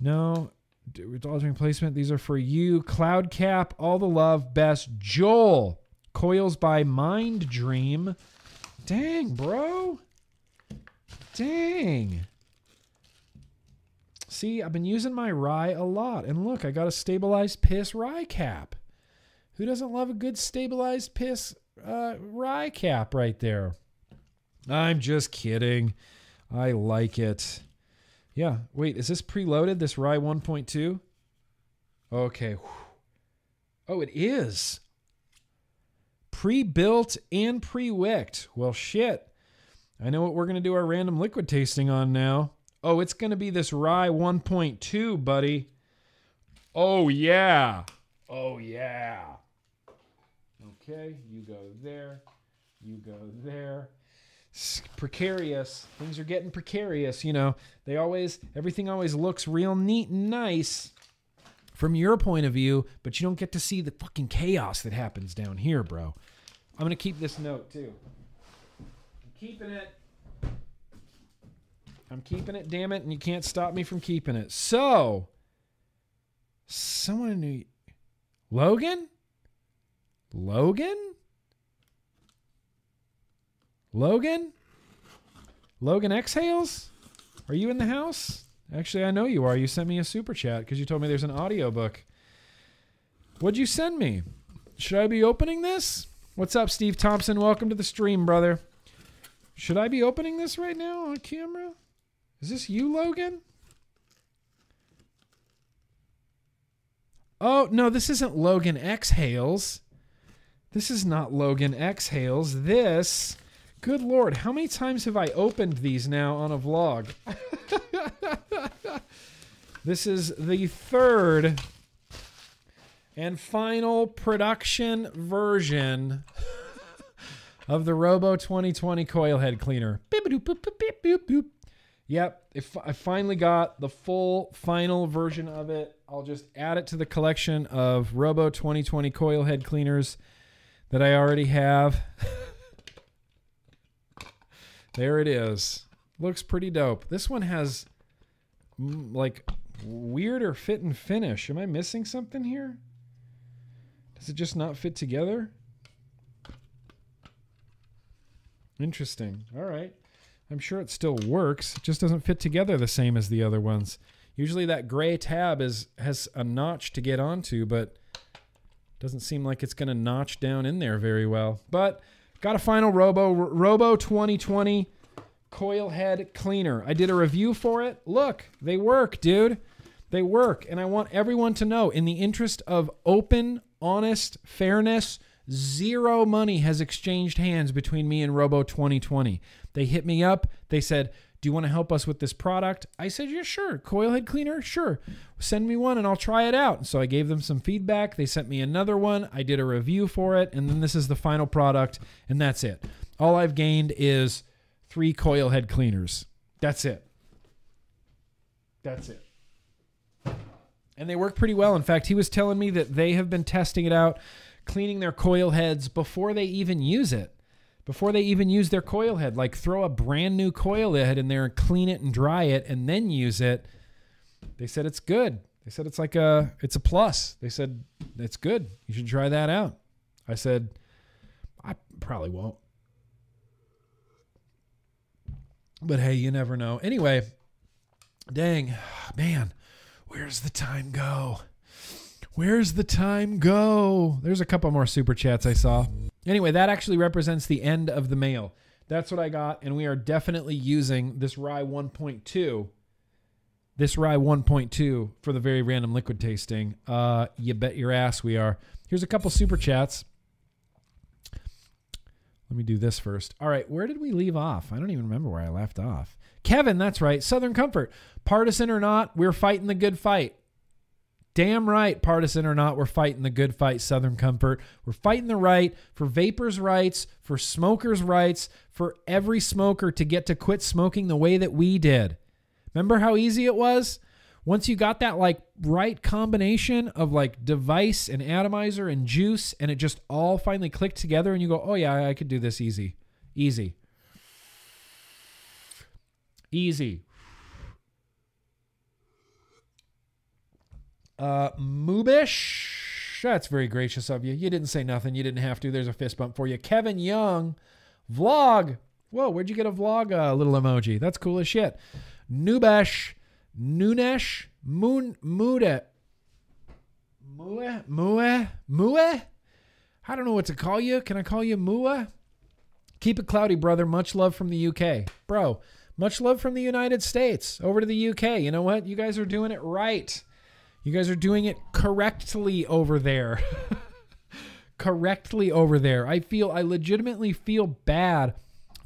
No. Altering placement, these are for you. Cloud Cap, all the love, best. Joel, coils by Mind Dream. Dang, bro. Dang. See, I've been using my rye a lot. And look, I got a stabilized piss rye cap. Who doesn't love a good stabilized piss uh, rye cap right there? I'm just kidding. I like it. Yeah. Wait, is this preloaded? This rye 1.2? Okay. Oh, it is. Pre built and pre wicked. Well, shit. I know what we're going to do our random liquid tasting on now. Oh, it's going to be this rye 1.2, buddy. Oh, yeah. Oh, yeah. Okay, you go there. You go there. It's precarious. Things are getting precarious, you know. They always everything always looks real neat and nice from your point of view, but you don't get to see the fucking chaos that happens down here, bro. I'm going to keep this note too. I'm keeping it. I'm keeping it, damn it, and you can't stop me from keeping it. So, someone knew Logan? Logan? Logan? Logan exhales? Are you in the house? Actually, I know you are. You sent me a super chat because you told me there's an audiobook. What'd you send me? Should I be opening this? What's up, Steve Thompson? Welcome to the stream, brother. Should I be opening this right now on camera? Is this you, Logan? Oh, no, this isn't Logan Exhales. This is not Logan Exhales. This, good lord, how many times have I opened these now on a vlog? [laughs] this is the third. and final production version of the Robo 2020 coil head cleaner. Beep. Yep, if I finally got the full final version of it. I'll just add it to the collection of Robo 2020 coil head cleaners that I already have. [laughs] there it is. Looks pretty dope. This one has mm, like weirder fit and finish. Am I missing something here? Does it just not fit together? Interesting. All right. I'm sure it still works. It just doesn't fit together the same as the other ones. Usually that gray tab is has a notch to get onto, but doesn't seem like it's going to notch down in there very well. But got a final Robo Robo 2020 coil head cleaner. I did a review for it. Look, they work, dude. They work, and I want everyone to know in the interest of open, honest fairness, zero money has exchanged hands between me and Robo 2020. They hit me up. They said, "Do you want to help us with this product?" I said, "Yeah, sure. Coil head cleaner, sure. Send me one and I'll try it out." So I gave them some feedback. They sent me another one. I did a review for it, and then this is the final product, and that's it. All I've gained is three coil head cleaners. That's it. That's it. And they work pretty well. In fact, he was telling me that they have been testing it out, cleaning their coil heads before they even use it. Before they even use their coil head, like throw a brand new coil head in there and clean it and dry it and then use it. They said it's good. They said it's like a it's a plus. They said it's good. You should try that out. I said I probably won't. But hey, you never know. Anyway, dang, [sighs] man, where's the time go? Where's the time go? There's a couple more super chats I saw. Anyway, that actually represents the end of the mail. That's what I got, and we are definitely using this Rye 1.2. This Rye 1.2 for the very random liquid tasting. Uh, you bet your ass we are. Here's a couple super chats. Let me do this first. All right, where did we leave off? I don't even remember where I left off. Kevin, that's right. Southern Comfort. Partisan or not, we're fighting the good fight. Damn right, partisan or not, we're fighting the good fight, Southern Comfort. We're fighting the right for vapors' rights, for smokers' rights, for every smoker to get to quit smoking the way that we did. Remember how easy it was? Once you got that like right combination of like device and atomizer and juice, and it just all finally clicked together, and you go, oh yeah, I could do this easy. Easy. Easy. Uh, Moobish, that's very gracious of you. You didn't say nothing. You didn't have to. There's a fist bump for you. Kevin Young, vlog. Whoa, where'd you get a vlog uh, little emoji? That's cool as shit. Nubesh, Nunesh, Moon, Mude, Mue, Mue, Mue. I don't know what to call you. Can I call you Mua? Keep it cloudy, brother. Much love from the UK. Bro, much love from the United States over to the UK. You know what? You guys are doing it right. You guys are doing it correctly over there. [laughs] correctly over there. I feel, I legitimately feel bad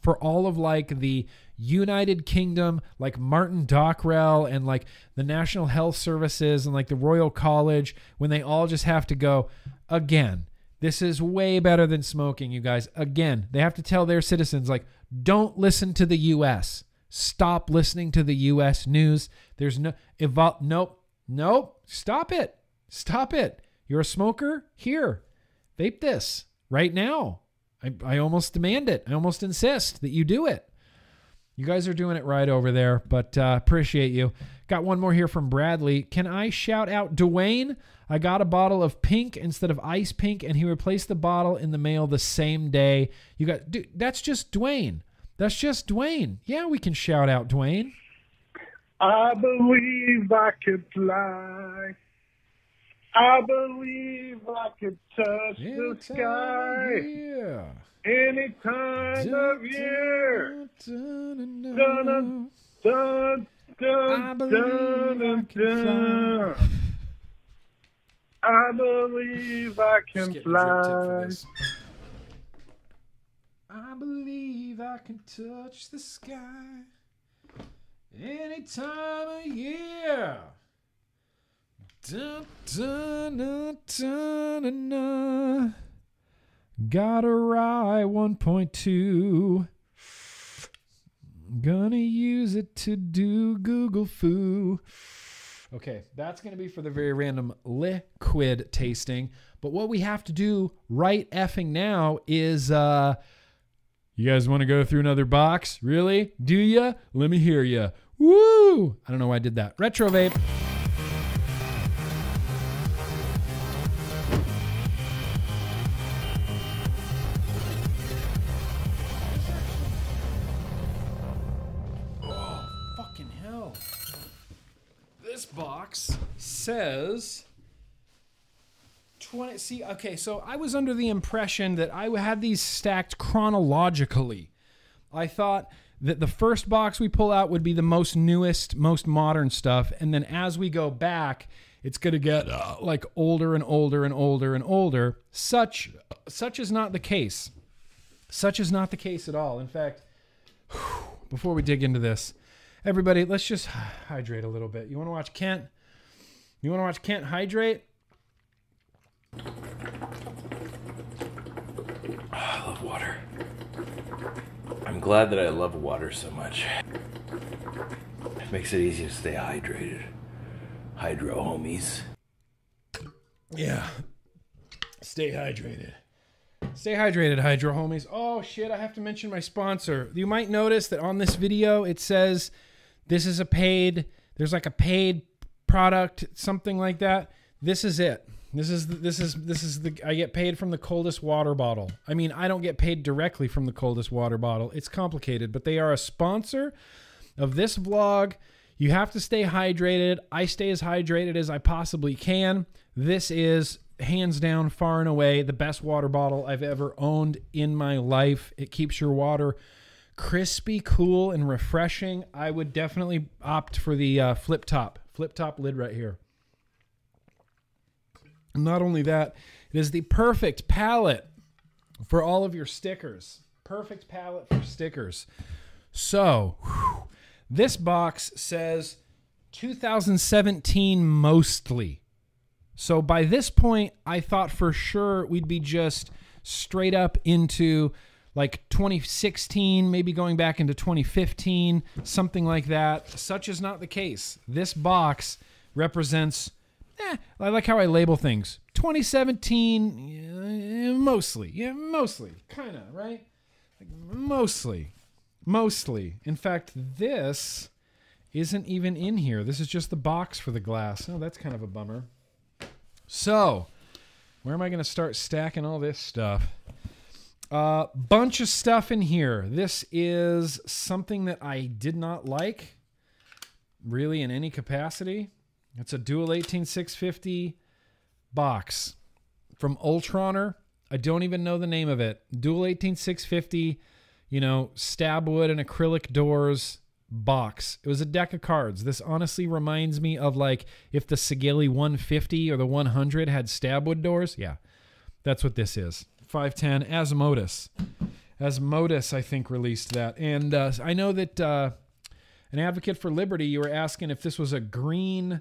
for all of like the United Kingdom, like Martin Dockrell and like the National Health Services and like the Royal College, when they all just have to go, again, this is way better than smoking, you guys. Again, they have to tell their citizens, like, don't listen to the US. Stop listening to the US news. There's no, evol- nope, nope, stop it. Stop it. You're a smoker? Here, vape this right now. I, I almost demand it. I almost insist that you do it. You guys are doing it right over there, but uh, appreciate you. Got one more here from Bradley. Can I shout out Dwayne? I got a bottle of pink instead of ice pink, and he replaced the bottle in the mail the same day. You got, dude, that's just Dwayne. That's just Dwayne. Yeah, we can shout out Dwayne. I believe I could fly. I believe I could touch the sky Yeah. any time of year. Dun, dun, dun, I dun, believe I dun, can dun. I believe I can getting drip tip for fly. I believe I can touch the sky any time of year. Dun, dun, dun. Got a rye 1.2. Gonna use it to do Google foo. Okay, that's to be for the very random liquid tasting. But what we have to do right effing now is uh you guys want to go through another box? Really? Do ya? Let me hear ya. Woo! I don't know why I did that. Retro vape. Oh, fucking hell. This box says 20 see okay so i was under the impression that i had these stacked chronologically i thought that the first box we pull out would be the most newest most modern stuff. And then as we go back it's going to get uh, like older and older and older and older. Such such is not the case. Such is not the case at all. In fact [sighs] before we dig into this everybody let's just [sighs] hydrate a little bit. You want to watch kent? You want to watch kent hydrate? [sighs] I love water. Glad that I love water so much. It makes it easy to stay hydrated. Hydro homies. Yeah. Stay hydrated. Stay hydrated, Hydro homies. Oh shit, I have to mention my sponsor. You might notice that on this video it says this is a paid, there's like a paid product, something like that. This is it. This is this is this is the I get paid from the coldest water bottle. I mean, I don't get paid directly from the coldest water bottle. It's complicated, but they are a sponsor of this vlog. You have to stay hydrated. I stay as hydrated as I possibly can. This is hands down, far and away, the best water bottle I've ever owned in my life. It keeps your water crispy, cool, and refreshing. I would definitely opt for the uh, flip top, flip top lid right here. Not only that, it is the perfect palette for all of your stickers. Perfect palette for stickers. So, whew, this box says 2017 mostly. So by this point, I thought for sure we'd be just straight up into like 2016, maybe going back into 2015, something like that. Such is not the case. This box represents, eh, I like how I label things. 2017, eh, mostly. Yeah, mostly. Kind of, right? Like, mostly. Mostly. In fact, this isn't even in here. This is just the box for the glass. Oh, that's kind of a bummer. So, where am I going to start stacking all this stuff? Uh, bunch of stuff in here. This is something that I did not like, really, in any capacity. It's a dual 18650 box from Ultroner. I don't even know the name of it. Dual 18650, you know, stab wood and acrylic doors box. It was a deck of cards. This honestly reminds me of like if the Sigelei 150 or the 100 had stab wood doors. Yeah, that's what this is. 510 Asmodus. Asmodus, I think, released that. And uh, I know that uh, an advocate for liberty, you were asking if this was a green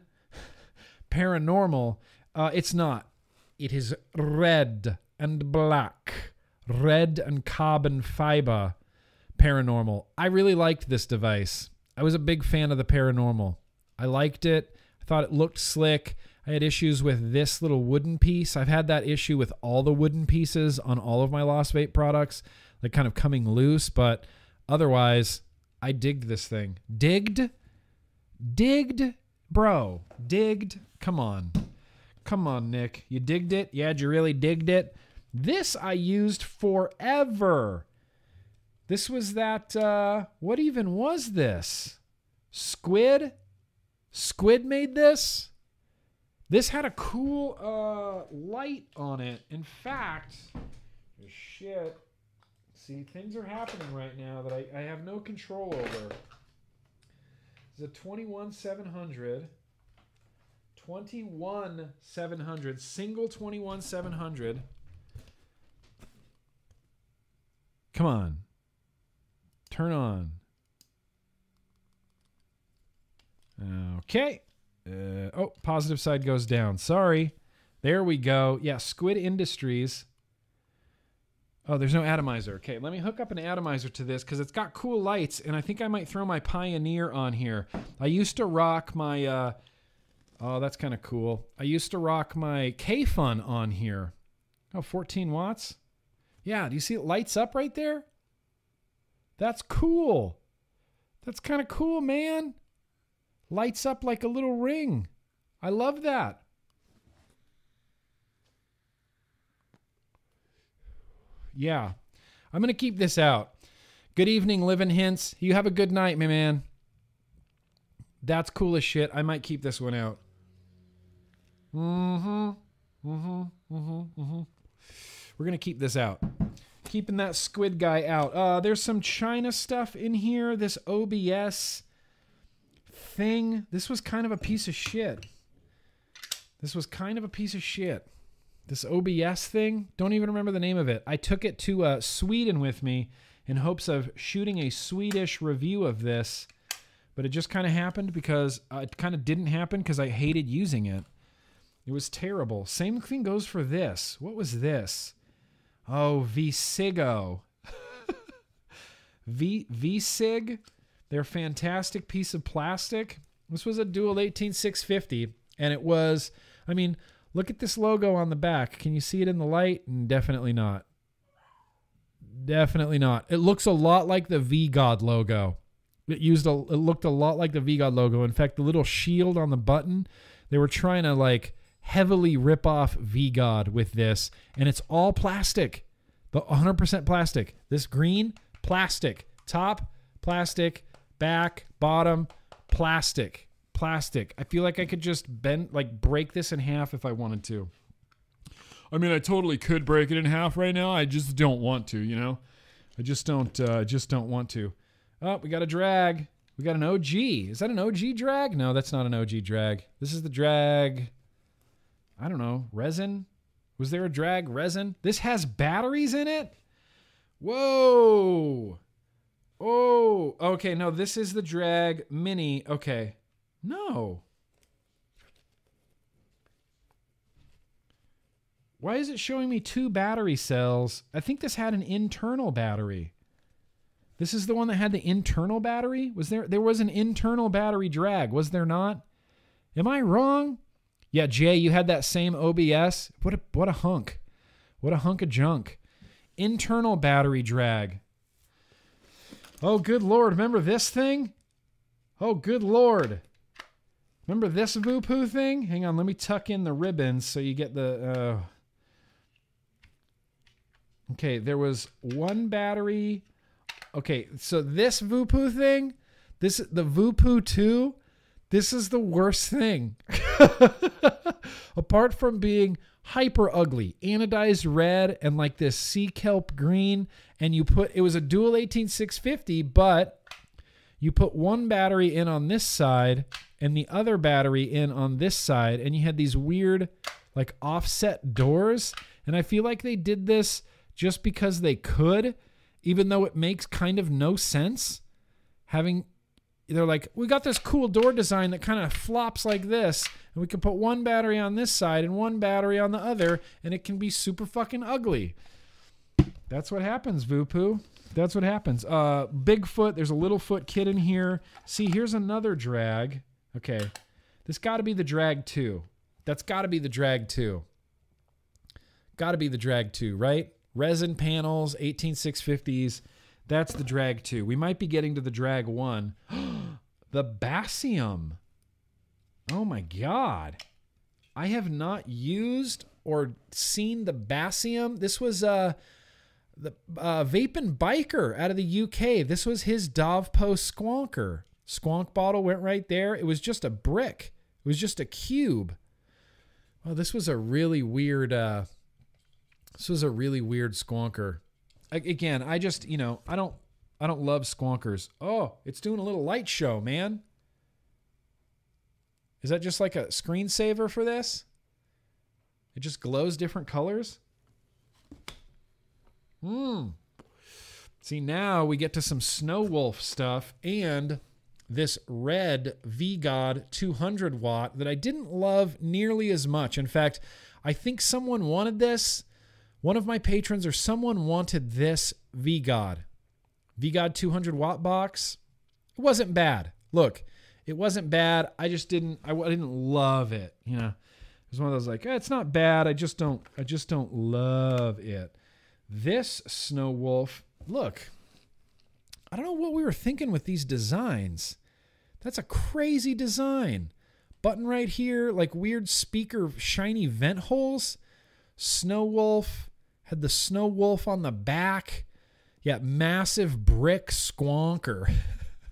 paranormal. Uh, it's not. It is red and black, red and carbon fiber paranormal. I really liked this device. I was a big fan of the paranormal. I liked it. I thought it looked slick. I had issues with this little wooden piece. I've had that issue with all the wooden pieces on all of my Lost Vape products, like kind of coming loose, but otherwise, I digged this thing. Digged? Digged? Bro, digged? Come on. Come on, Nick. You digged it? Yeah, you really digged it? This I used forever. This was that, uh, what even was this? Squid? Squid made this? This had a cool uh, light on it. In fact, shit. See, things are happening right now that I, I have no control over. It's a 21700. 21700. Single 21700. Come on. Turn on. Okay. Uh, oh, positive side goes down. Sorry. There we go. Yeah, Squid Industries. Oh, there's no atomizer. Okay, let me hook up an atomizer to this because it's got cool lights, and I think I might throw my Pioneer on here. I used to rock my. Uh, oh, that's kind of cool. I used to rock my Kayfun on here. Oh, 14 watts. Yeah, do you see it lights up right there? That's cool. That's kind of cool, man. Lights up like a little ring. I love that. Yeah. I'm going to keep this out. Good evening, Living Hints. You have a good night, my man. That's cool as shit. I might keep this one out. Mm-hmm. Mm-hmm. Mm-hmm. Mm-hmm. We're gonna keep this out. Keeping that squid guy out. Uh, there's some China stuff in here. This OBS thing. This was kind of a piece of shit. This was kind of a piece of shit. This OBS thing. Don't even remember the name of it. I took it to uh, Sweden with me in hopes of shooting a Swedish review of this, but it just kind of happened because uh, it kind of didn't happen because I hated using it. It was terrible. Same thing goes for this. What was this? Oh, Visigo. [laughs] v Visig. They're fantastic piece of plastic. This was a dual 18650 and it was I mean, look at this logo on the back. Can you see it in the light? Mm, definitely not. Definitely not. It looks a lot like the V-God logo. It used a it looked a lot like the V-God logo. In fact, the little shield on the button, they were trying to like heavily rip off V-God with this, and it's all plastic. The 100% plastic. This green, plastic. Top, plastic. Back, bottom, plastic. Plastic. I feel like I could just bend, like break this in half if I wanted to. I mean, I totally could break it in half right now. I just don't want to, you know? I just don't, uh, just don't want to. Oh, we got a drag. We got an OG. Is that an OG drag? No, that's not an OG drag. This is the drag. I don't know, resin? Was there a drag resin? This has batteries in it? Whoa. Oh, okay. No, this is the drag mini. Okay. No. Why is it showing me two battery cells? I think this had an internal battery. This is the one that had the internal battery? Was there there was an internal battery drag, was there not? Am I wrong? Yeah, Jay, you had that same OBS. What a what a hunk. What a hunk of junk. Internal battery drag. Oh, good lord. Remember this thing? Oh, good lord. Remember this Voopoo thing? Hang on, let me tuck in the ribbons so you get the. Uh... Okay, there was one battery. Okay, so this Voopoo thing, this the Voopoo 2, this is the worst thing. [laughs] Apart from being hyper ugly, anodized red and like this sea kelp green, and you put it was a dual 18650, but you put one battery in on this side and the other battery in on this side, and you had these weird like offset doors. And I feel like they did this just because they could, even though it makes kind of no sense. Having they're like, we got this cool door design that kind of flops like this, and we can put one battery on this side and one battery on the other, and it can be super fucking ugly. That's what happens, Voopoo. That's what happens. Uh, Bigfoot, there's a little foot kid in here. See, here's another drag. Okay, this got to be the drag two. That's got to be the drag two. Got to be the drag two, right? Resin panels, 18650s. That's the drag two. We might be getting to the drag one. [gasps] the Basium. Oh my God. I have not used or seen the Basium. This was uh, the uh, Vaping Biker out of the UK. This was his Dovpo Squonker. Squonk bottle went right there. It was just a brick. It was just a cube. Well, this was a really weird. Uh, this was a really weird squonker. Again, I just you know I don't I don't love squonkers. Oh, it's doing a little light show, man. Is that just like a screensaver for this? It just glows different colors. Hmm. See, now we get to some Snow Wolf stuff, and this red VGod 200 watt that I didn't love nearly as much. In fact, I think someone wanted this. One of my patrons or someone wanted this VGod. VGod 200 watt box. It wasn't bad. Look, it wasn't bad. I just didn't I, I didn't love it, you know. It was one of those like, eh, it's not bad. I just don't I just don't love it. This Snow Wolf, look, I don't know what we were thinking with these designs. That's a crazy design. Button right here, like weird speaker shiny vent holes. Snow Wolf had the Snow Wolf on the back. Yeah, massive brick squonker.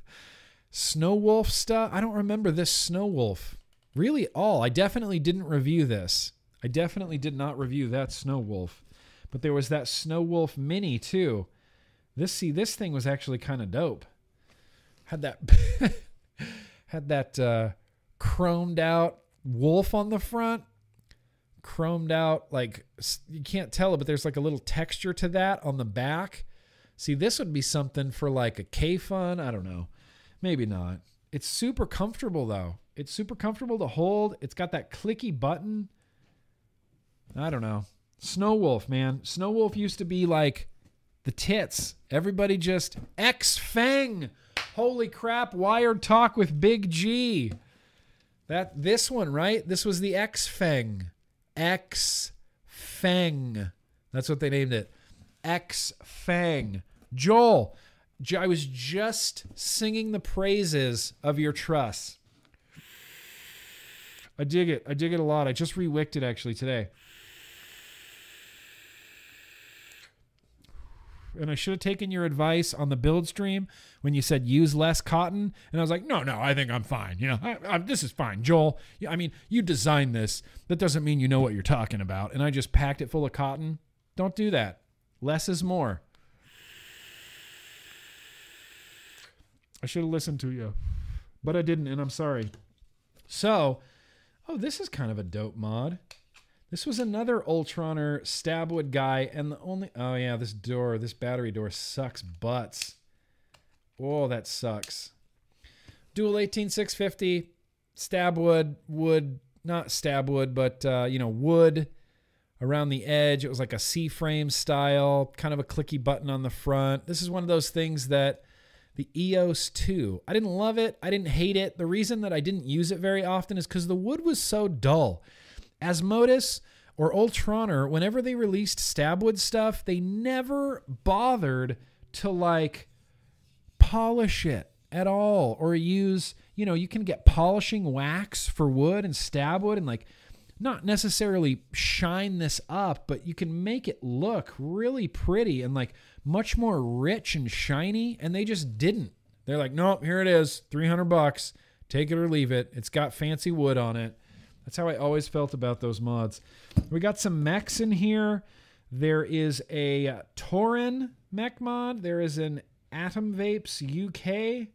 [laughs] Snow Wolf stuff. I don't remember this Snow Wolf really all. I definitely didn't review this. I definitely did not review that Snow Wolf. But there was that Snow Wolf mini too. This see this thing was actually kind of dope. Had that [laughs] had that uh, chromed out wolf on the front. Chromed out like you can't tell it, but there's like a little texture to that on the back. See, this would be something for like a Kayfun. I don't know. Maybe not. It's super comfortable though. It's super comfortable to hold. It's got that clicky button. I don't know. Snow Wolf, man. Snow Wolf used to be like the tits. Everybody just X Fang. Holy crap, wired talk with Big G. That this one, right? This was the X Fang. X Fang. That's what they named it. X Fang. Joel, I was just singing the praises of your truss. I dig it. I dig it a lot. I just rewicked it actually today. And I should have taken your advice on the build stream when you said use less cotton. And I was like, no, no, I think I'm fine. You know, I, I, this is fine, Joel. I mean, you designed this. That doesn't mean you know what you're talking about. And I just packed it full of cotton. Don't do that. Less is more. I should have listened to you, but I didn't, and I'm sorry. So, oh, this is kind of a dope mod. This was another Ultroner Stabwood guy, and the only oh yeah, this door, this battery door sucks butts. Oh, that sucks. Dual 18650, Stabwood, wood, not Stabwood, but uh, you know, wood around the edge. It was like a C-frame style, kind of a clicky button on the front. This is one of those things that the EOS 2. I didn't love it. I didn't hate it. The reason that I didn't use it very often is because the wood was so dull. Asmodus or Ultroner, whenever they released Stabwood stuff, they never bothered to like polish it at all or use, you know, you can get polishing wax for wood and Stabwood and like not necessarily shine this up, but you can make it look really pretty and like much more rich and shiny. And they just didn't. They're like, nope, here it is, 300 bucks. Take it or leave it. It's got fancy wood on it. That's how I always felt about those mods. We got some mechs in here. There is a Tauren mech mod. There is an Atom Vapes UK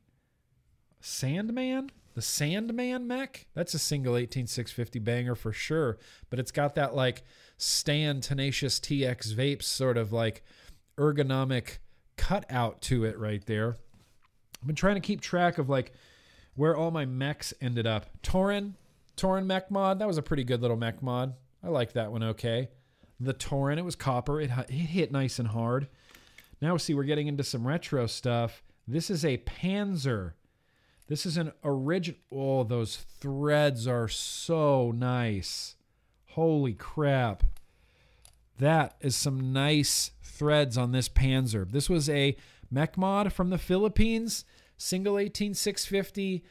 Sandman. The Sandman mech. That's a single 18650 banger for sure. But it's got that like Stan Tenacious TX Vapes sort of like ergonomic cutout to it right there. I've been trying to keep track of like where all my mechs ended up. Tauren, Tauren mech mod. That was a pretty good little mech mod. I like that one okay. The Tauren, it was copper. It, it hit nice and hard. Now, see, we're getting into some retro stuff. This is a Panzer. This is an original. Oh, those threads are so nice. Holy crap. That is some nice threads on this Panzer. This was a mech mod from the Philippines. Single 18650.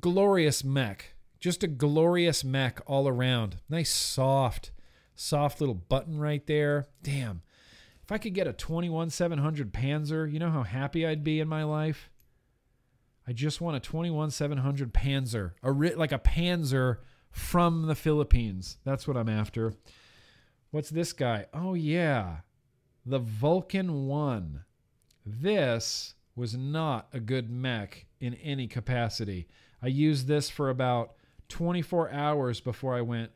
Glorious mech. Just a glorious mech all around. Nice, soft, soft little button right there. Damn. If I could get a 21700 Panzer, you know how happy I'd be in my life? I just want a 21700 Panzer, a like a Panzer from the Philippines. That's what I'm after. What's this guy? Oh yeah. The Vulcan 1. This was not a good mech in any capacity. I used this for about 24 hours before I went,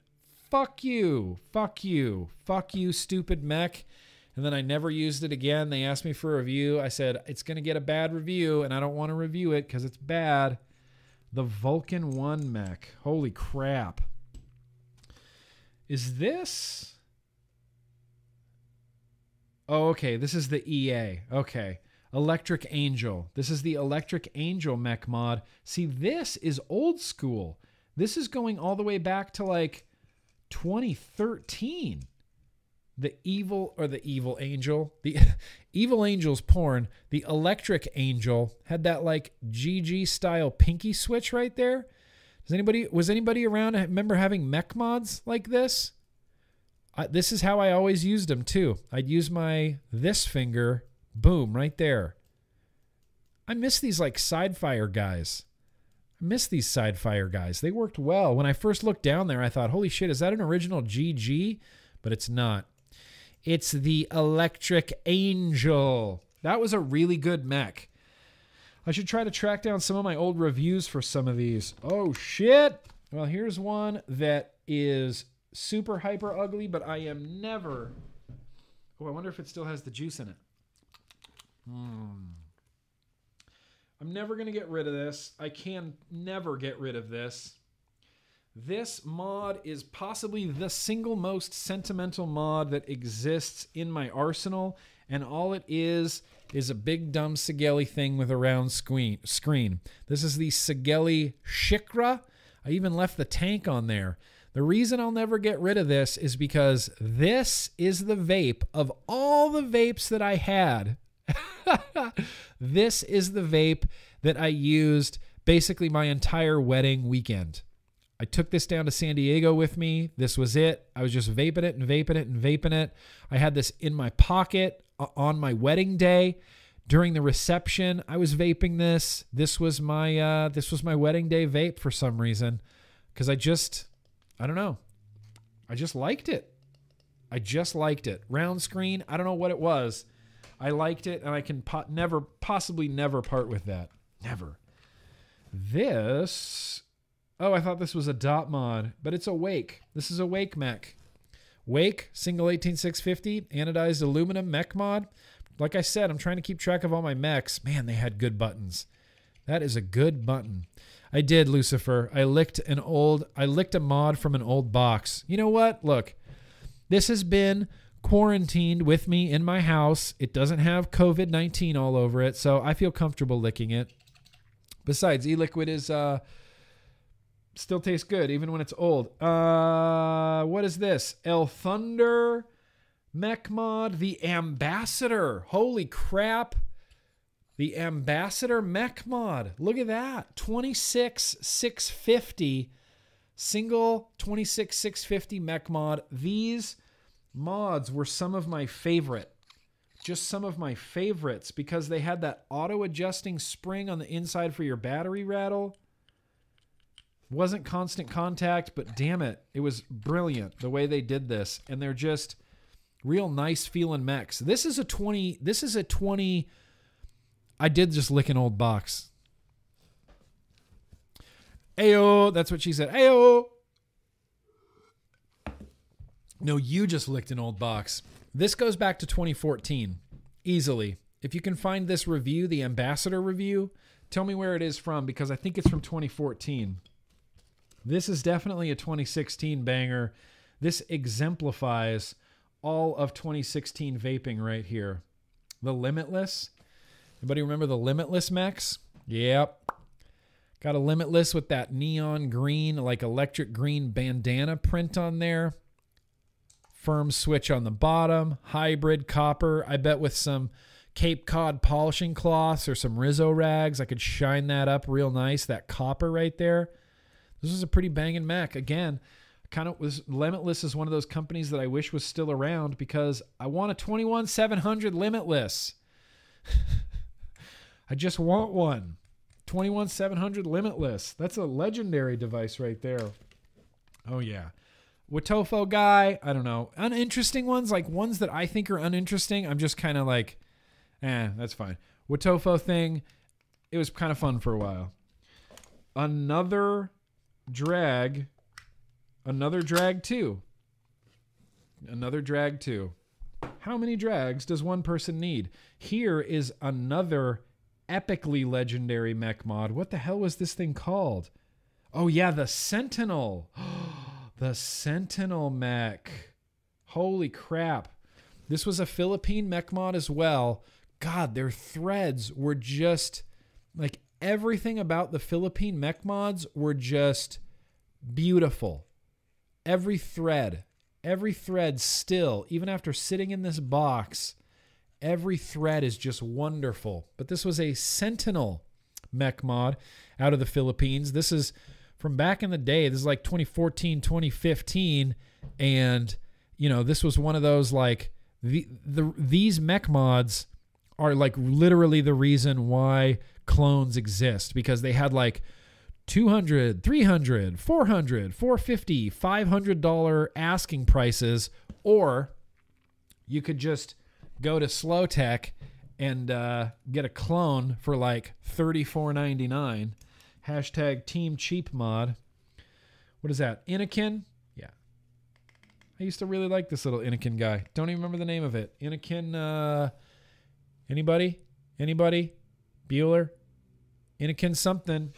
fuck you, fuck you, fuck you, stupid mech. And then I never used it again. They asked me for a review. I said, it's going to get a bad review, and I don't want to review it because it's bad. The Vulcan 1 mech. Holy crap. Is this. Oh, okay. This is the EA. Okay. Electric Angel. This is the Electric Angel mech mod. See, this is old school. This is going all the way back to like 2013 the evil or the evil angel the [laughs] evil angels porn the electric angel had that like gg style pinky switch right there. Does anybody was anybody around remember having mech mods like this? I, this is how i always used them too. I'd use my this finger boom right there. I miss these like side fire guys miss these side fire guys they worked well when i first looked down there i thought holy shit is that an original gg but it's not it's the Electric Angel. That was a really good mech. I should try to track down some of my old reviews for some of these. Oh, shit. Well, here's one that is super hyper ugly, but I am never. Oh, I wonder if it still has the juice in it. Hmm. I'm never going to get rid of this. I can never get rid of this. This mod is possibly the single most sentimental mod that exists in my arsenal, and all it is is a big dumb Sigelei thing with a round screen. This is the Sigelei Shikra. I even left the tank on there. The reason I'll never get rid of this is because this is the vape of all the vapes that I had. [laughs] this is the vape that I used basically my entire wedding weekend. I took this down to San Diego with me. This was it. I was just vaping it and vaping it and vaping it. I had this in my pocket uh, on my wedding day. During the reception, I was vaping this. This was my uh, this was my wedding day vape for some reason, because I just I don't know, I just liked it. I just liked it. Round screen. I don't know what it was. I liked it, and I can po- never possibly never part with that. Never. This Oh, I thought this was a dot mod, but it's a Wake. This is a Wake mech. Wake, single 18650, anodized aluminum mech mod. Like I said, I'm trying to keep track of all my mechs. Man, they had good buttons. That is a good button. I did, Lucifer. I licked an old I licked a mod from an old box. You know what? Look. This has been quarantined with me in my house. It doesn't have COVID-19 all over it, so I feel comfortable licking it. Besides, e-liquid is uh still tastes good even when it's old. Uh, what is this? El Thunder mech mod, the Ambassador. Holy crap! The Ambassador mech mod. Look at that. 26 650 single 26 650 mech mod. These mods were some of my favorite. Just some of my favorites because they had that auto adjusting spring on the inside for your battery rattle wasn't constant contact, but damn it, it was brilliant the way they did this. And they're just real nice feeling mechs. This is a 20, this is a 20. I did just lick an old box. Ayo, that's what she said. Ayo. No, you just licked an old box. This goes back to 2014 easily. If you can find this review, the ambassador review, tell me where it is from because I think it's from 2014. This is definitely a 2016 banger. This exemplifies all of 2016 vaping right here. The Limitless. Anybody remember the Limitless Max? Yep. Got a Limitless with that neon green, like electric green bandana print on there. Firm switch on the bottom. Hybrid copper. I bet with some Cape Cod polishing cloths or some Rizzo rags, I could shine that up real nice. That copper right there. This is a pretty banging Mac. Again, kind of was Limitless is one of those companies that I wish was still around because I want a 21700 Limitless. [laughs] I just want one. 21700 Limitless. That's a legendary device right there. Oh yeah. Wotofo guy, I don't know. Uninteresting ones, like ones that I think are uninteresting, I'm just kind of like, eh, that's fine. Wotofo thing, it was kind of fun for a while. Another drag, another drag two, another drag two. How many drags does one person need? Here is another epically legendary mech mod. What the hell was this thing called? Oh, yeah, the Sentinel. [gasps] [gasps] [gasps] the Sentinel mech. Holy crap. This was a Philippine mech mod as well. God, their threads were just like everything about the Philippine mech mods were just beautiful. Every thread, every thread still, even after sitting in this box, every thread is just wonderful. But this was a Sentinel mech mod out of the Philippines. This is from back in the day. This is like 2014, 2015. And, you know, this was one of those like the, the these mech mods are like literally the reason why clones exist because they had like 200 300 400 450 500 dollar asking prices or you could just go to slow tech and uh, get a clone for like 34.99 hashtag team cheap mod. What is that? Innokin? yeah. I used to really like this little Innokin guy. Don't even remember the name of it. Innokin uh anybody? Anybody? Bueller? Innokin something.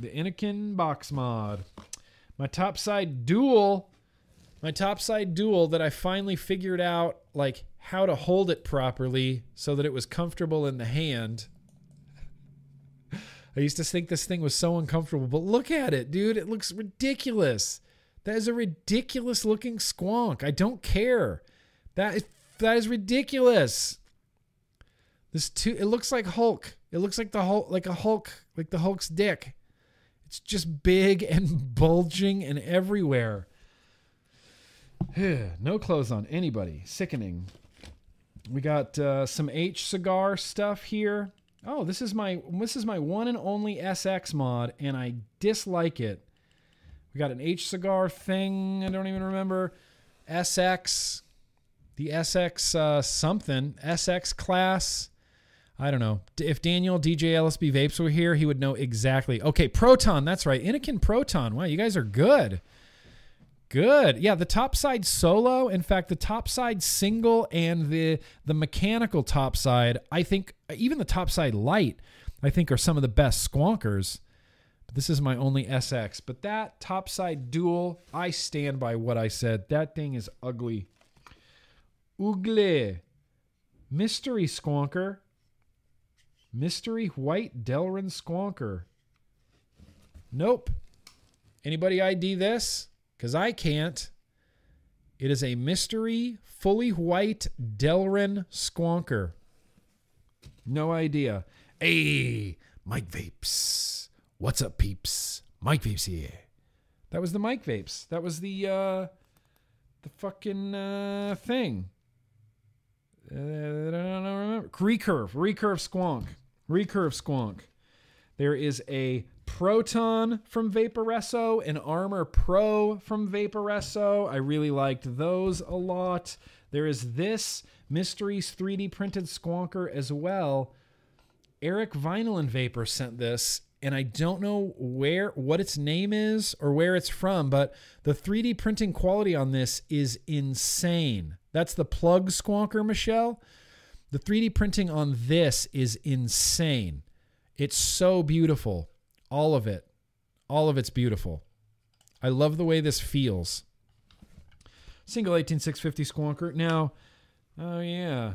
The Innokin box mod. My topside dual, my topside dual that I finally figured out like how to hold it properly so that it was comfortable in the hand. I used to think this thing was so uncomfortable, but look at it, dude. It looks ridiculous. That is a ridiculous looking squonk. I don't care. That is, that is ridiculous. This two it looks like Hulk. It looks like the Hulk like a Hulk, like the Hulk's dick. It's just big and [laughs] bulging and everywhere. no clothes on anybody. Sickening. We got uh, some H cigar stuff here. Oh, this is my this is my one and only SX mod, and I dislike it. We got an H cigar thing. I don't even remember. SX, the SX uh, something SX class. I don't know. If Daniel DJ LSB Vapes were here, he would know exactly. Okay, Proton. That's right. Innokin Proton. Wow, you guys are good. Good. Yeah, the topside solo, in fact, the topside single and the the mechanical topside, I think even the topside light, I think are some of the best squonkers. This is my only SX. But that topside dual, I stand by what I said. That thing is ugly. Ugly. Mystery squonker. Mystery White Delrin Squonker. Nope. Anybody ID this? Because I can't. It is a mystery, fully white Delrin Squonker. No idea. Hey, Mike Vapes. What's up, peeps? Mike Vapes here. That was the Mike Vapes. That was the uh the fucking uh thing. Uh, I don't remember. Recurve, recurve squonk, recurve squonk. There is a Proton from Vaporesso, an Armor Pro from Vaporesso. I really liked those a lot. There is this Mysteries 3D printed squonker as well. Eric Vinyl and Vapor sent this, and I don't know where what its name is or where it's from, but the 3D printing quality on this is insane. That's the plug squonker, Michelle. The 3D printing on this is insane. It's so beautiful. All of it. All of it's beautiful. I love the way this feels. Single 18650 squonker. Now, oh yeah.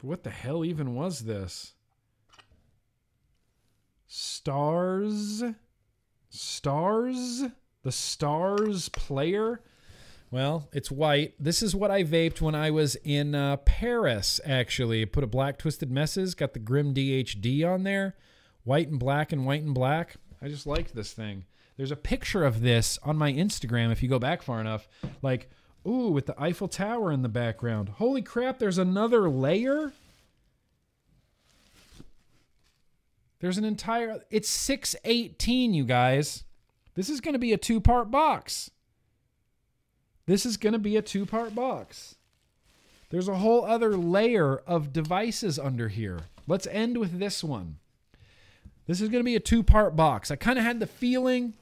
What the hell even was this? Stars? Stars? The Stars player? Well, it's white. This is what I vaped when I was in uh, Paris, actually. Put a black twisted messes, got the Grim DHD on there. White and black and white and black. I just liked this thing. There's a picture of this on my Instagram if you go back far enough. Like, ooh, with the Eiffel Tower in the background. Holy crap, there's another layer? There's an entire. It's 618, you guys. This is going to be a two part box. This is going to be a two part box. There's a whole other layer of devices under here. Let's end with this one. This is going to be a two part box. I kind of had the feeling,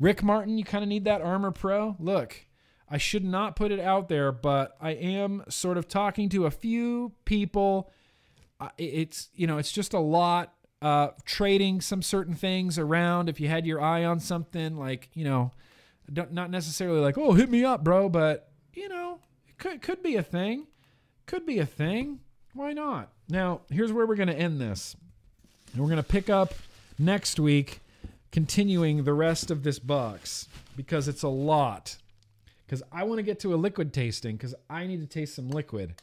Rick Martin, you kind of need that Armor Pro. Look, I should not put it out there, but I am sort of talking to a few people. It's you know, it's just a lot. Uh, trading some certain things around. If you had your eye on something, like you know, not necessarily like, oh, hit me up, bro, but you know, it could could be a thing. Could be a thing. Why not? Now, here's where we're going to end this. And we're going to pick up next week, continuing the rest of this box because it's a lot. Because I want to get to a liquid tasting because I need to taste some liquid.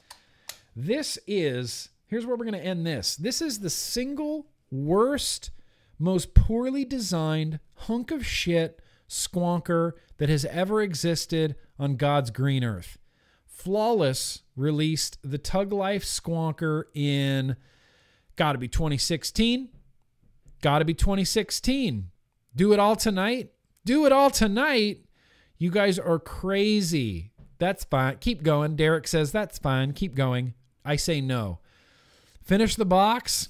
This is, here's where we're going to end this. This is the single worst, most poorly designed hunk of shit squonker that has ever existed on God's green earth. Flawless released the Tug Life Squonker in gotta be 2016. Gotta be 2016. Do it all tonight. Do it all tonight. You guys are crazy. That's fine. Keep going. Derek says that's fine. Keep going. I say no. Finish the box.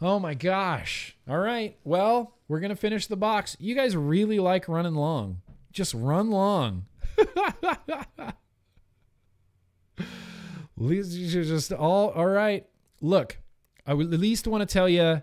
Oh my gosh. All right. Well, we're going to finish the box. You guys really like running long. Just run long. [laughs] These are just all all right. Look, I would at least want to tell you.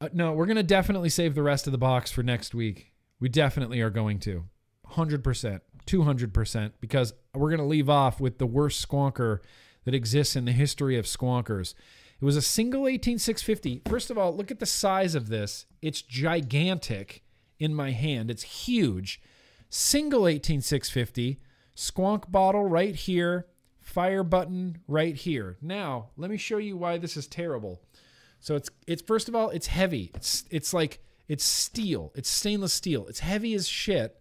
Uh, no, we're gonna definitely save the rest of the box for next week. We definitely are going to, hundred percent, two hundred percent, because we're gonna leave off with the worst squonker that exists in the history of squonkers. It was a single 18650. First of all, look at the size of this. It's gigantic in my hand. It's huge. Single 18650, squonk bottle right here, fire button right here. Now, let me show you why this is terrible. So it's it's first of all, it's heavy. It's it's like it's steel. It's stainless steel. It's heavy as shit.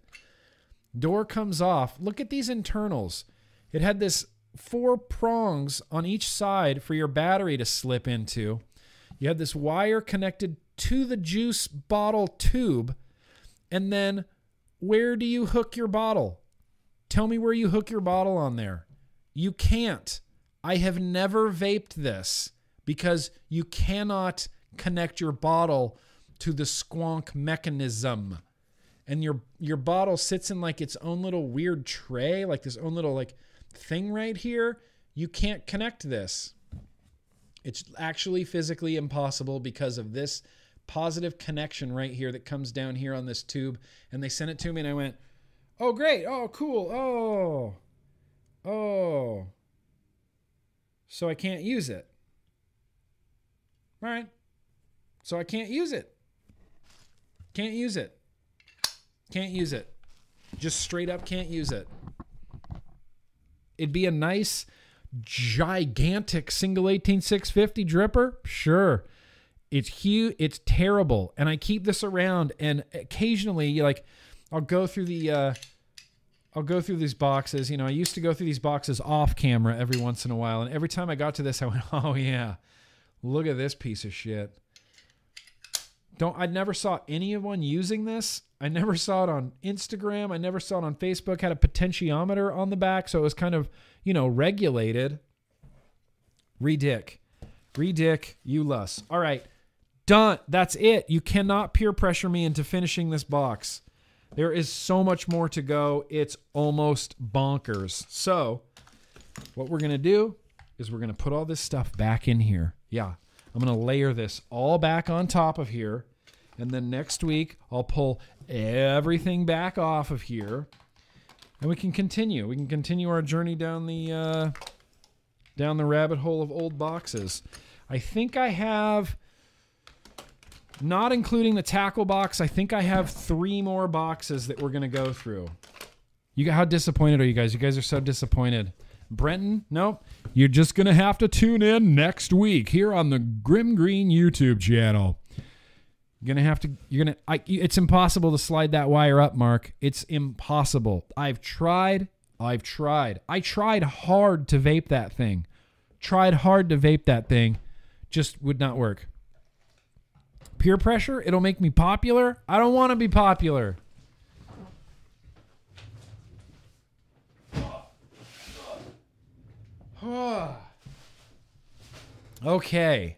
Door comes off. Look at these internals. It had this four prongs on each side for your battery to slip into. You had this wire connected to the juice bottle tube. And then where do you hook your bottle? Tell me where you hook your bottle on there. You can't. I have never vaped this because you cannot connect your bottle to the squonk mechanism. And your your bottle sits in like its own little weird tray, like this own little like thing right here. You can't connect this. It's actually physically impossible because of this positive connection right here that comes down here on this tube. And they sent it to me and I went, "Oh great. Oh cool. Oh. Oh. So I can't use it. All right. So I can't use it. Can't use it. Can't use it. Just straight up can't use it. It'd be a nice, gigantic single 18650 dripper. Sure. It's huge. It's terrible. And I keep this around and occasionally like I'll go through the uh I'll go through these boxes. You know, I used to go through these boxes off camera every once in a while. And every time I got to this, I went, [laughs] oh, yeah, look at this piece of shit. Don't I never saw anyone using this. I never saw it on Instagram. I never saw it on Facebook. Had a potentiometer on the back, so it was kind of, you know, regulated. Redick. Redick, you lus. All right. Done. That's it. You cannot peer pressure me into finishing this box. There is so much more to go. It's almost bonkers. So, what we're going to do is we're going to put all this stuff back in here. Yeah. I'm going to layer this all back on top of here. And then next week, I'll pull everything back off of here. And we can continue. We can continue our journey down the uh, down the rabbit hole of old boxes. I think I have not including the tackle box, I think I have three more boxes that we're gonna go through. You how disappointed are you guys? You guys are so disappointed. Brenton, nope. You're just gonna have to tune in next week here on the Grimm Green YouTube channel. You're gonna have to. You're gonna. I, it's impossible to slide that wire up, Mark. It's impossible. I've tried. I've tried. I tried hard to vape that thing. Tried hard to vape that thing. Just would not work peer pressure. It'll make me popular. I don't want to be popular. [sighs] okay.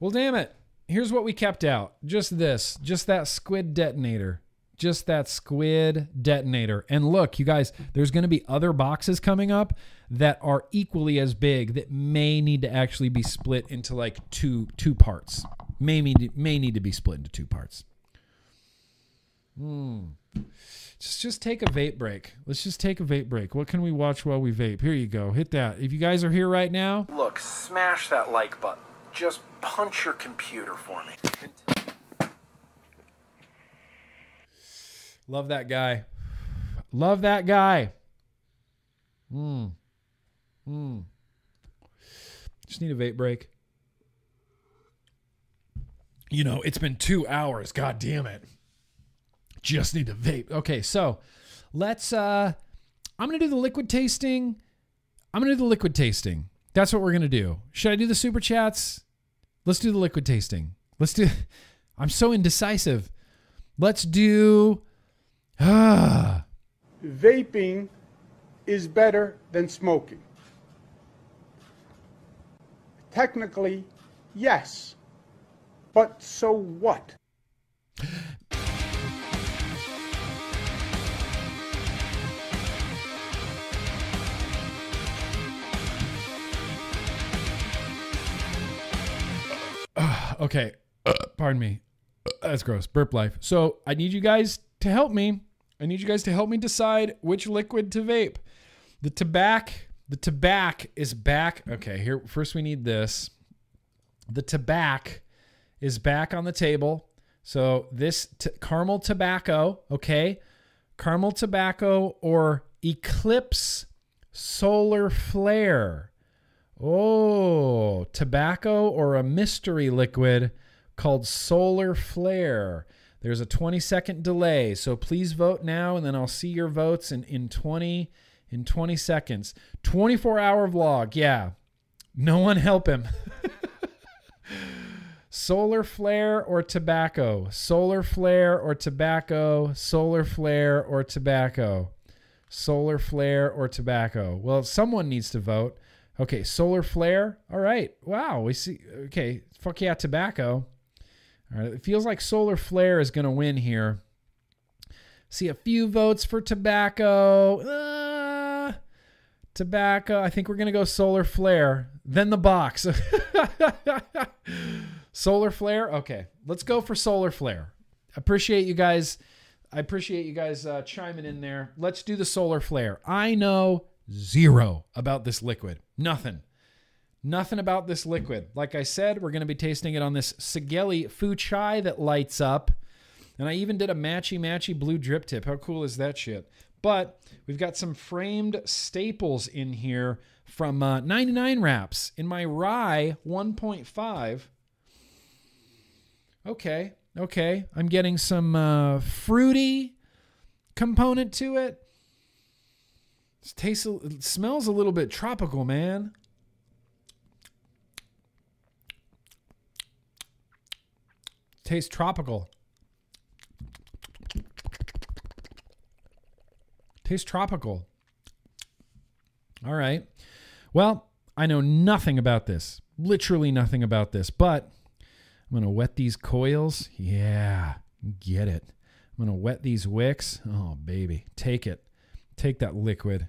Well, damn it. Here's what we kept out. Just this. Just that squid detonator. just that squid detonator. And look, you guys, there's going to be other boxes coming up that are equally as big that may need to actually be split into like two two parts. May need may need to be split into two parts. Hmm. Just just take a vape break. Let's just take a vape break. What can we watch while we vape? Here you go. Hit that. If you guys are here right now, Look, smash that like button. Just punch your computer for me. love that guy. Love that guy. Hmm. Hmm. Just need a vape break. You know, it's been two hours. God damn it. Just need to vape. Okay, so let's uh I'm gonna do the liquid tasting. I'm gonna do the liquid tasting. That's what we're gonna do. Should I do the super chats? Let's do the liquid tasting. Let's do [laughs] I'm so indecisive. Let's do ah [sighs] vaping is better than smoking. Technically, yes. But so what? [sighs] okay. Pardon me. That's gross. Burp life. So I need you guys to help me. I need you guys to help me decide which liquid to vape. The tobacco, the tobacco is back. Okay, here first we need this. The tobacco is back on the table. So this t- caramel tobacco, okay? Caramel tobacco or Eclipse Solar Flare. Oh, tobacco or a mystery liquid called Solar Flare. There's a 20 second delay, so please vote now and then I'll see your votes in, in 20 in 20 seconds. 24 hour vlog. Yeah. No one help him. [laughs] Solar flare or tobacco? Solar flare or tobacco? Solar flare or tobacco? Solar flare or tobacco? Well, someone needs to vote. Okay, solar flare. All right. Wow, we see. Okay, fuck yeah, tobacco. All right, it feels like solar flare is going to win here. See a few votes for tobacco. Uh, tobacco. I think we're going to go solar flare. Then the box. [laughs] solar flare. Okay, let's go for solar flare. Appreciate you guys. I appreciate you guys uh, chiming in there. Let's do the solar flare. I know zero about this liquid. Nothing. Nothing about this liquid. Like I said, we're going to be tasting it on this Sigelei Fuchai that lights up. And I even did a matchy matchy blue drip tip. How cool is that shit? But we've got some framed staples in here from uh, 99 wraps in my rye 1.5. Okay, okay. I'm getting some uh, fruity component to it. It tastes, it smells a little bit tropical, man. Tastes tropical. Tastes tropical. All right. Well, I know nothing about this. Literally nothing about this, but I'm going to wet these coils. Yeah, get it. I'm going to wet these wicks. Oh, baby. Take it. Take that liquid.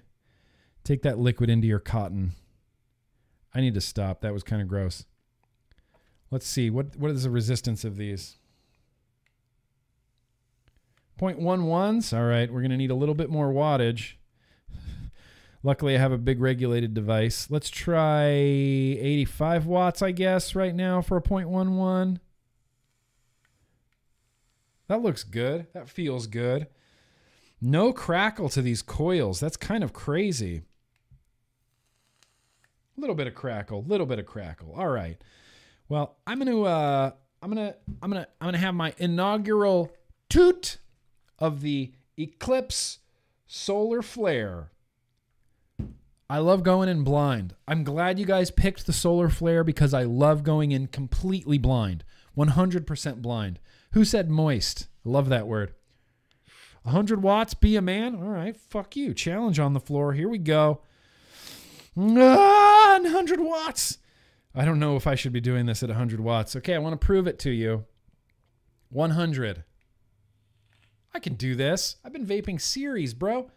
Take that liquid into your cotton. I need to stop. That was kind of gross. Let's see. What what is the resistance of these? 0.11s. All right, we're going to need a little bit more wattage. Luckily, I have a big regulated device. Let's try 85 watts, I guess, right now for a 0.11. That looks good. That feels good. No crackle to these coils. That's kind of crazy. A little bit of crackle, little bit of crackle. All right. Well, I'm going to uh I'm going to I'm going to I'm going to have my inaugural toot of the Eclipse Solar Flare. I love going in blind. I'm glad you guys picked the Solar Flare because I love going in completely blind. 100% blind. Who said moist? I love that word. 100 watts, be a man? All right, fuck you. Challenge on the floor. Here we go. Ah, 100 watts. I don't know if I should be doing this at 100 watts. Okay, I want to prove it to you. 100. I can do this. I've been vaping series, bro.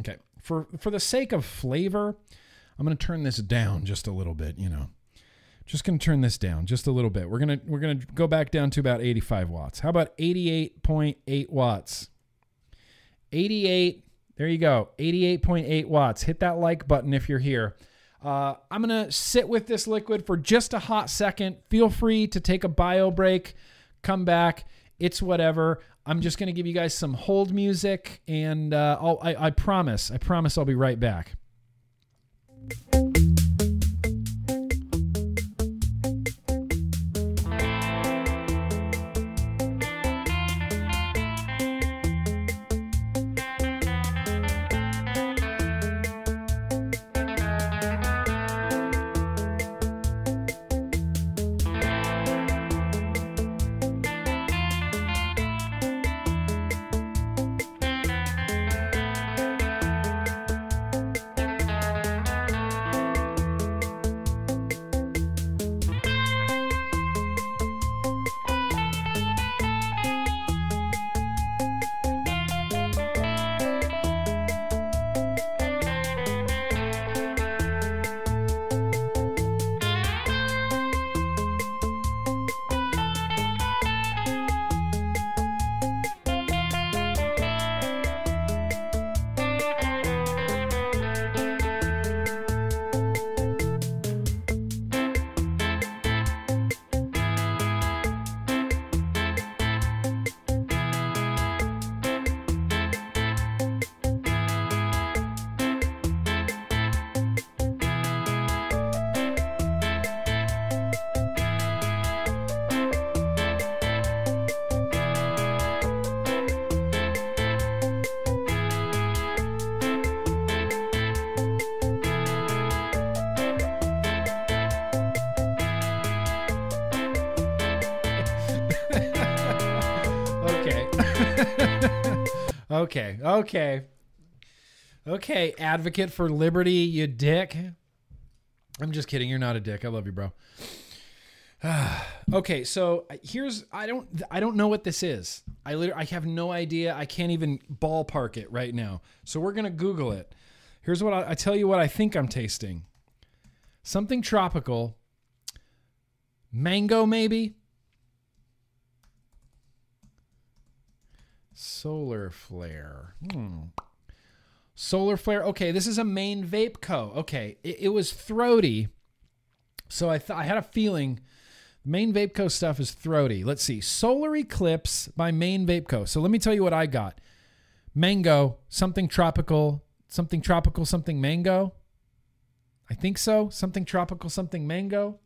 Okay. For for the sake of flavor, I'm going to turn this down just a little bit, you know. Just going to turn this down just a little bit. We're going to we're going to go back down to about 85 watts. How about 88.8 watts? 88 there you go. 88.8 watts. Hit that like button if you're here. Uh, I'm going to sit with this liquid for just a hot second. Feel free to take a bio break, come back. It's whatever. I'm just going to give you guys some hold music, and uh, I, I promise, I promise I'll be right back. [laughs] Okay, okay. Okay, advocate for liberty, you dick. I'm just kidding. You're not a dick. I love you, bro. [sighs] okay, so uh, here's I don't I don't know what this is. I literally I have no idea. I can't even ballpark it right now. So we're gonna Google it. Here's what I, I tell you what I think I'm tasting. Something tropical. Mango, maybe. Solar flare. Hmm. Solar flare. Okay, this is a main vape co. Okay, it, it was throaty. So I I had a feeling Main Vape Co stuff is throaty. Let's see. Solar Eclipse by Main Vape Co. So let me tell you what I got. Mango, something tropical, something tropical, something mango. I think so. Something tropical, something mango.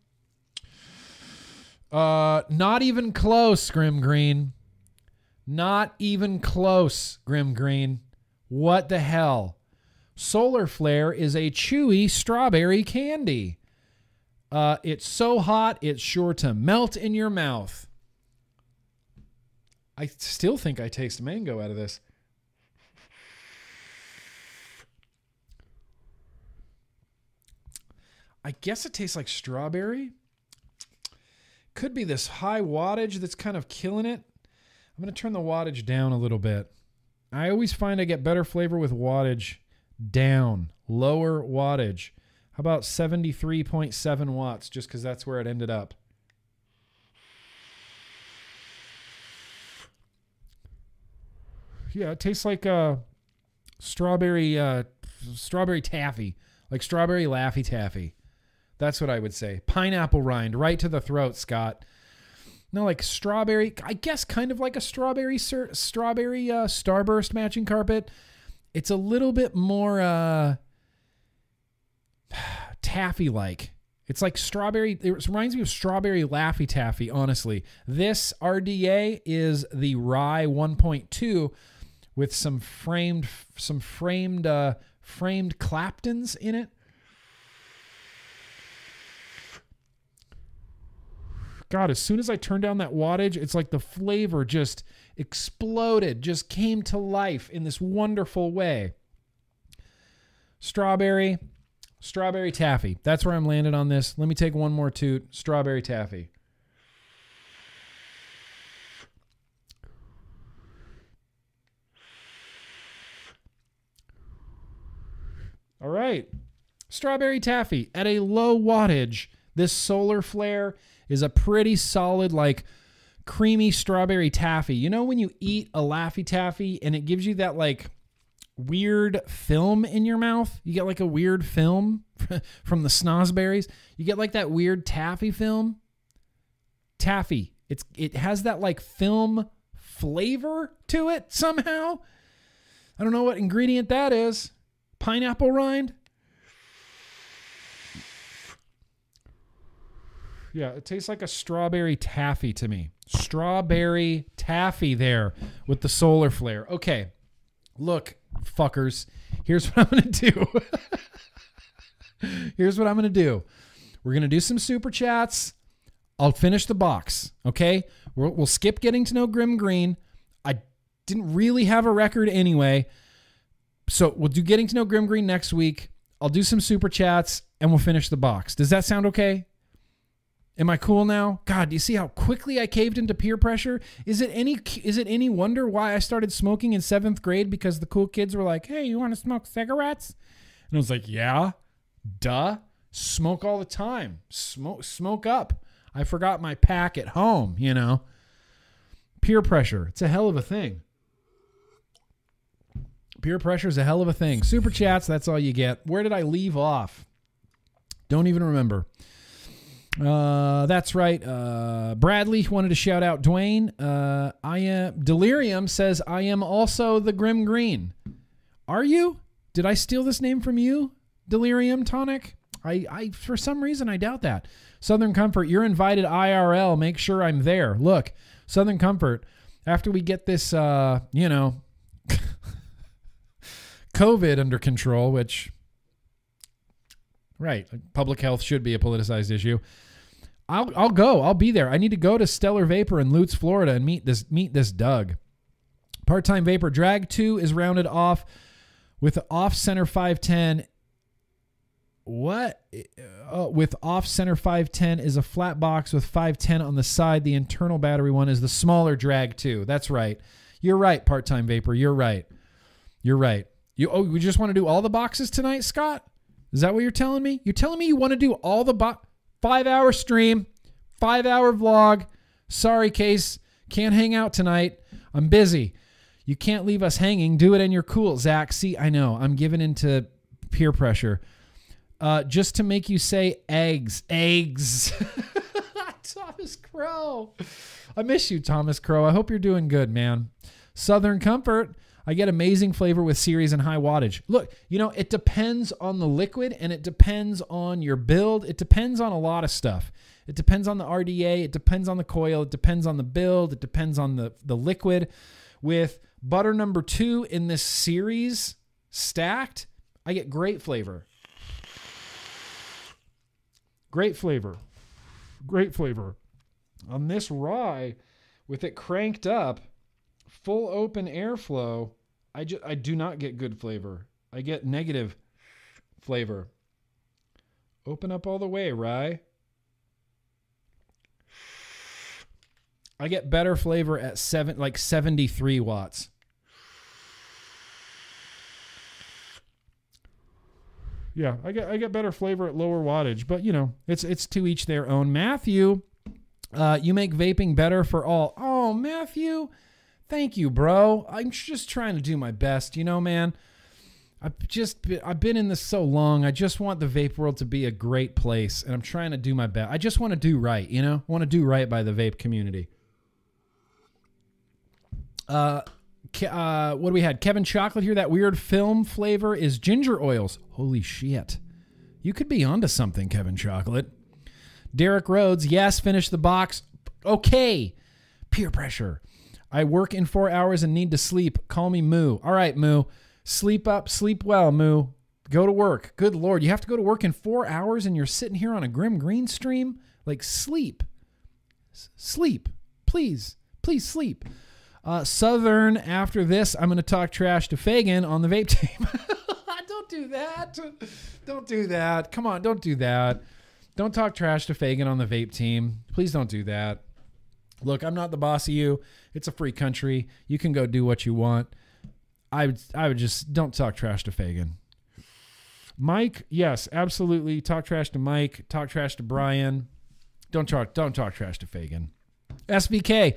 Uh, not even close, Grimm Green. Not even close, Grimm Green. What the hell? Solar Flare is a chewy strawberry candy. Uh, it's so hot, it's sure to melt in your mouth. I still think I taste mango out of this. I guess it tastes like strawberry. Could be this high wattage that's kind of killing it. I'm going to turn the wattage down a little bit. I always find I get better flavor with wattage down, lower wattage. How about 73.7 watts, just because that's where it ended up? Yeah, it tastes like uh, strawberry, uh, strawberry taffy, like strawberry laffy taffy. That's what I would say. Pineapple rind, right to the throat, Scott. No, like strawberry. I guess kind of like a strawberry strawberry uh, starburst matching carpet. It's a little bit more uh, [sighs] taffy like. It's like strawberry. It reminds me of strawberry Laffy Taffy. Honestly, this RDA is the rye 1.2 with some framed some framed uh, framed Claptons in it. God, as soon as I turned down that wattage, it's like the flavor just exploded, just came to life in this wonderful way. Strawberry, Strawberry taffy. That's where I'm landed on this. Let me take one more toot. Strawberry taffy. All right. Strawberry taffy at a low wattage. This solar flare is a pretty solid, like creamy strawberry taffy. You know when you eat a Laffy Taffy and it gives you that like weird film in your mouth? You get like a weird film [laughs] from the snozberries. You get like that weird taffy film. Taffy. It's it has that like film flavor to it somehow. I don't know what ingredient that is. Pineapple rind? Yeah, it tastes like a strawberry taffy to me. Strawberry taffy there with the solar flare. Okay. Look, fuckers. Here's [laughs] what I'm going to do. [laughs] Here's what I'm going to do. We're going to do some super chats. I'll finish the box. Okay. We'll, we'll skip getting to know Grimm Green. I didn't really have a record anyway. So we'll do getting to know Grimm Green next week. I'll do some super chats and we'll finish the box. Does that sound okay? Am I cool now? God, do you see how quickly I caved into peer pressure? Is it any is it any wonder why I started smoking in 7th grade because the cool kids were like, "Hey, you want to smoke cigarettes?" And I was like, "Yeah." Duh. Smoke all the time. Smoke smoke up. I forgot my pack at home, you know. Peer pressure. It's a hell of a thing. Peer pressure is a hell of a thing. Super chats, that's all you get. Where did I leave off? Don't even remember. Uh, that's right. Uh, Bradley wanted to shout out Dwayne. Uh, I am Delirium says I am also the Grimm Green. Are you? Did I steal this name from you, Delirium Tonic? I, I for some reason I doubt that. Southern Comfort, you're invited IRL. Make sure I'm there. Look, Southern Comfort. After we get this, uh, you know, [laughs] COVID under control, which right, public health should be a politicized issue. I'll I'll go. I'll be there. I need to go to Stellar Vapor in Lutz, Florida, and meet this meet this Doug. Part time vapor drag two is rounded off with off center five ten. What? Uh, with off center 510 is a flat box with 510 on the side. The internal battery one is the smaller drag two. That's right. You're right, part time vapor. You're right. You're right. You oh, we just want to do all the boxes tonight, Scott? Is that what you're telling me? You're telling me you want to do all the bo- five hour stream, five hour vlog. Sorry, Case. Can't hang out tonight. I'm busy. You can't leave us hanging. Do it and you're cool, Zach. See, I know. I'm giving into peer pressure. Uh, just to make you say eggs. Eggs. [laughs] Thomas Crow. I miss you, Thomas Crow. I hope you're doing good, man. Southern Comfort. I get amazing flavor with series and high wattage. Look, you know, it depends on the liquid and it depends on your build. It depends on a lot of stuff. It depends on the RDA, it depends on the coil, it depends on the build, it depends on the the liquid. With butter number 2 in this series stacked, I get great flavor. Great flavor. Great flavor. On this rye with it cranked up, full open airflow, I just I do not get good flavor. I get negative flavor. Open up all the way, rye. I get better flavor at seven like 73 watts. Yeah, I get I get better flavor at lower wattage, but you know, it's it's to each their own. Matthew, uh, you make vaping better for all. Oh, Matthew, thank you, bro. I'm just trying to do my best, you know, man. I've just been, I've been in this so long. I just want the vape world to be a great place, and I'm trying to do my best. I just want to do right, you know. I want to do right by the vape community. Uh, uh, what do we had? Kevin Chocolate here. That weird film flavor is ginger oils. Holy shit! You could be onto something, Kevin Chocolate. Derek Rhodes, yes, finish the box. Okay. Peer pressure. I work in four hours and need to sleep. Call me Moo. All right, Moo. Sleep up, sleep well, Moo. Go to work. Good Lord. You have to go to work in four hours and you're sitting here on a Grimm Green stream? Like, sleep. Sleep. Please. Please sleep. Uh, Southern, after this, I'm going to talk trash to Fagan on the vape [laughs] team. [laughs] Don't do that. Don't do that. Come on, don't do that. Don't talk trash to Fagan on the vape team. Please don't do that. Look, I'm not the boss of you. It's a free country. You can go do what you want. I would I would just don't talk trash to Fagan. Mike, yes, absolutely. Talk trash to Mike. Talk trash to Brian. Don't talk don't talk trash to Fagan. SVK,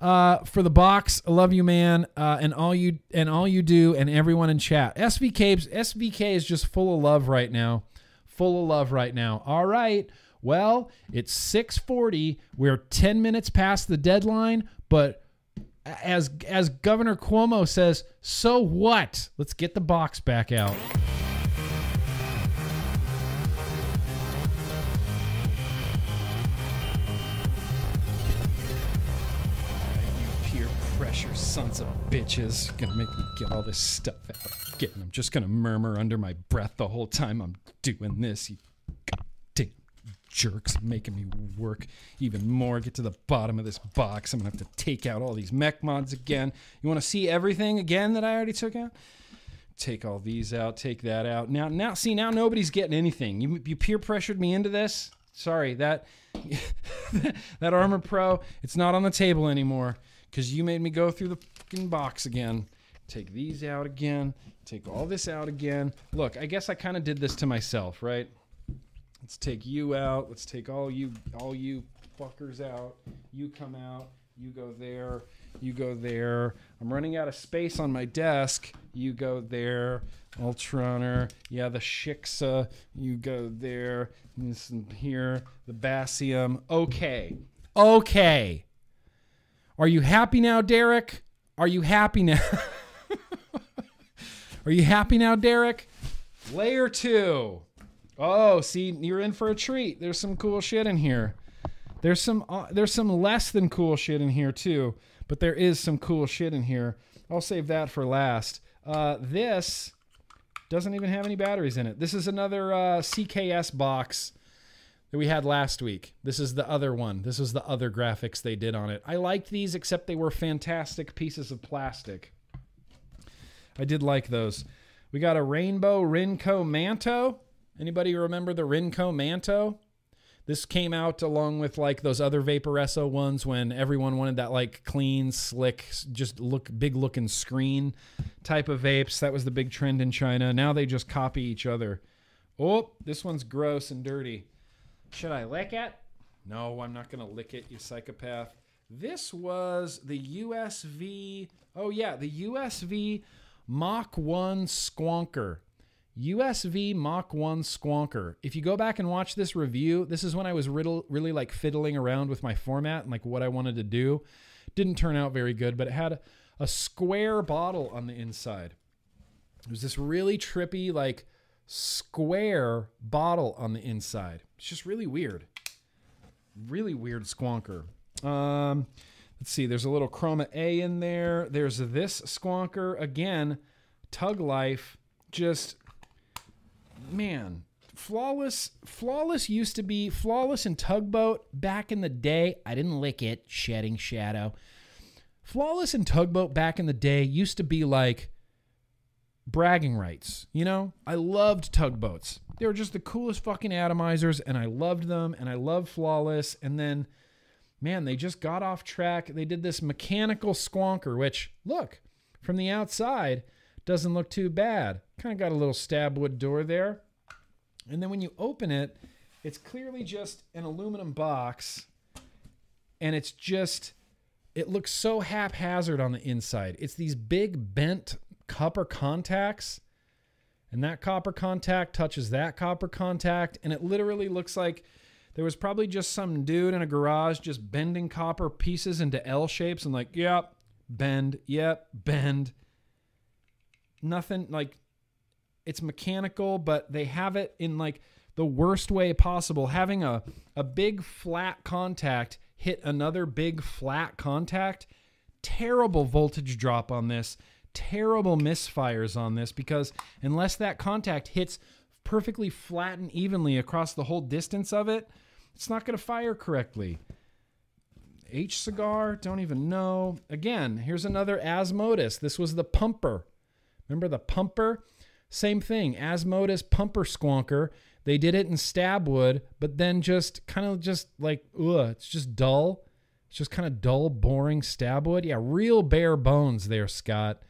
uh, for the box, I love you, man, uh, and all you and all you do, and everyone in chat. SVK SVK is just full of love right now, full of love right now. All right, well, it's six forty. We're ten minutes past the deadline, but as as Governor Cuomo says, so what? Let's get the box back out. You peer pressure sons of bitches gonna make me get all this stuff out again i'm just gonna murmur under my breath the whole time i'm doing this you jerks making me work even more. Get to the bottom of this box. I'm gonna have to take out all these mech mods again. You want to see everything again that i already took out? Take all these out take that out. Now now see now nobody's getting anything. You, you peer pressured me into this? Sorry that [laughs] that armor pro it's not on the table anymore because you made me go through the fucking box again. Take these out again. Take all this out again. Look i guess i kind of did this to myself right let's take you out. Let's take all you all you fuckers out. You come out. You go there. You go there. I'm running out of space on my desk. You go there. Ultroner yeah the shixa. You go there. This here. The basium okay. Okay. Are you happy now derek? Are you happy now? [laughs] Are you happy now derek? Layer two oh see you're in for a treat there's some cool shit in here there's some uh, there's some less than cool shit in here too, but there is some cool shit in here. I'll save that for last. Uh, this doesn't even have any batteries in it. This is another uh, CKS box that we had last week. This is the other one. This is the other graphics they did on it. I liked these, except they were fantastic pieces of plastic. I did like those. We got a rainbow Rincoe Manto. Anybody remember the Rincoe Manto? This came out along with like those other Vaporesso ones when everyone wanted that like clean, slick, just look big looking screen type of vapes. That was the big trend in China. Now they just copy each other. Oh, this one's gross and dirty. Should I lick it? No, I'm not going to lick it, you psychopath. This was the USV. Oh, yeah, the USV Mach 1 Squonker. USV Mach 1 Squonker. If you go back and watch this review, this is when I was riddle, really like fiddling around with my format and like what I wanted to do. Didn't turn out very good, but it had a square bottle on the inside. It was this really trippy, like square bottle on the inside. It's just really weird. Really weird squonker. Um, let's see, there's a little Kroma A in there. There's this squonker. Again, Tug Life. Just man, flawless flawless used to be flawless and tugboat back in the day. I didn't lick it shedding shadow. Flawless and tugboat back in the day used to be like bragging rights you know? I loved tugboats. They were just the coolest fucking atomizers and i loved them and i loved flawless. And then man they just got off track. They did this mechanical squonker which look from the outside doesn't look too bad. Kind of got a little stab wood door there. And then when you open it, it's clearly just an aluminum box. And it's just it looks so haphazard on the inside. It's these big bent copper contacts. And that copper contact touches that copper contact. And it literally looks like there was probably just some dude in a garage just bending copper pieces into L shapes and like, yep, bend, yep, bend. Nothing like it's mechanical, but they have it in like the worst way possible. Having a, a big flat contact hit another big flat contact, terrible voltage drop on this, terrible misfires on this because unless that contact hits perfectly flat and evenly across the whole distance of it, it's not going to fire correctly. H cigar, don't even know. Again, here's another Asmodus. This was the pumper. Remember the pumper? Same thing. Asmodus pumper squonker. They did it in stabwood, but then just kind of just like, ugh, it's just dull. It's just kind of dull, boring stabwood. Yeah, real bare bones there, Scott.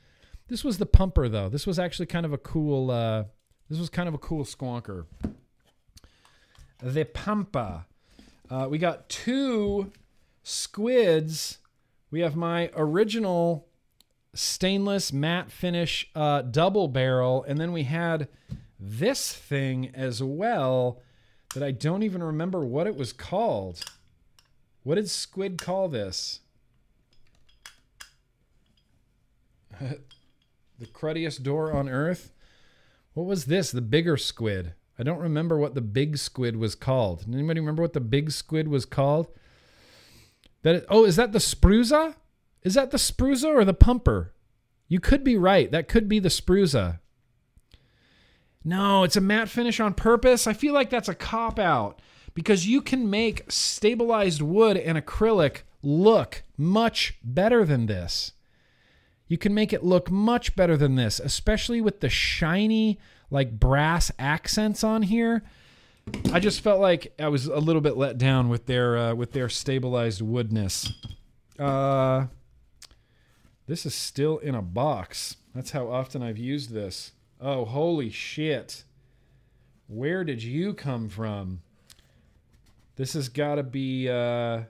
This was the pumper though. This was actually kind of a cool. Uh, this was kind of a cool squonker. The pampa. Uh, we got two squids. We have my original stainless matte finish uh, double barrel, and then we had this thing as well that I don't even remember what it was called. What did Squid call this? [laughs] the cruddiest door on earth? What was this? The bigger squid. I don't remember what the big squid was called. Anybody remember what the big squid was called? That oh, is that the spruza? Is that the spruza or the pumper? You could be right. That could be the spruza. No, it's a matte finish on purpose. I feel like that's a cop out because you can make stabilized wood and acrylic look much better than this. You can make it look much better than this, especially with the shiny like brass accents on here. I just felt like I was a little bit let down with their uh, with their stabilized woodness. Uh, this is still in a box. That's how often I've used this. Oh, holy shit! Where did you come from? This has got to be. Uh,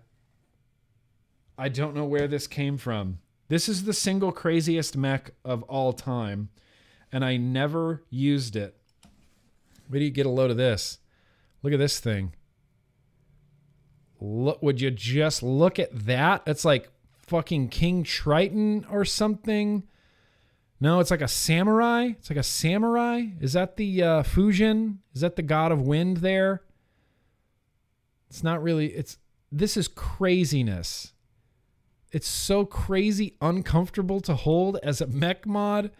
I don't know where this came from. This is the single craziest mech of all time, and I never used it. Where do you get a load of this? Look at this thing. Look, would you just look at that? It's like fucking King Triton or something. No, it's like a samurai. It's like a samurai. Is that the uh, Fujin? Is that the god of wind there? It's not really. It's this is craziness. It's so crazy uncomfortable to hold as a mech mod.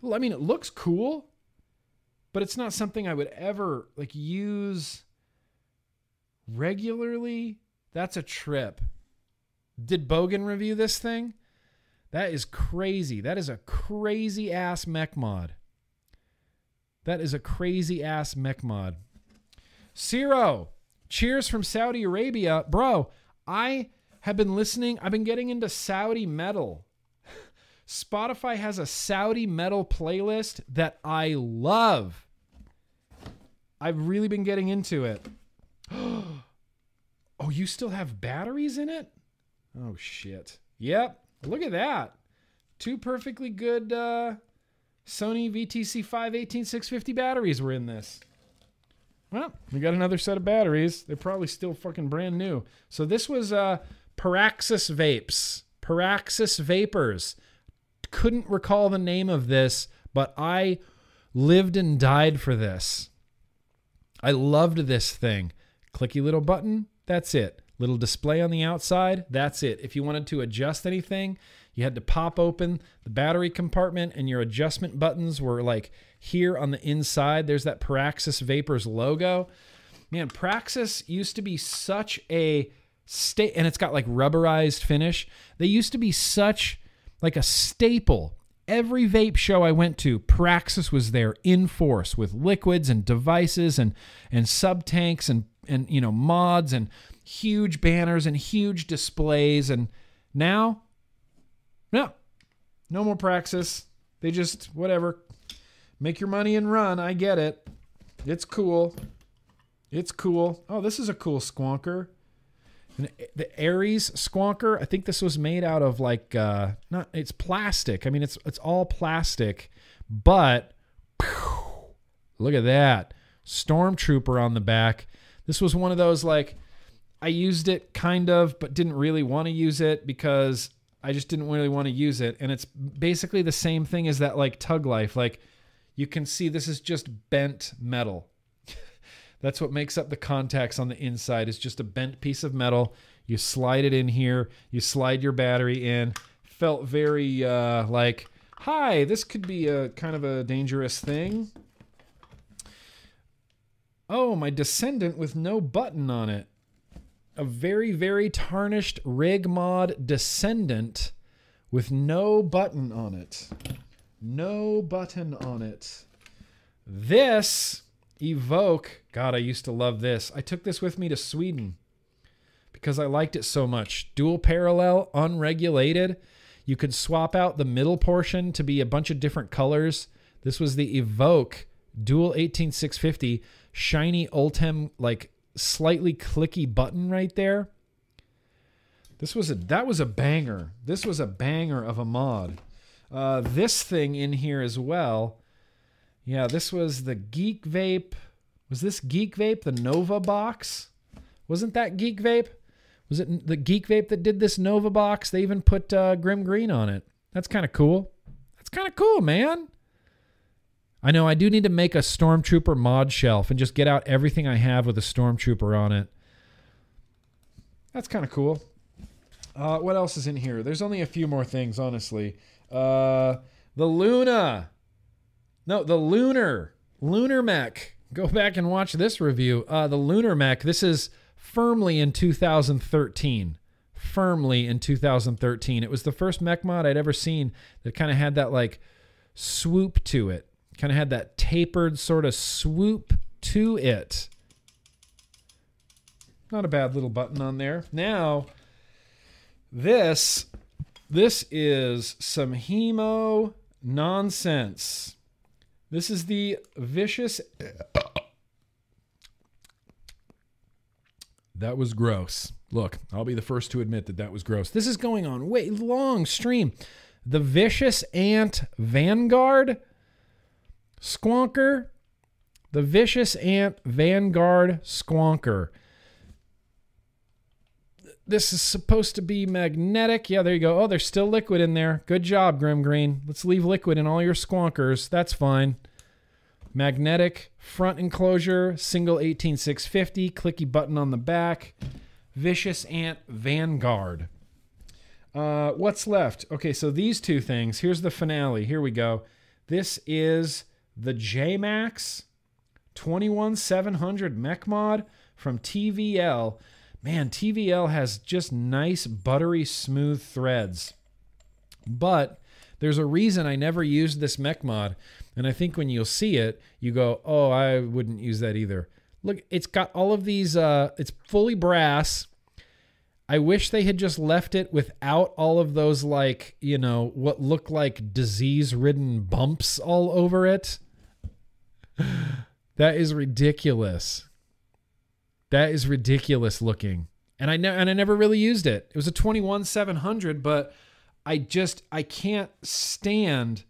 Well, I mean, it looks cool, but it's not something I would ever like use regularly. That's a trip. Did Bogan review this thing? That is crazy. That is a crazy ass mech mod. That is a crazy ass mech mod. Zero. Cheers from Saudi Arabia. Bro, I have been listening. I've been getting into Saudi metal. [laughs] Spotify has a Saudi metal playlist that I love. I've really been getting into it. [gasps] oh, you still have batteries in it? Oh, shit. Yep. Look at that. Two perfectly good uh, Sony VTC 518 650 batteries were in this. Well, we got another set of batteries. They're probably still fucking brand new. So this was uh, Paraxis Vapes. Paraxis Vapors. Couldn't recall the name of this, but I lived and died for this. I loved this thing. Clicky little button, that's it. Little display on the outside, that's it. If you wanted to adjust anything, you had to pop open the battery compartment and your adjustment buttons were like here on the inside. There's that Praxis Vapors logo. Man, Praxis used to be such a state and it's got like rubberized finish. They used to be such like a staple. Every vape show I went to, Praxis was there in force with liquids and devices and and sub tanks and and you know mods and huge banners and huge displays and now no no more praxis. They just whatever. Make your money and run. I get it. It's cool. It's cool. Oh this is a cool squonker. And the aries squonker i think this was made out of like uh not it's plastic. I mean it's it's all plastic but look at that. Stormtrooper on the back. This was one of those like I used it kind of, but didn't really want to use it because I just didn't really want to use it. And it's basically the same thing as that like tug life. Like you can see this is just bent metal. [laughs] That's what makes up the contacts on the inside is just a bent piece of metal. You slide it in here, you slide your battery in. Felt very uh, like, hi, this could be a kind of a dangerous thing. Oh, my descendant with no button on it a very, very tarnished rig mod descendant with no button on it. No button on it. This Evoke, God, I used to love this. I took this with me to Sweden because I liked it so much. Dual parallel, unregulated. You could swap out the middle portion to be a bunch of different colors. This was the Evoke Dual 18650 shiny Ultem like slightly clicky button right there. This was a that was a banger. This was a banger of a mod. Uh, this thing in here as well. Yeah, this was the Geek Vape. Was this Geek Vape the Nova box? Wasn't that Geek Vape? Was it the Geek Vape that did this Nova box? They even put uh, Grimm Green on it. That's kind of cool. That's kind of cool, man. I know I do need to make a Stormtrooper mod shelf and just get out everything I have with a Stormtrooper on it. That's kind of cool. Uh, what else is in here? There's only a few more things, honestly. Uh, the Luna. No, the Lunar. Lunar Mech. Go back and watch this review. Uh, the Lunar Mech. This is firmly in 2013. Firmly in 2013. It was the first mech mod I'd ever seen that kind of had that like swoop to it. Kind of had that tapered sort of swoop to it. Not a bad little button on there. Now, this this is some hemo nonsense. This is the vicious That was gross. Look, I'll be the first to admit that that was gross. This is going on way long stream. The vicious ant vanguard squonker. The vicious ant vanguard squonker. This is supposed to be magnetic. Yeah, there you go. Oh, there's still liquid in there. Good job, Grimm Green. Let's leave liquid in all your squonkers. That's fine. Magnetic front enclosure, single 18650, clicky button on the back. Vicious Ant Vanguard. Uh, what's left? Okay, so these two things. Here's the finale. Here we go. This is the JMax 21700 mech mod from TVL. Man, TVL has just nice, buttery, smooth threads. But there's a reason I never used this mech mod. And I think when you'll see it, you go, oh, I wouldn't use that either. Look, it's got all of these, uh, it's fully brass. I wish they had just left it without all of those, like, you know, what look like disease ridden bumps all over it. That is ridiculous. That is ridiculous looking. And I, and I never really used it. It was a 21 700, but I just, I can't stand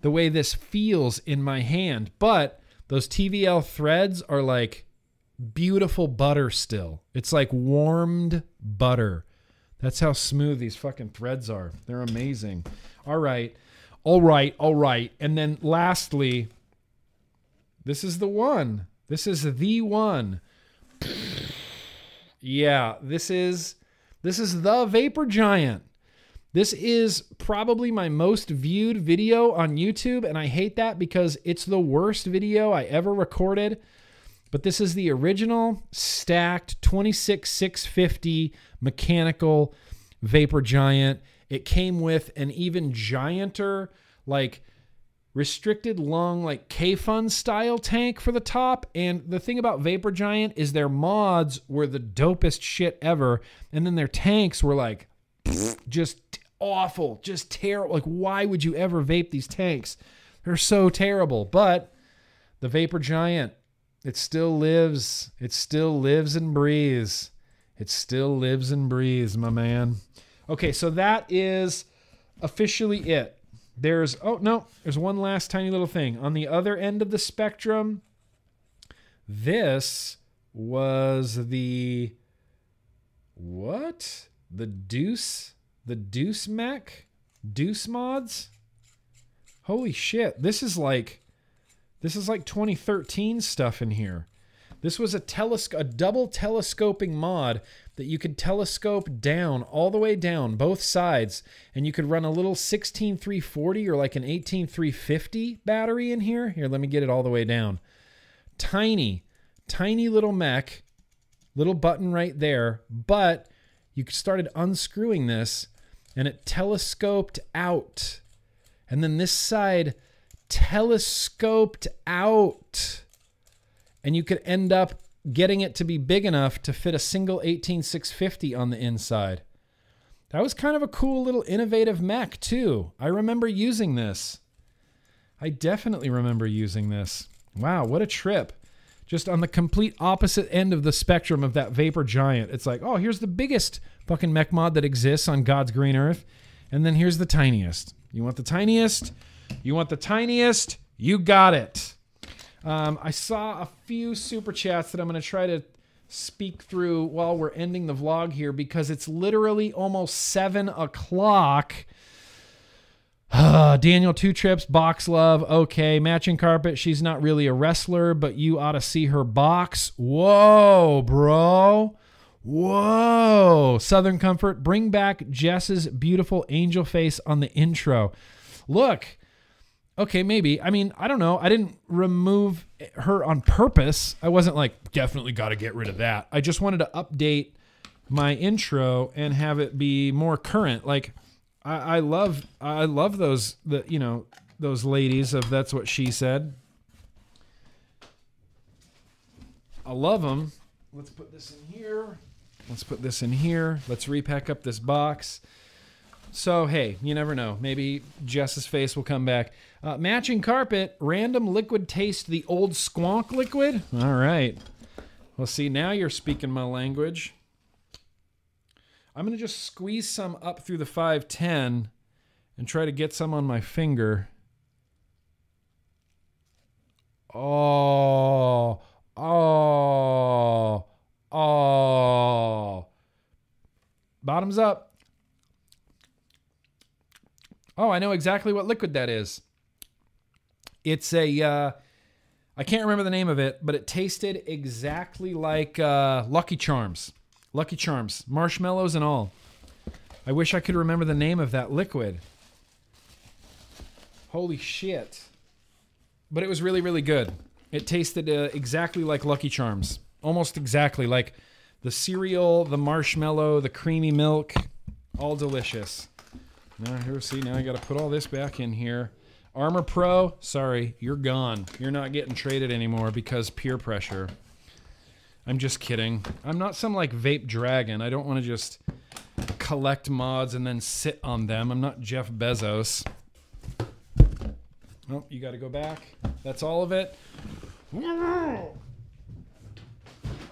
the way this feels in my hand. But those TVL threads are like beautiful butter still. It's like warmed butter. That's how smooth these fucking threads are. They're amazing. All right. All right. All right. And then lastly, this is the one. This is the one. Yeah, this is this is the Vapor Giant. This is probably my most viewed video on YouTube, and I hate that because it's the worst video I ever recorded. But this is the original stacked 26650 mechanical Vapor Giant. It came with an even gianter, like restricted lung, like Kayfun style tank for the top. And the thing about Vapor Giant is their mods were the dopest shit ever. And then their tanks were like just awful, just terrible. Like, why would you ever vape these tanks? They're so terrible. But the Vapor Giant, it still lives. It still lives and breathes. It still lives and breathes, my man. Okay, so that is officially it. There's, oh no, there's one last tiny little thing. On the other end of the spectrum, this was the, what? The Deuce the Deuce Mech, Deuce mods. Holy shit! This is like, this is like 2013 stuff in here. This was a telescope, a double telescoping mod that you could telescope down all the way down both sides, and you could run a little 16340 or like an 18350 battery in here. Here, let me get it all the way down. Tiny, tiny little mech, little button right there, but you started unscrewing this and it telescoped out. And then this side telescoped out. And you could end up getting it to be big enough to fit a single 18650 on the inside. That was kind of a cool little innovative mech, too. I remember using this. I definitely remember using this. Wow, what a trip. Just on the complete opposite end of the spectrum of that Vapor Giant. It's like, oh, here's the biggest fucking mech mod that exists on God's green earth. And then here's the tiniest. You want the tiniest? You want the tiniest? You got it. Um, I saw a few super chats that I'm going to try to speak through while we're ending the vlog here because it's literally almost seven o'clock. Uh, [sighs] Daniel Two Trips, Box Love, okay. Matching Carpet, she's not really a wrestler, but you ought to see her box. Whoa, bro. Whoa. Southern Comfort, bring back Jess's beautiful angel face on the intro. Look, okay, maybe. I mean, I don't know. I didn't remove her on purpose. I wasn't like, definitely got to get rid of that. I just wanted to update my intro and have it be more current. Like, I, I love, I love those, the you know, those ladies of that's what she said. I love them. Let's put this in here. Let's put this in here. Let's repack up this box. So, hey, you never know. Maybe Jess's face will come back. Uh, matching carpet, random liquid taste, the old squonk liquid. All right. Well, see, now you're speaking my language. I'm going to just squeeze some up through the 510 and try to get some on my finger. Oh, oh, oh. Bottoms up. Oh, I know exactly what liquid that is. It's a, uh, I can't remember the name of it, but it tasted exactly like uh, Lucky Charms. Lucky Charms, marshmallows and all. I wish I could remember the name of that liquid. Holy shit. But it was really, really good. It tasted uh, exactly like Lucky Charms. Almost exactly like the cereal, the marshmallow, the creamy milk. All delicious. Now, here, see, now I got to put all this back in here. Armor Pro, sorry, you're gone. You're not getting traded anymore because peer pressure. I'm just kidding. I'm not some like vape dragon. I don't want to just collect mods and then sit on them. I'm not Jeff Bezos. Oh, you got to go back. That's all of it.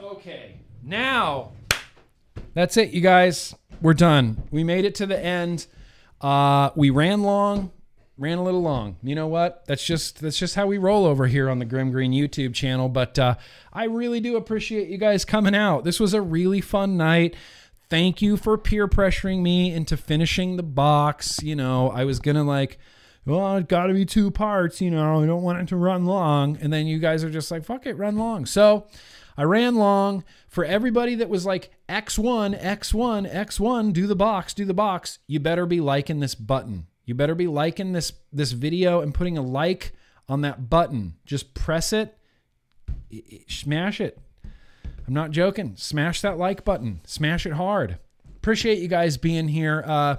Okay, now that's it, you guys. We're done. We made it to the end. Uh, we ran long, ran a little long. You know what? That's just that's just how we roll over here on the Grimm Green YouTube channel. But uh, I really do appreciate you guys coming out. This was a really fun night. Thank you for peer pressuring me into finishing the box. You know, I was gonna like, well, it's got to be two parts. You know, I don't want it to run long. And then you guys are just like, fuck it, run long. So I ran long for everybody that was like X1, X1, X1, do the box, do the box. You better be liking this button. You better be liking this this video and putting a like on that button. Just press it, smash it. I'm not joking. Smash that like button. Smash it hard. Appreciate you guys being here. Uh,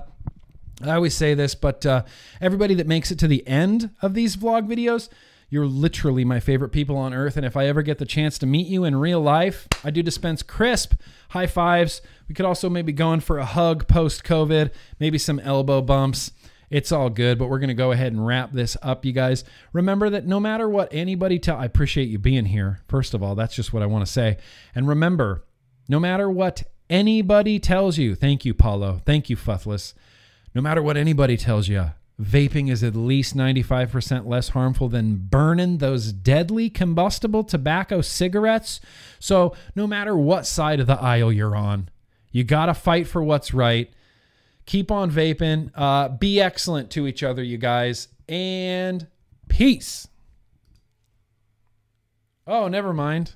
I always say this, but uh, everybody that makes it to the end of these vlog videos, you're literally my favorite people on earth. And if I ever get the chance to meet you in real life, I do dispense crisp high fives. We could also maybe go in for a hug post COVID, maybe some elbow bumps. It's all good, but we're going to go ahead and wrap this up, you guys. Remember that no matter what anybody tell, I appreciate you being here. First of all, that's just what I want to say. And remember, no matter what anybody tells you, thank you, Paulo. Thank you, Futhless. No matter what anybody tells you, vaping is at least 95% less harmful than burning those deadly combustible tobacco cigarettes. So, no matter what side of the aisle you're on, you got to fight for what's right. Keep on vaping. Uh, be excellent to each other, you guys. And peace. Oh, never mind.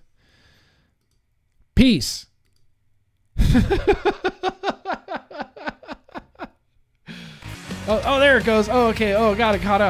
Peace. [laughs] Oh, oh, there it goes. Oh, okay. Oh, got it caught up.